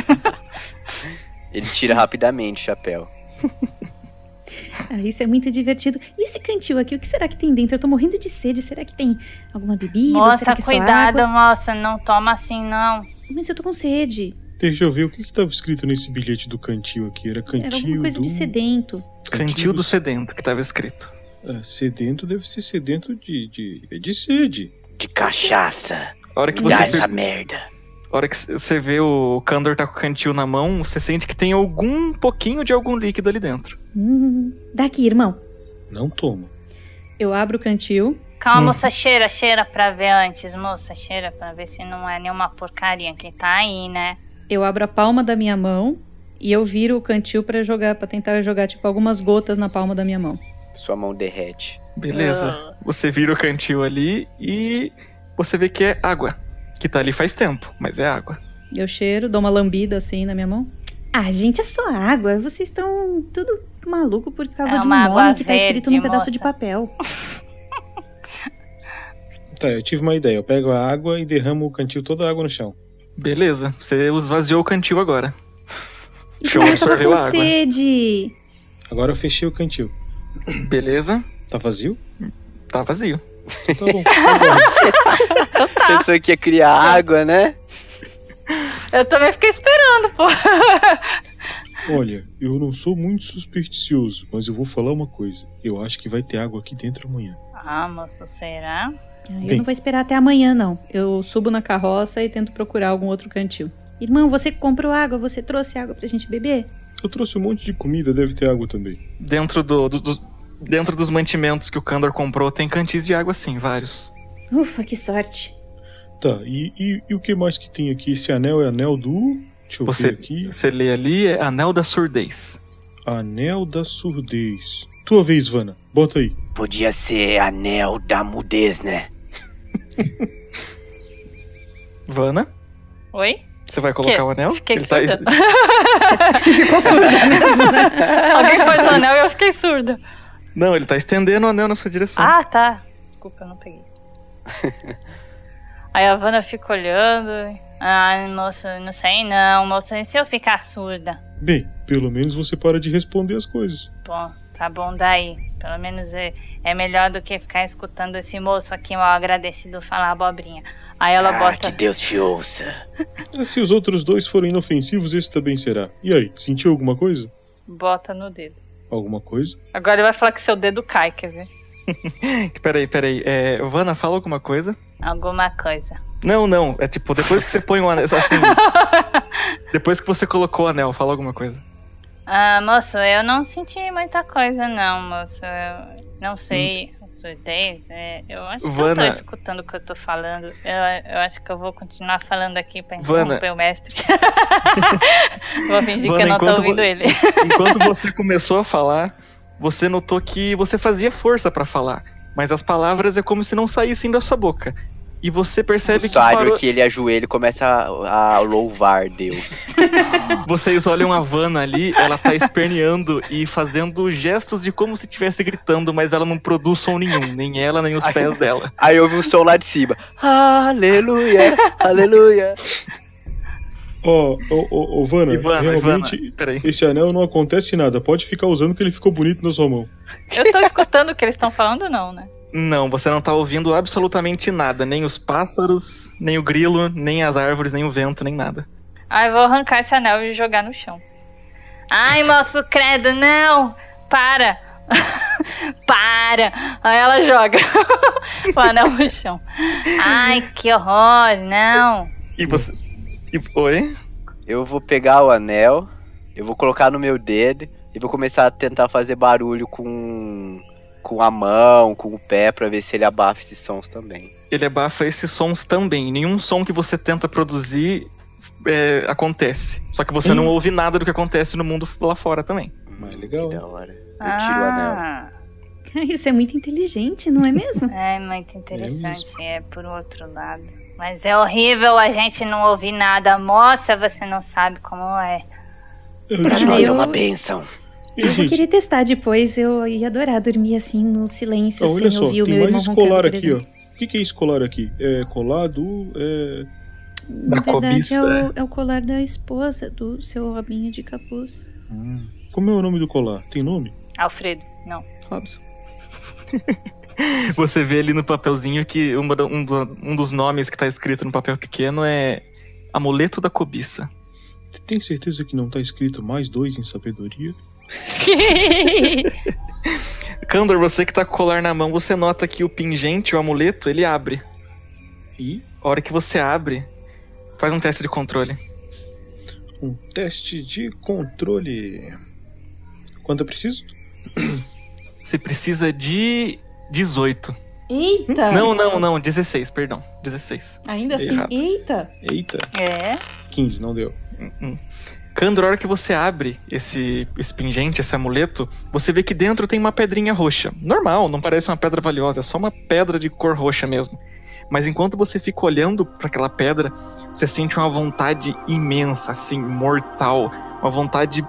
Ele tira rapidamente o chapéu. ah, isso é muito divertido. E esse cantil aqui, o que será que tem dentro? Eu tô morrendo de sede. Será que tem alguma bebida? Moça, será que é só cuidado, água? moça. Não toma assim, não. Mas eu tô com sede. Deixa eu ver o que que tava escrito nesse bilhete do cantil aqui. Era cantil Era alguma coisa do... de sedento. Cantil do sedento, que tava escrito. Ah, sedento deve ser sedento de, de, de sede. De cachaça. A hora que Dá você, essa per- merda. a hora que você vê o Kandor tá com o cantil na mão, você sente que tem algum pouquinho de algum líquido ali dentro. Hum, daqui, irmão. Não toma. Eu abro o cantil. Calma, Hum. moça, cheira, cheira pra ver antes, moça. Cheira pra ver se não é nenhuma porcaria que tá aí, né? Eu abro a palma da minha mão e eu viro o cantil pra jogar, para tentar jogar tipo algumas gotas na palma da minha mão. Sua mão derrete. Beleza. Ah. Você vira o cantil ali e você vê que é água. Que tá ali faz tempo, mas é água. Eu cheiro, dou uma lambida assim na minha mão. Ah, gente, é só água. Vocês estão tudo maluco por causa É de um uma água nome que tá escrito verde, num pedaço moça. de papel. Tá, eu tive uma ideia. Eu pego a água e derramo o cantil toda a água no chão. Beleza, você esvaziou o cantil agora. Eu tava absorveu com a água. sede. Agora eu fechei o cantil. Beleza, Tá vazio? tá vazio. Tá bom. Agora. Pensou que ia criar água, né? Eu também fiquei esperando, pô. Olha, eu não sou muito supersticioso, mas eu vou falar uma coisa. Eu acho que vai ter água aqui dentro amanhã. Ah, moço, será? Ah, Eu Bem. não vou esperar até amanhã, não. Eu subo na carroça e tento procurar algum outro cantil. Irmão, você que comprou água, você trouxe água pra gente beber? Eu trouxe um monte de comida, deve ter água também. Dentro do, do- do- dentro dos mantimentos que o Kandor comprou, tem cantis de água sim, vários. Ufa, que sorte. Tá, e, e, e o que mais que tem aqui? Esse anel é anel do. Deixa eu Você, ver aqui. você lê ali, é Anel da Surdez. Anel da surdez. Tua vez, Vana. Bota aí. Podia ser anel da mudez, né? Vana, Oi? você vai colocar Que? o anel? Fiquei Ele tá- surda. Ficou surda mesmo, né? Alguém pôs o anel e eu fiquei surda. Não, ele tá estendendo o anel na sua direção. Ah, tá. Desculpa, eu não peguei. Aí a Vanna fica olhando. Ai, moço, não sei não, moço. E se eu ficar surda? Bem, pelo menos você para de responder as coisas. Bom, tá bom daí. Pelo menos é, é melhor do que ficar escutando esse moço aqui mal agradecido falar abobrinha. Aí ela Ah, bota. que Deus te ouça. Se os outros dois forem inofensivos, esse também será. E aí, sentiu alguma coisa? Bota no dedo. Alguma coisa? Agora ele vai falar que seu dedo cai, quer ver? Peraí, peraí. É, Vanna, fala alguma coisa? Alguma coisa. Não, não. É tipo, depois que você põe o anel. Assim. depois que você colocou o anel, fala alguma coisa. Ah, moço, eu não senti muita coisa, não, moço. Eu não sei a surdez. é, eu acho que eu tô Vana. escutando o que eu tô falando. Eu, eu acho que eu vou continuar falando aqui pra Vana. interromper o mestre. vou fingir que Vana, eu não tô enquanto ouvindo vo- ele. Enquanto você começou a falar, você notou que você fazia força pra falar, mas as palavras é como se não saíssem da sua boca. E você O percebe que parou... Cydric, ele ajoelha e começa a, a louvar Deus. Vocês olham a Vanna ali, ela tá esperneando e fazendo gestos de como se estivesse gritando, mas ela não produz som nenhum, nem ela, nem os Aí- pés dela. Aí ouve um som lá de cima. Aleluia, aleluia. Ó, ô, ô, ô, Vanna, Ivana, realmente Ivana, esse anel não acontece nada. Pode ficar usando que ele ficou bonito na sua mão. Eu tô escutando o que eles estão falando, não, né? Não, você não tá ouvindo absolutamente nada, nem os pássaros, nem o grilo, nem as árvores, nem o vento, nem nada. Aí eu vou arrancar esse anel e jogar no chão. Ai, moço, credo, não! Para! Para! Aí ela joga o anel no chão. Ai, que horror, não! E você. E... Oi? Eu vou pegar o anel, eu vou colocar no meu dedo e vou começar a tentar fazer barulho com, com a mão, com o pé, pra ver se ele abafa esses sons também. Ele abafa esses sons também. Nenhum som que você tenta produzir é, acontece. Só que você não ouve nada do que acontece no mundo lá fora também. Mas legal. Que da hora. Eu tiro o anel. Ah, Isso é muito inteligente, não é mesmo? é muito interessante, é por outro lado. Mas é horrível a gente não ouvir nada. Moça, você não sabe como é. Pra Ah, nós é uma bênção. E, Eu vou querer testar depois. Eu ia adorar dormir assim no silêncio, sem olha só, ouvir o meu mais irmão esse roncando, aqui, ó. O que, que é esse colar aqui? É colar do. É... Na Da verdade, cobiça, é o, é o colar da esposa do seu Robinho de capuz. Como é o nome do colar? Tem nome? Alfredo, não. Robson. Você vê ali no papelzinho que uma um, do- um dos nomes que tá escrito no papel pequeno é Amuleto da Cobiça. Tem certeza que não tá escrito mais dois em sabedoria? Candor, você que tá com o colar na mão, você nota que o pingente, o amuleto, ele abre. E A hora que você abre, faz um teste de controle. um teste de controle. Quanto é preciso? Você precisa de 18. Eita! Não, não, não, 16, perdão. 16. Ainda assim, Errado. eita! Eita, É? 15, não deu. Candor, a hora que você abre esse, esse pingente, esse amuleto, você vê que dentro tem uma pedrinha roxa. Normal, não parece uma pedra valiosa, é só uma pedra de cor roxa mesmo. Mas enquanto você fica olhando para aquela pedra, você sente uma vontade imensa, assim, mortal. Uma vontade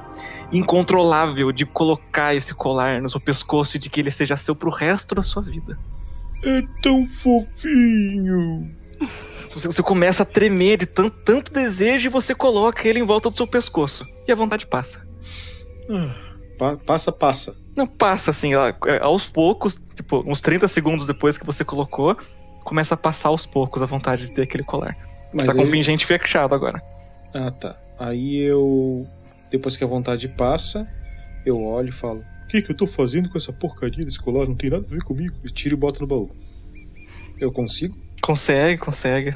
incontrolável de colocar esse colar no seu pescoço e de que ele seja seu pro resto da sua vida. É tão fofinho. Você, começa a tremer de tanto, tanto desejo e você coloca ele em volta do seu pescoço. E a vontade passa. Ah, pa- passa, passa. Não passa assim, é, aos poucos, tipo, uns 30 segundos depois que você colocou, começa a passar aos poucos a vontade de ter aquele colar. Mas tá com o pingente fechado agora. Ah, tá. Aí eu. Depois que a vontade passa, eu olho e falo: O que, que eu tô fazendo com essa porcaria desse colar? Não tem nada a ver comigo. Eu tiro e boto no baú. Eu consigo? Consegue, consegue.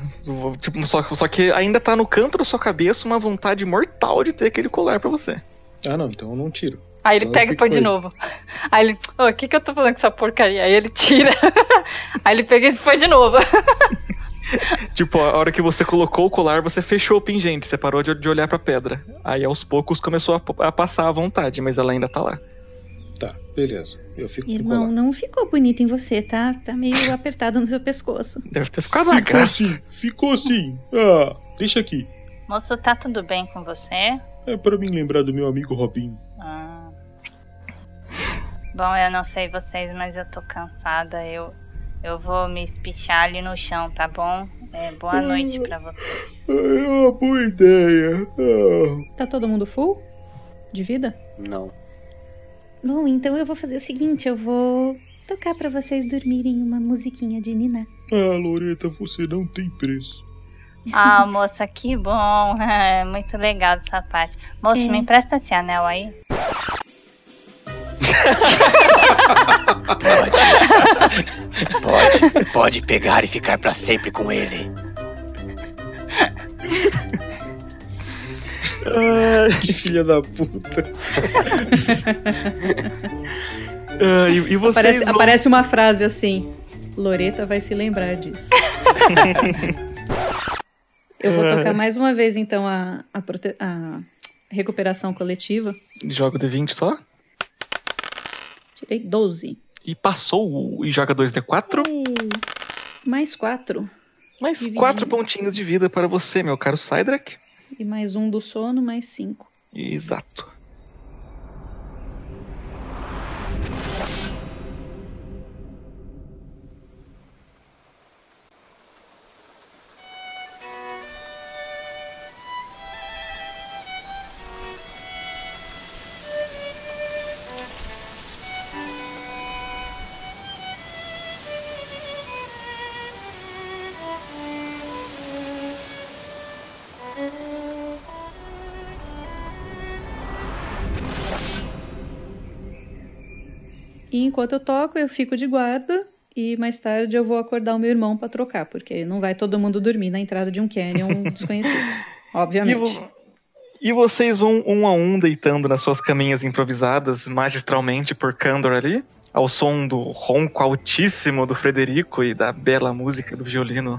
Tipo, só, só que ainda tá no canto da sua cabeça uma vontade mortal de ter aquele colar pra você. Ah, não, então eu não tiro. Aí ele Então pega e põe de novo. Aí ele, ô, o que que eu tô fazendo com essa porcaria? Aí ele tira. Aí ele pega e põe de novo. Tipo, a hora que você colocou o colar, você fechou o pingente, você parou de, de olhar pra pedra. Aí aos poucos começou a, a passar a vontade, mas ela ainda tá lá. Tá, beleza. Eu fico Irmão, não ficou bonito em você, tá? Tá meio apertado no seu pescoço. Deve ter ficado Ficou graça. sim, ficou sim. Ah, deixa aqui. Moço, tá tudo bem com você? É pra mim lembrar do meu amigo Robinho. Ah. Bom, eu não sei vocês, mas eu tô cansada. Eu, Eu vou me espichar ali no chão, tá bom? É, boa noite pra vocês. É uma boa ideia. Ah. Tá todo mundo full? De vida? Não. Bom, então eu vou fazer o seguinte, eu vou tocar pra vocês dormirem uma musiquinha de Nina. Ah, Loreta, você não tem preço. Ah, moça, que bom. É, muito legal essa parte. Moço, É. me empresta esse anel aí. Pode, pode pegar e ficar pra sempre com ele. que filha da puta. Ah, e, e vocês Aparece, vão- aparece uma frase assim. Loreta vai se lembrar disso. Eu vou tocar mais uma vez, então, a, a, prote- a recuperação coletiva. Joga o D20 só. Tirei 12. E passou e joga 2D4. Mais 4. Mais Dividindo. quatro pontinhos de vida para você, meu caro Cydrak. E mais um do sono, mais 5. Exato. Enquanto eu toco, eu fico de guarda. E mais tarde eu vou acordar o meu irmão pra trocar, porque não vai todo mundo dormir na entrada de um canyon desconhecido. E, Obviamente. vo- e vocês vão um a um deitando nas suas caminhas improvisadas, magistralmente por Candor ali, ao som do ronco altíssimo do Frederico e da bela música do violino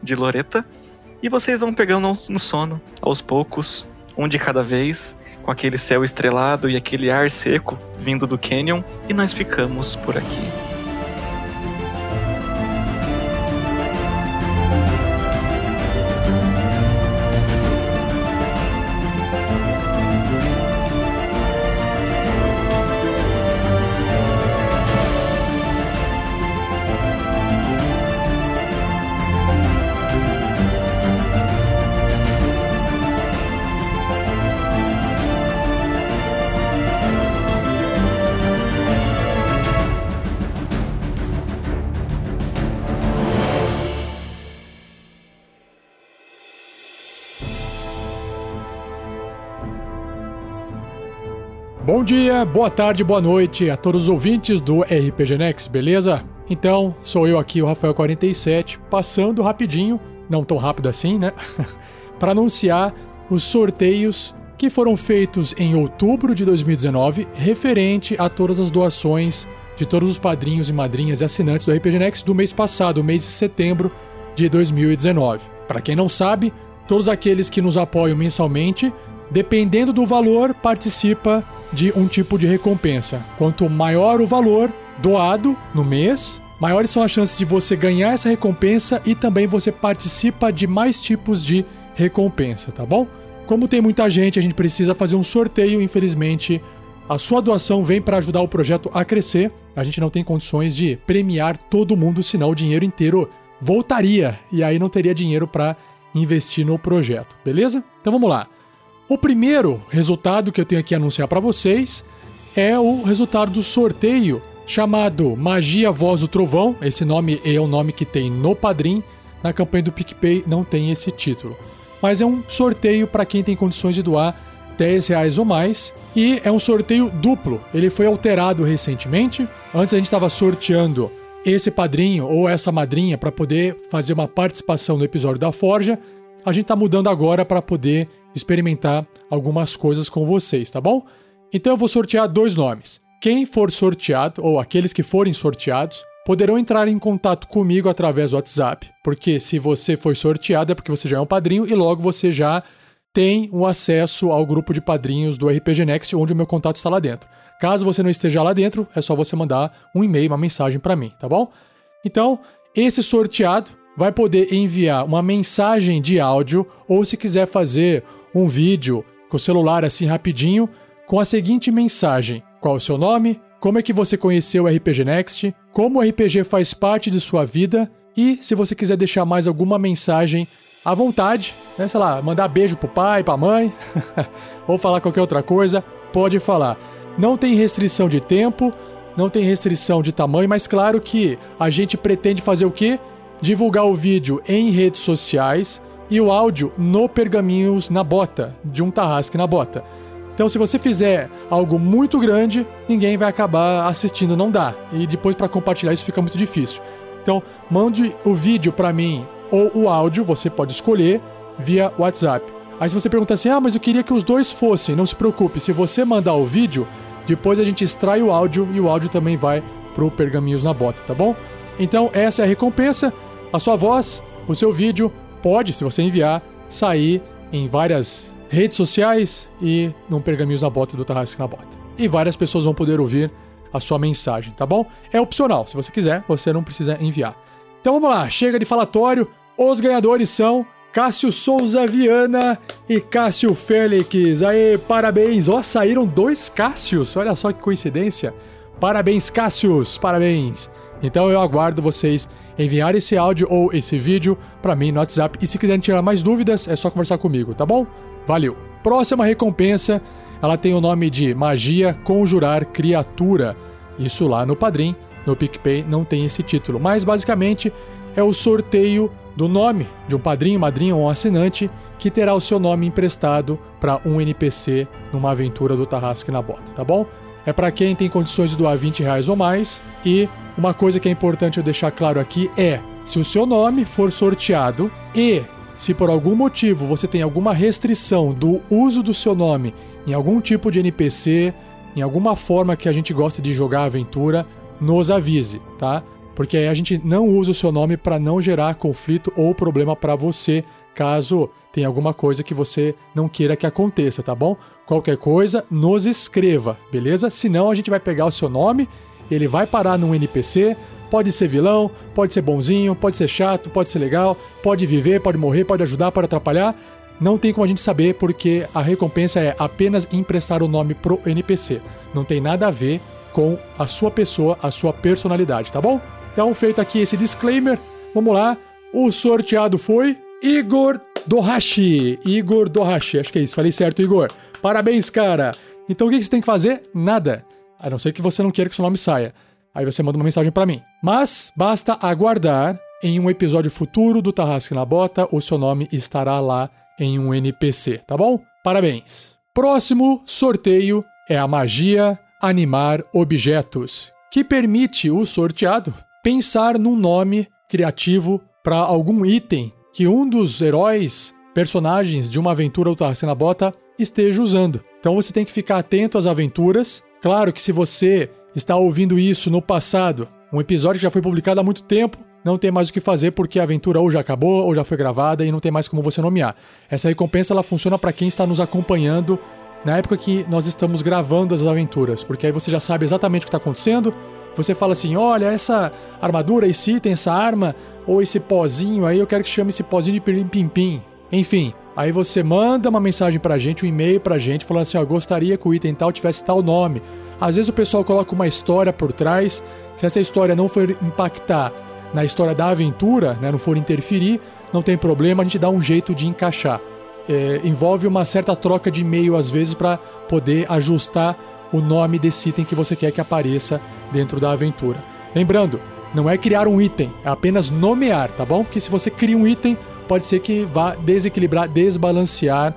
de Loreta. E vocês vão pegando no sono, aos poucos, um de cada vez, com aquele céu estrelado e aquele ar seco vindo do canyon, e nós ficamos por aqui. Bom dia, boa tarde, boa noite a todos os ouvintes do RPG Next, beleza? Então, sou eu aqui, o Rafael47, passando rapidinho, não tão rápido assim, né? para anunciar os sorteios que foram feitos em outubro de 2019, referente a todas as doações de todos os padrinhos e madrinhas e assinantes do RPG Next do mês passado, mês de setembro de 2019. Para quem não sabe, todos aqueles que nos apoiam mensalmente, dependendo do valor, participa de um tipo de recompensa. Quanto maior o valor doado no mês, maiores são as chances de você ganhar essa recompensa e também você participa de mais tipos de recompensa, tá bom? Como tem muita gente, a gente precisa fazer um sorteio, infelizmente. A sua doação vem para ajudar o projeto a crescer. A gente não tem condições de premiar todo mundo, senão o dinheiro inteiro voltaria e aí não teria dinheiro para investir no projeto, beleza? Então vamos lá. O primeiro resultado que eu tenho aqui a anunciar para vocês é o resultado do sorteio chamado Magia Voz do Trovão. Esse nome é o nome que tem no Padrim. Na campanha do PicPay não tem esse título. Mas é um sorteio para quem tem condições de doar 10 reais ou mais. E é um sorteio duplo. Ele foi alterado recentemente. Antes a gente estava sorteando esse padrinho ou essa madrinha para poder fazer uma participação no episódio da Forja. A gente está mudando agora para poder experimentar algumas coisas com vocês, tá bom? Então eu vou sortear dois nomes. Quem for sorteado, ou aqueles que forem sorteados, poderão entrar em contato comigo através do WhatsApp, porque se você foi sorteado é porque você já é um padrinho e logo você já tem o acesso ao grupo de padrinhos do RPG Next, onde o meu contato está lá dentro. Caso você não esteja lá dentro, é só você mandar um e-mail, uma mensagem para mim, tá bom? Então, esse sorteado vai poder enviar uma mensagem de áudio ou se quiser fazer um vídeo com o celular assim rapidinho com a seguinte mensagem: qual o seu nome, como é que você conheceu o RPG Next, como o RPG faz parte de sua vida e se você quiser deixar mais alguma mensagem à vontade, né? Sei lá, mandar beijo pro pai, pra mãe, ou falar qualquer outra coisa, pode falar. Não tem restrição de tempo, não tem restrição de tamanho, mas claro que a gente pretende fazer o quê? Divulgar o vídeo em redes sociais e o áudio no Pergaminhos na Bota, de um Tarrasque na Bota. Então, se você fizer algo muito grande, ninguém vai acabar assistindo, não dá. E depois para compartilhar isso fica muito difícil. Então, mande o vídeo para mim ou o áudio, você pode escolher via WhatsApp. Aí se você pergunta assim: "Ah, mas eu queria que os dois fossem". Não se preocupe, se você mandar o vídeo, depois a gente extrai o áudio e o áudio também vai pro Pergaminhos na Bota, tá bom? Então, essa é a recompensa. A sua voz, o seu vídeo pode, se você enviar, sair em várias redes sociais e num Pergaminhos na Bota do Tarrasque na Bota. E várias pessoas vão poder ouvir a sua mensagem, tá bom? É opcional, se você quiser, você não precisa enviar. Então vamos lá, chega de falatório. Os ganhadores são Cássio Souza Viana e Cássio Félix. Aê, parabéns! Ó, saíram dois Cássios, olha só que coincidência. Parabéns, Cássios, parabéns! Então eu aguardo vocês enviar esse áudio ou esse vídeo para mim no WhatsApp. E se quiserem tirar mais dúvidas, é só conversar comigo, tá bom? Valeu! Próxima recompensa ela tem o nome de Magia Conjurar Criatura. Isso lá no Padrim, no PicPay não tem esse título, mas basicamente é o sorteio do nome de um padrinho, madrinha ou um assinante que terá o seu nome emprestado para um NPC numa aventura do Tarrasque na Bota, tá bom? É para quem tem condições de doar 20 reais ou mais. E uma coisa que é importante eu deixar claro aqui é: se o seu nome for sorteado e se por algum motivo você tem alguma restrição do uso do seu nome em algum tipo de NPC, em alguma forma que a gente gosta de jogar aventura, nos avise, tá? Porque aí a gente não usa o seu nome para não gerar conflito ou problema para você, caso tenha alguma coisa que você não queira que aconteça, tá bom? Qualquer coisa, nos escreva, beleza? Senão a gente vai pegar o seu nome, ele vai parar num NPC, pode ser vilão, pode ser bonzinho, pode ser chato, pode ser legal, pode viver, pode morrer, pode ajudar, pode atrapalhar. Não tem como a gente saber porque a recompensa é apenas emprestar o nome pro NPC. Não tem nada a ver com a sua pessoa, a sua personalidade, tá bom? Então, feito aqui esse disclaimer, vamos lá. O sorteado foi Igor Dohashi. Igor Dohashi, acho que é isso. Falei certo, Igor. Parabéns, cara. Então, o que você tem que fazer? Nada. A não ser que você não queira que seu nome saia. Aí você manda uma mensagem para mim. Mas basta aguardar. Em um episódio futuro do Tarrasque na Bota, o seu nome estará lá em um NPC, tá bom? Parabéns! Próximo sorteio é a magia animar objetos, que permite o sorteado pensar num nome criativo para algum item que um dos heróis, personagens de uma aventura ou na Bota esteja usando. Então você tem que ficar atento às aventuras. Claro que se você está ouvindo isso no passado, um episódio que já foi publicado há muito tempo, não tem mais o que fazer porque a aventura ou já acabou ou já foi gravada e não tem mais como você nomear. Essa recompensa ela funciona para quem está nos acompanhando na época que nós estamos gravando as aventuras, porque aí você já sabe exatamente o que está acontecendo. Você fala assim: olha, essa armadura, esse item, essa arma, ou esse pozinho aí, eu quero que chame esse pozinho de pirim-pim-pim. Enfim, aí você manda uma mensagem pra gente, um e-mail pra gente, falando assim: ó, gostaria que o item tal tivesse tal nome. Às vezes o pessoal coloca uma história por trás, se essa história não for impactar na história da aventura, né, não for interferir, não tem problema, a gente dá um jeito de encaixar. É, envolve uma certa troca de e-mail às vezes para poder ajustar o nome desse item que você quer que apareça dentro da aventura. Lembrando, não é criar um item, é apenas nomear, tá bom? Porque se você cria um item, pode ser que vá desequilibrar, desbalancear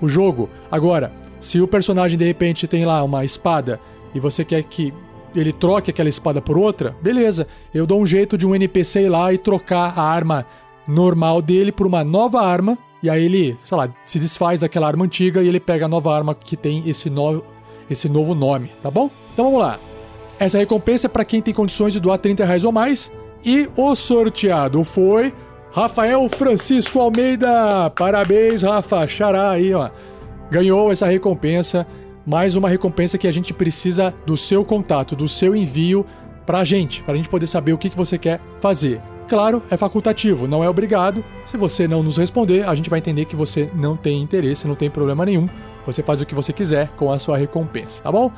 o jogo. Agora, se o personagem de repente tem lá uma espada e você quer que ele troque aquela espada por outra, beleza. Eu dou um jeito de um NPC ir lá e trocar a arma normal dele por uma nova arma. E aí ele, sei lá, se desfaz daquela arma antiga e ele pega a nova arma que tem esse, no... esse novo nome, tá bom? Então vamos lá. Essa recompensa é para quem tem condições de doar 30 reais ou mais. E o sorteado foi Rafael Francisco Almeida. Parabéns, Rafa. Xará aí, ó. Ganhou essa recompensa mais uma recompensa que a gente precisa do seu contato, do seu envio pra gente, pra gente poder saber o que, que você quer fazer. Claro, é facultativo, não é obrigado. Se você não nos responder, a gente vai entender que você não tem interesse, não tem problema nenhum. Você faz o que você quiser com a sua recompensa, tá bom?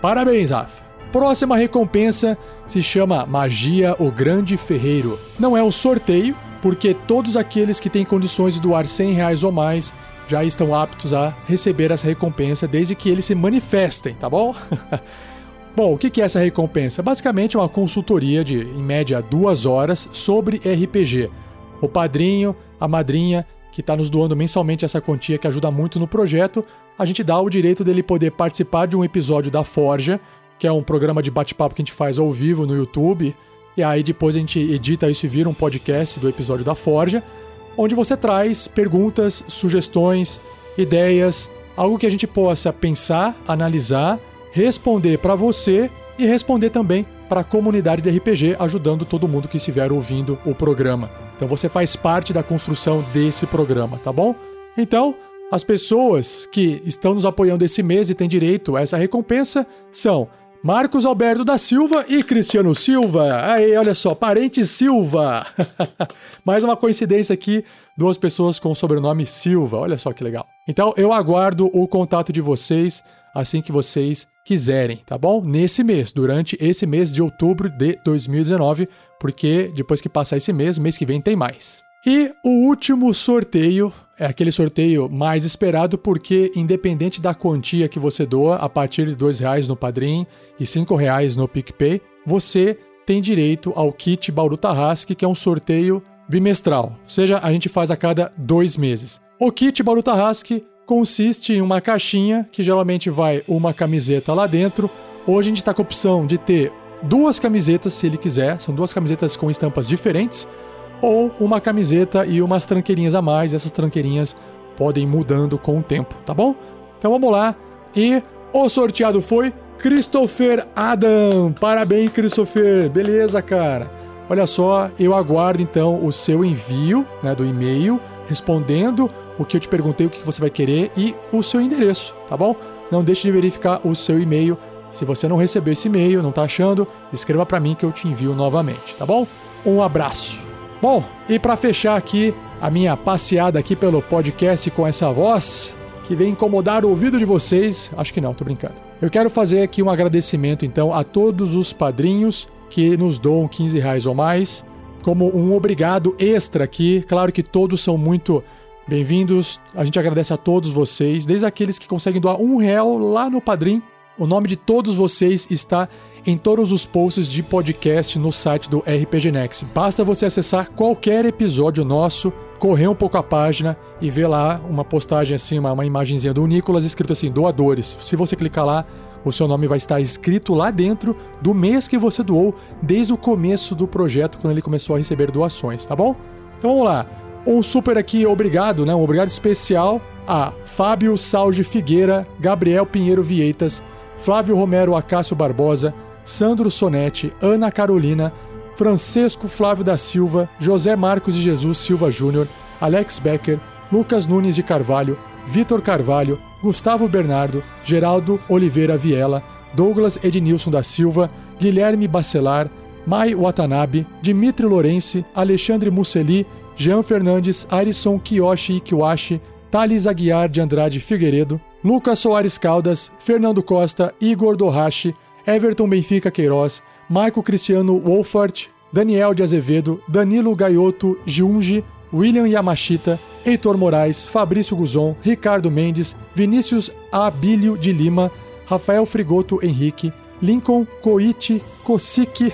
Parabéns, Rafa. Próxima recompensa se chama Magia o Grande Ferreiro. Não é um sorteio, porque todos aqueles que têm condições de doar 100 reais ou mais já estão aptos a receber essa recompensa, desde que eles se manifestem, tá bom? bom, o que é essa recompensa? Basicamente é uma consultoria de, em média, duas horas sobre RPG. O padrinho, a madrinha, que está nos doando mensalmente essa quantia que ajuda muito no projeto, a gente dá o direito dele poder participar de um episódio da Forja, que é um programa de bate-papo que a gente faz ao vivo no YouTube. E aí depois a gente edita isso e vira um podcast do episódio da Forja, onde você traz perguntas, sugestões, ideias, algo que a gente possa pensar, analisar, responder para você e responder também para a comunidade de RPG, ajudando todo mundo que estiver ouvindo o programa. Então você faz parte da construção desse programa, tá bom? Então, as pessoas que estão nos apoiando esse mês e têm direito a essa recompensa são Marcos Alberto da Silva e Cristiano Silva. Aí, olha só, parente Silva. Mais uma coincidência aqui, duas pessoas com o sobrenome Silva. Olha só que legal. Então, eu aguardo o contato de vocês assim que vocês quiserem, tá bom? Nesse mês, durante esse mês de outubro de 2019, porque depois que passar esse mês, mês que vem tem mais. E o último sorteio é aquele sorteio mais esperado porque, independente da quantia que você doa, a partir de R$ reais no Padrim e R$ reais no PicPay, você tem direito ao kit Bauru Tarrasque, que é um sorteio bimestral, ou seja, a gente faz a cada dois meses. O kit Bauru Tarrasque consiste em uma caixinha que geralmente vai uma camiseta lá dentro. Hoje a gente está com a opção de ter duas camisetas, se ele quiser, são duas camisetas com estampas diferentes ou uma camiseta e umas tranqueirinhas a mais. Essas tranqueirinhas podem mudando com o tempo, tá bom? Então vamos lá. E o sorteado foi Christopher Adam. Parabéns, Christopher. Beleza, cara. Olha só, eu aguardo então o seu envio né, do e-mail respondendo o que eu te perguntei, o que você vai querer e o seu endereço, tá bom? Não deixe de verificar o seu e-mail. Se você não recebeu esse e-mail, não tá achando, escreva para mim que eu te envio novamente, tá bom? Um abraço. Bom, e para fechar aqui a minha passeada aqui pelo podcast com essa voz que vem incomodar o ouvido de vocês, acho que não, tô brincando. Eu quero fazer aqui um agradecimento então a todos os padrinhos que nos doam 15 reais ou mais, como um obrigado extra aqui. Claro que todos são muito bem-vindos. A gente agradece a todos vocês, desde aqueles que conseguem doar um real lá no Padrim. O nome de todos vocês está em todos os posts de podcast no site do RPG Next. Basta você acessar qualquer episódio nosso, correr um pouco a página e ver lá uma postagem assim, uma, uma imagenzinha do Nicolas escrito assim, doadores. Se você clicar lá, o seu nome vai estar escrito lá dentro do mês que você doou, desde o começo do projeto, quando ele começou a receber doações, tá bom? Então vamos lá. Um super aqui obrigado, né? Um obrigado especial a Fábio Salge Figueira, Gabriel Pinheiro Vieitas, Flávio Romero Acácio Barbosa, Sandro Sonetti, Ana Carolina, Francisco Flávio da Silva, José Marcos de Jesus Silva Júnior, Alex Becker, Lucas Nunes de Carvalho, Vitor Carvalho, Gustavo Bernardo, Geraldo Oliveira Viela, Douglas Ednilson da Silva, Guilherme Bacelar, Mai Watanabe, Dimitri Lourenci, Alexandre Musseli, Jean Fernandes, Arison Kiyoshi Ikiwashi, Thales Aguiar de Andrade Figueiredo, Lucas Soares Caldas, Fernando Costa, Igor Dohashi, Everton Benfica Queiroz, Marco Cristiano Wolfart, Daniel de Azevedo, Danilo Gaioto Giungi, William Yamashita, Heitor Moraes, Fabrício Guzon, Ricardo Mendes, Vinícius Abílio de Lima, Rafael Frigoto Henrique, Lincoln Coiti Kosiki,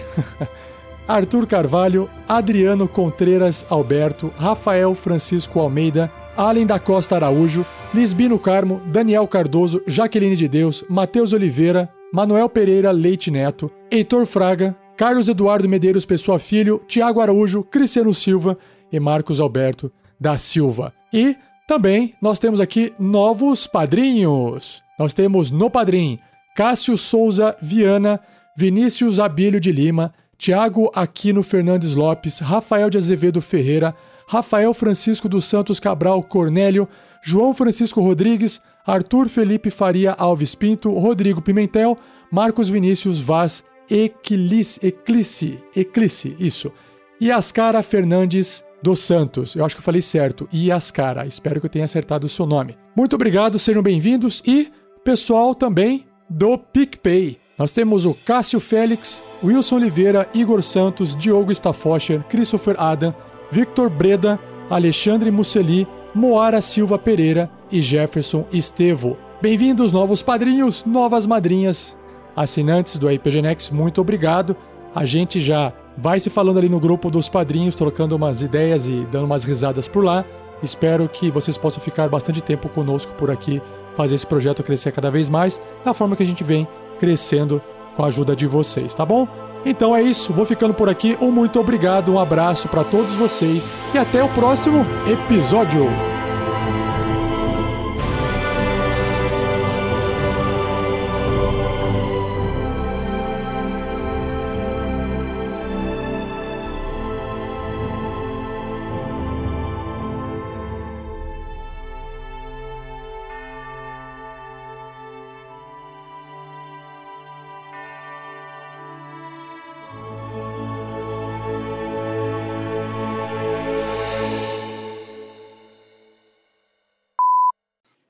Arthur Carvalho, Adriano Contreiras Alberto, Rafael Francisco Almeida, Allen da Costa Araújo, Lisbino Carmo, Daniel Cardoso, Jaqueline de Deus, Matheus Oliveira, Manuel Pereira Leite Neto, Heitor Fraga, Carlos Eduardo Medeiros Pessoa Filho, Tiago Araújo, Cristiano Silva e Marcos Alberto da Silva. E também nós temos aqui novos padrinhos. Nós temos no padrim Cássio Souza Viana, Vinícius Abílio de Lima, Tiago Aquino Fernandes Lopes, Rafael de Azevedo Ferreira, Rafael Francisco dos Santos Cabral Cornélio, João Francisco Rodrigues, Arthur Felipe Faria Alves Pinto, Rodrigo Pimentel, Marcos Vinícius Vaz Eclice, Eclice, Eclice, isso. E Ascara Fernandes dos Santos. Eu acho que eu falei certo. Ascara. Espero que eu tenha acertado o seu nome. Muito obrigado, sejam bem-vindos. E pessoal também do PicPay. Nós temos o Cássio Félix, Wilson Oliveira, Igor Santos, Diogo Staffoscher, Christopher Adam, Victor Breda, Alexandre Musseli, Moara Silva Pereira e Jefferson Estevo. Bem-vindos, novos padrinhos, novas madrinhas. Assinantes do RPG Next, muito obrigado. A gente já vai se falando ali no grupo dos padrinhos, trocando umas ideias e dando umas risadas por lá. Espero que vocês possam ficar bastante tempo conosco por aqui, fazer esse projeto crescer cada vez mais, da forma que a gente vem crescendo com a ajuda de vocês, tá bom? Então é isso, vou ficando por aqui. Um muito obrigado, um abraço para todos vocês e até o próximo episódio.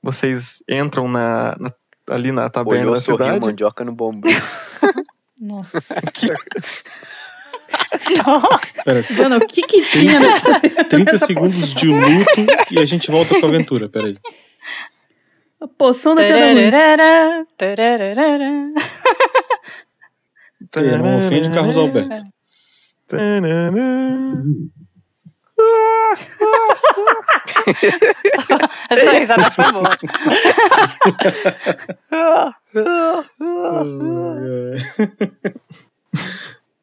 Vocês entram na, na- ali na taberna Olhou, da cidade. mandioca no bombril. Nossa. Pera, Mano, o que que tinha nessa 30 nessa segundos de luto e a gente volta com a aventura. Pera aí. A poção da pedra. É, não ofende Carlos Alberto. Essa risada foi boa.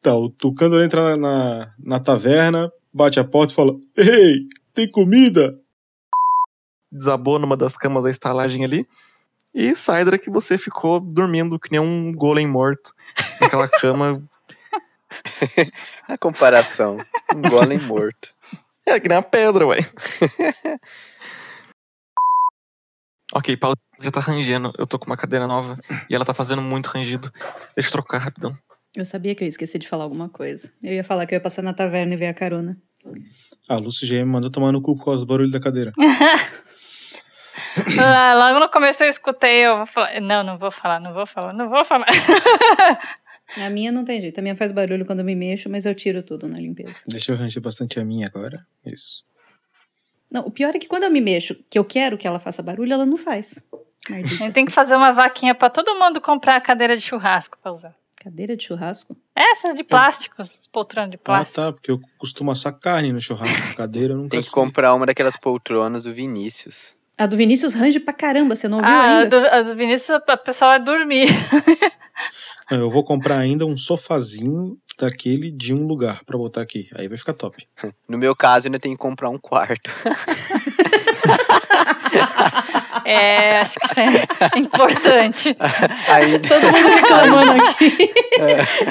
Tá, o Tucano entra na, na, na taverna, bate a porta e fala: Ei, tem comida? Desabou numa das camas da estalagem ali. E Saidra que você ficou dormindo que nem um golem morto. Naquela cama. A comparação. Um golem morto. É, que nem a pedra, ué. ok, Paulo já tá rangendo. Eu tô com uma cadeira nova e ela tá fazendo muito rangido. Deixa eu trocar rapidão. Eu sabia que eu ia esquecer de falar alguma coisa. Eu ia falar que eu ia passar na taverna e ver a carona. A Lúcia já me mandou tomar no cu por causa do barulho da cadeira. Ah, Logo no começo eu escutei, eu vou falar. Não, não vou falar, não vou falar, não vou falar. A minha não tem jeito. A minha faz barulho quando eu me mexo, mas eu tiro tudo na limpeza. Deixa eu ranger bastante a minha agora. Isso. Não, o pior é que quando eu me mexo, que eu quero que ela faça barulho, ela não faz. A Maldita. gente tem que fazer uma vaquinha pra todo mundo comprar a cadeira de churrasco pra usar. Cadeira de churrasco? Essas de plástico, essas poltronas de Ah, plástico. tá, porque eu costumo assar carne no churrasco. Cadeira eu nunca Tem que assei. comprar uma daquelas poltronas do Vinícius. A do Vinícius range pra caramba, você não ouviu Ah, a ainda? do, a do Vinícius, a pessoa vai dormir. Não, Eu vou comprar ainda um sofazinho daquele de um lugar pra botar aqui. Aí vai ficar top. No meu caso, ainda tem que comprar um quarto. É, acho que isso é importante. Aí, Todo mundo reclamando aqui.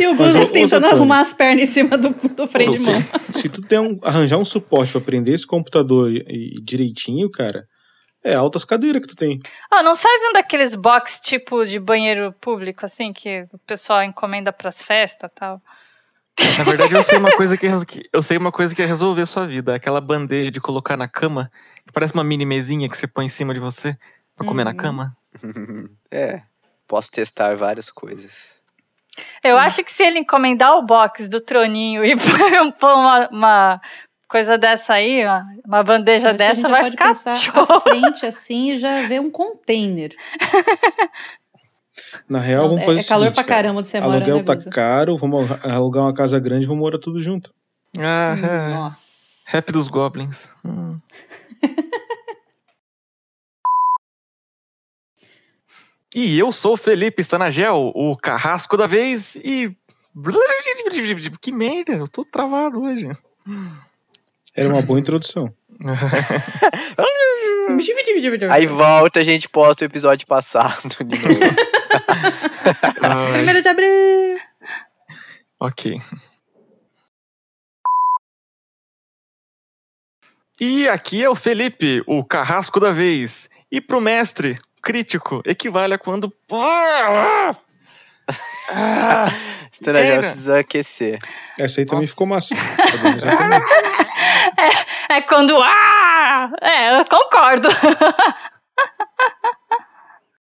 E o ô, tentando arrumar as pernas em cima do, do freio de se, mão. se tu der um, arranjar um suporte pra prender esse computador e, e direitinho, cara, é altas cadeiras que tu tem. Ah, não serve um daqueles box tipo de banheiro público, assim, que o pessoal encomenda pras festas e tal? Na verdade, eu sei uma coisa que, eu sei uma coisa que é resolver sua vida. Aquela bandeja de colocar na cama, que parece uma mini mesinha que você põe em cima de você pra comer na Uhum. cama. é, posso testar várias coisas. Eu acho que se ele encomendar o box do troninho e pôr pôr uma, uma coisa dessa aí, uma, uma bandeja dessa, vai pode ficar pensar show. à frente assim e já ver um container. Na real, vamos é, fazer é o calor seguinte, pra cara. caramba você mora, Aluguel né, tá caro, vamos alugar uma casa grande e vamos morar tudo junto. Ah, Hum, é. Nossa. Rap dos Goblins. Hum. e eu sou o Felipe Sanagel, o carrasco da vez e. Que merda, eu tô travado hoje. Era uma boa introdução. Aí volta, a gente posta o episódio passado de novo. Primeiro de abril. ok. E aqui é o Felipe, o carrasco da vez. E pro mestre, crítico, equivale a quando. Ah! Estrajal Pena. precisa aquecer. Essa aí também Nossa. ficou massa. Também. É quando. Ah! É, eu concordo.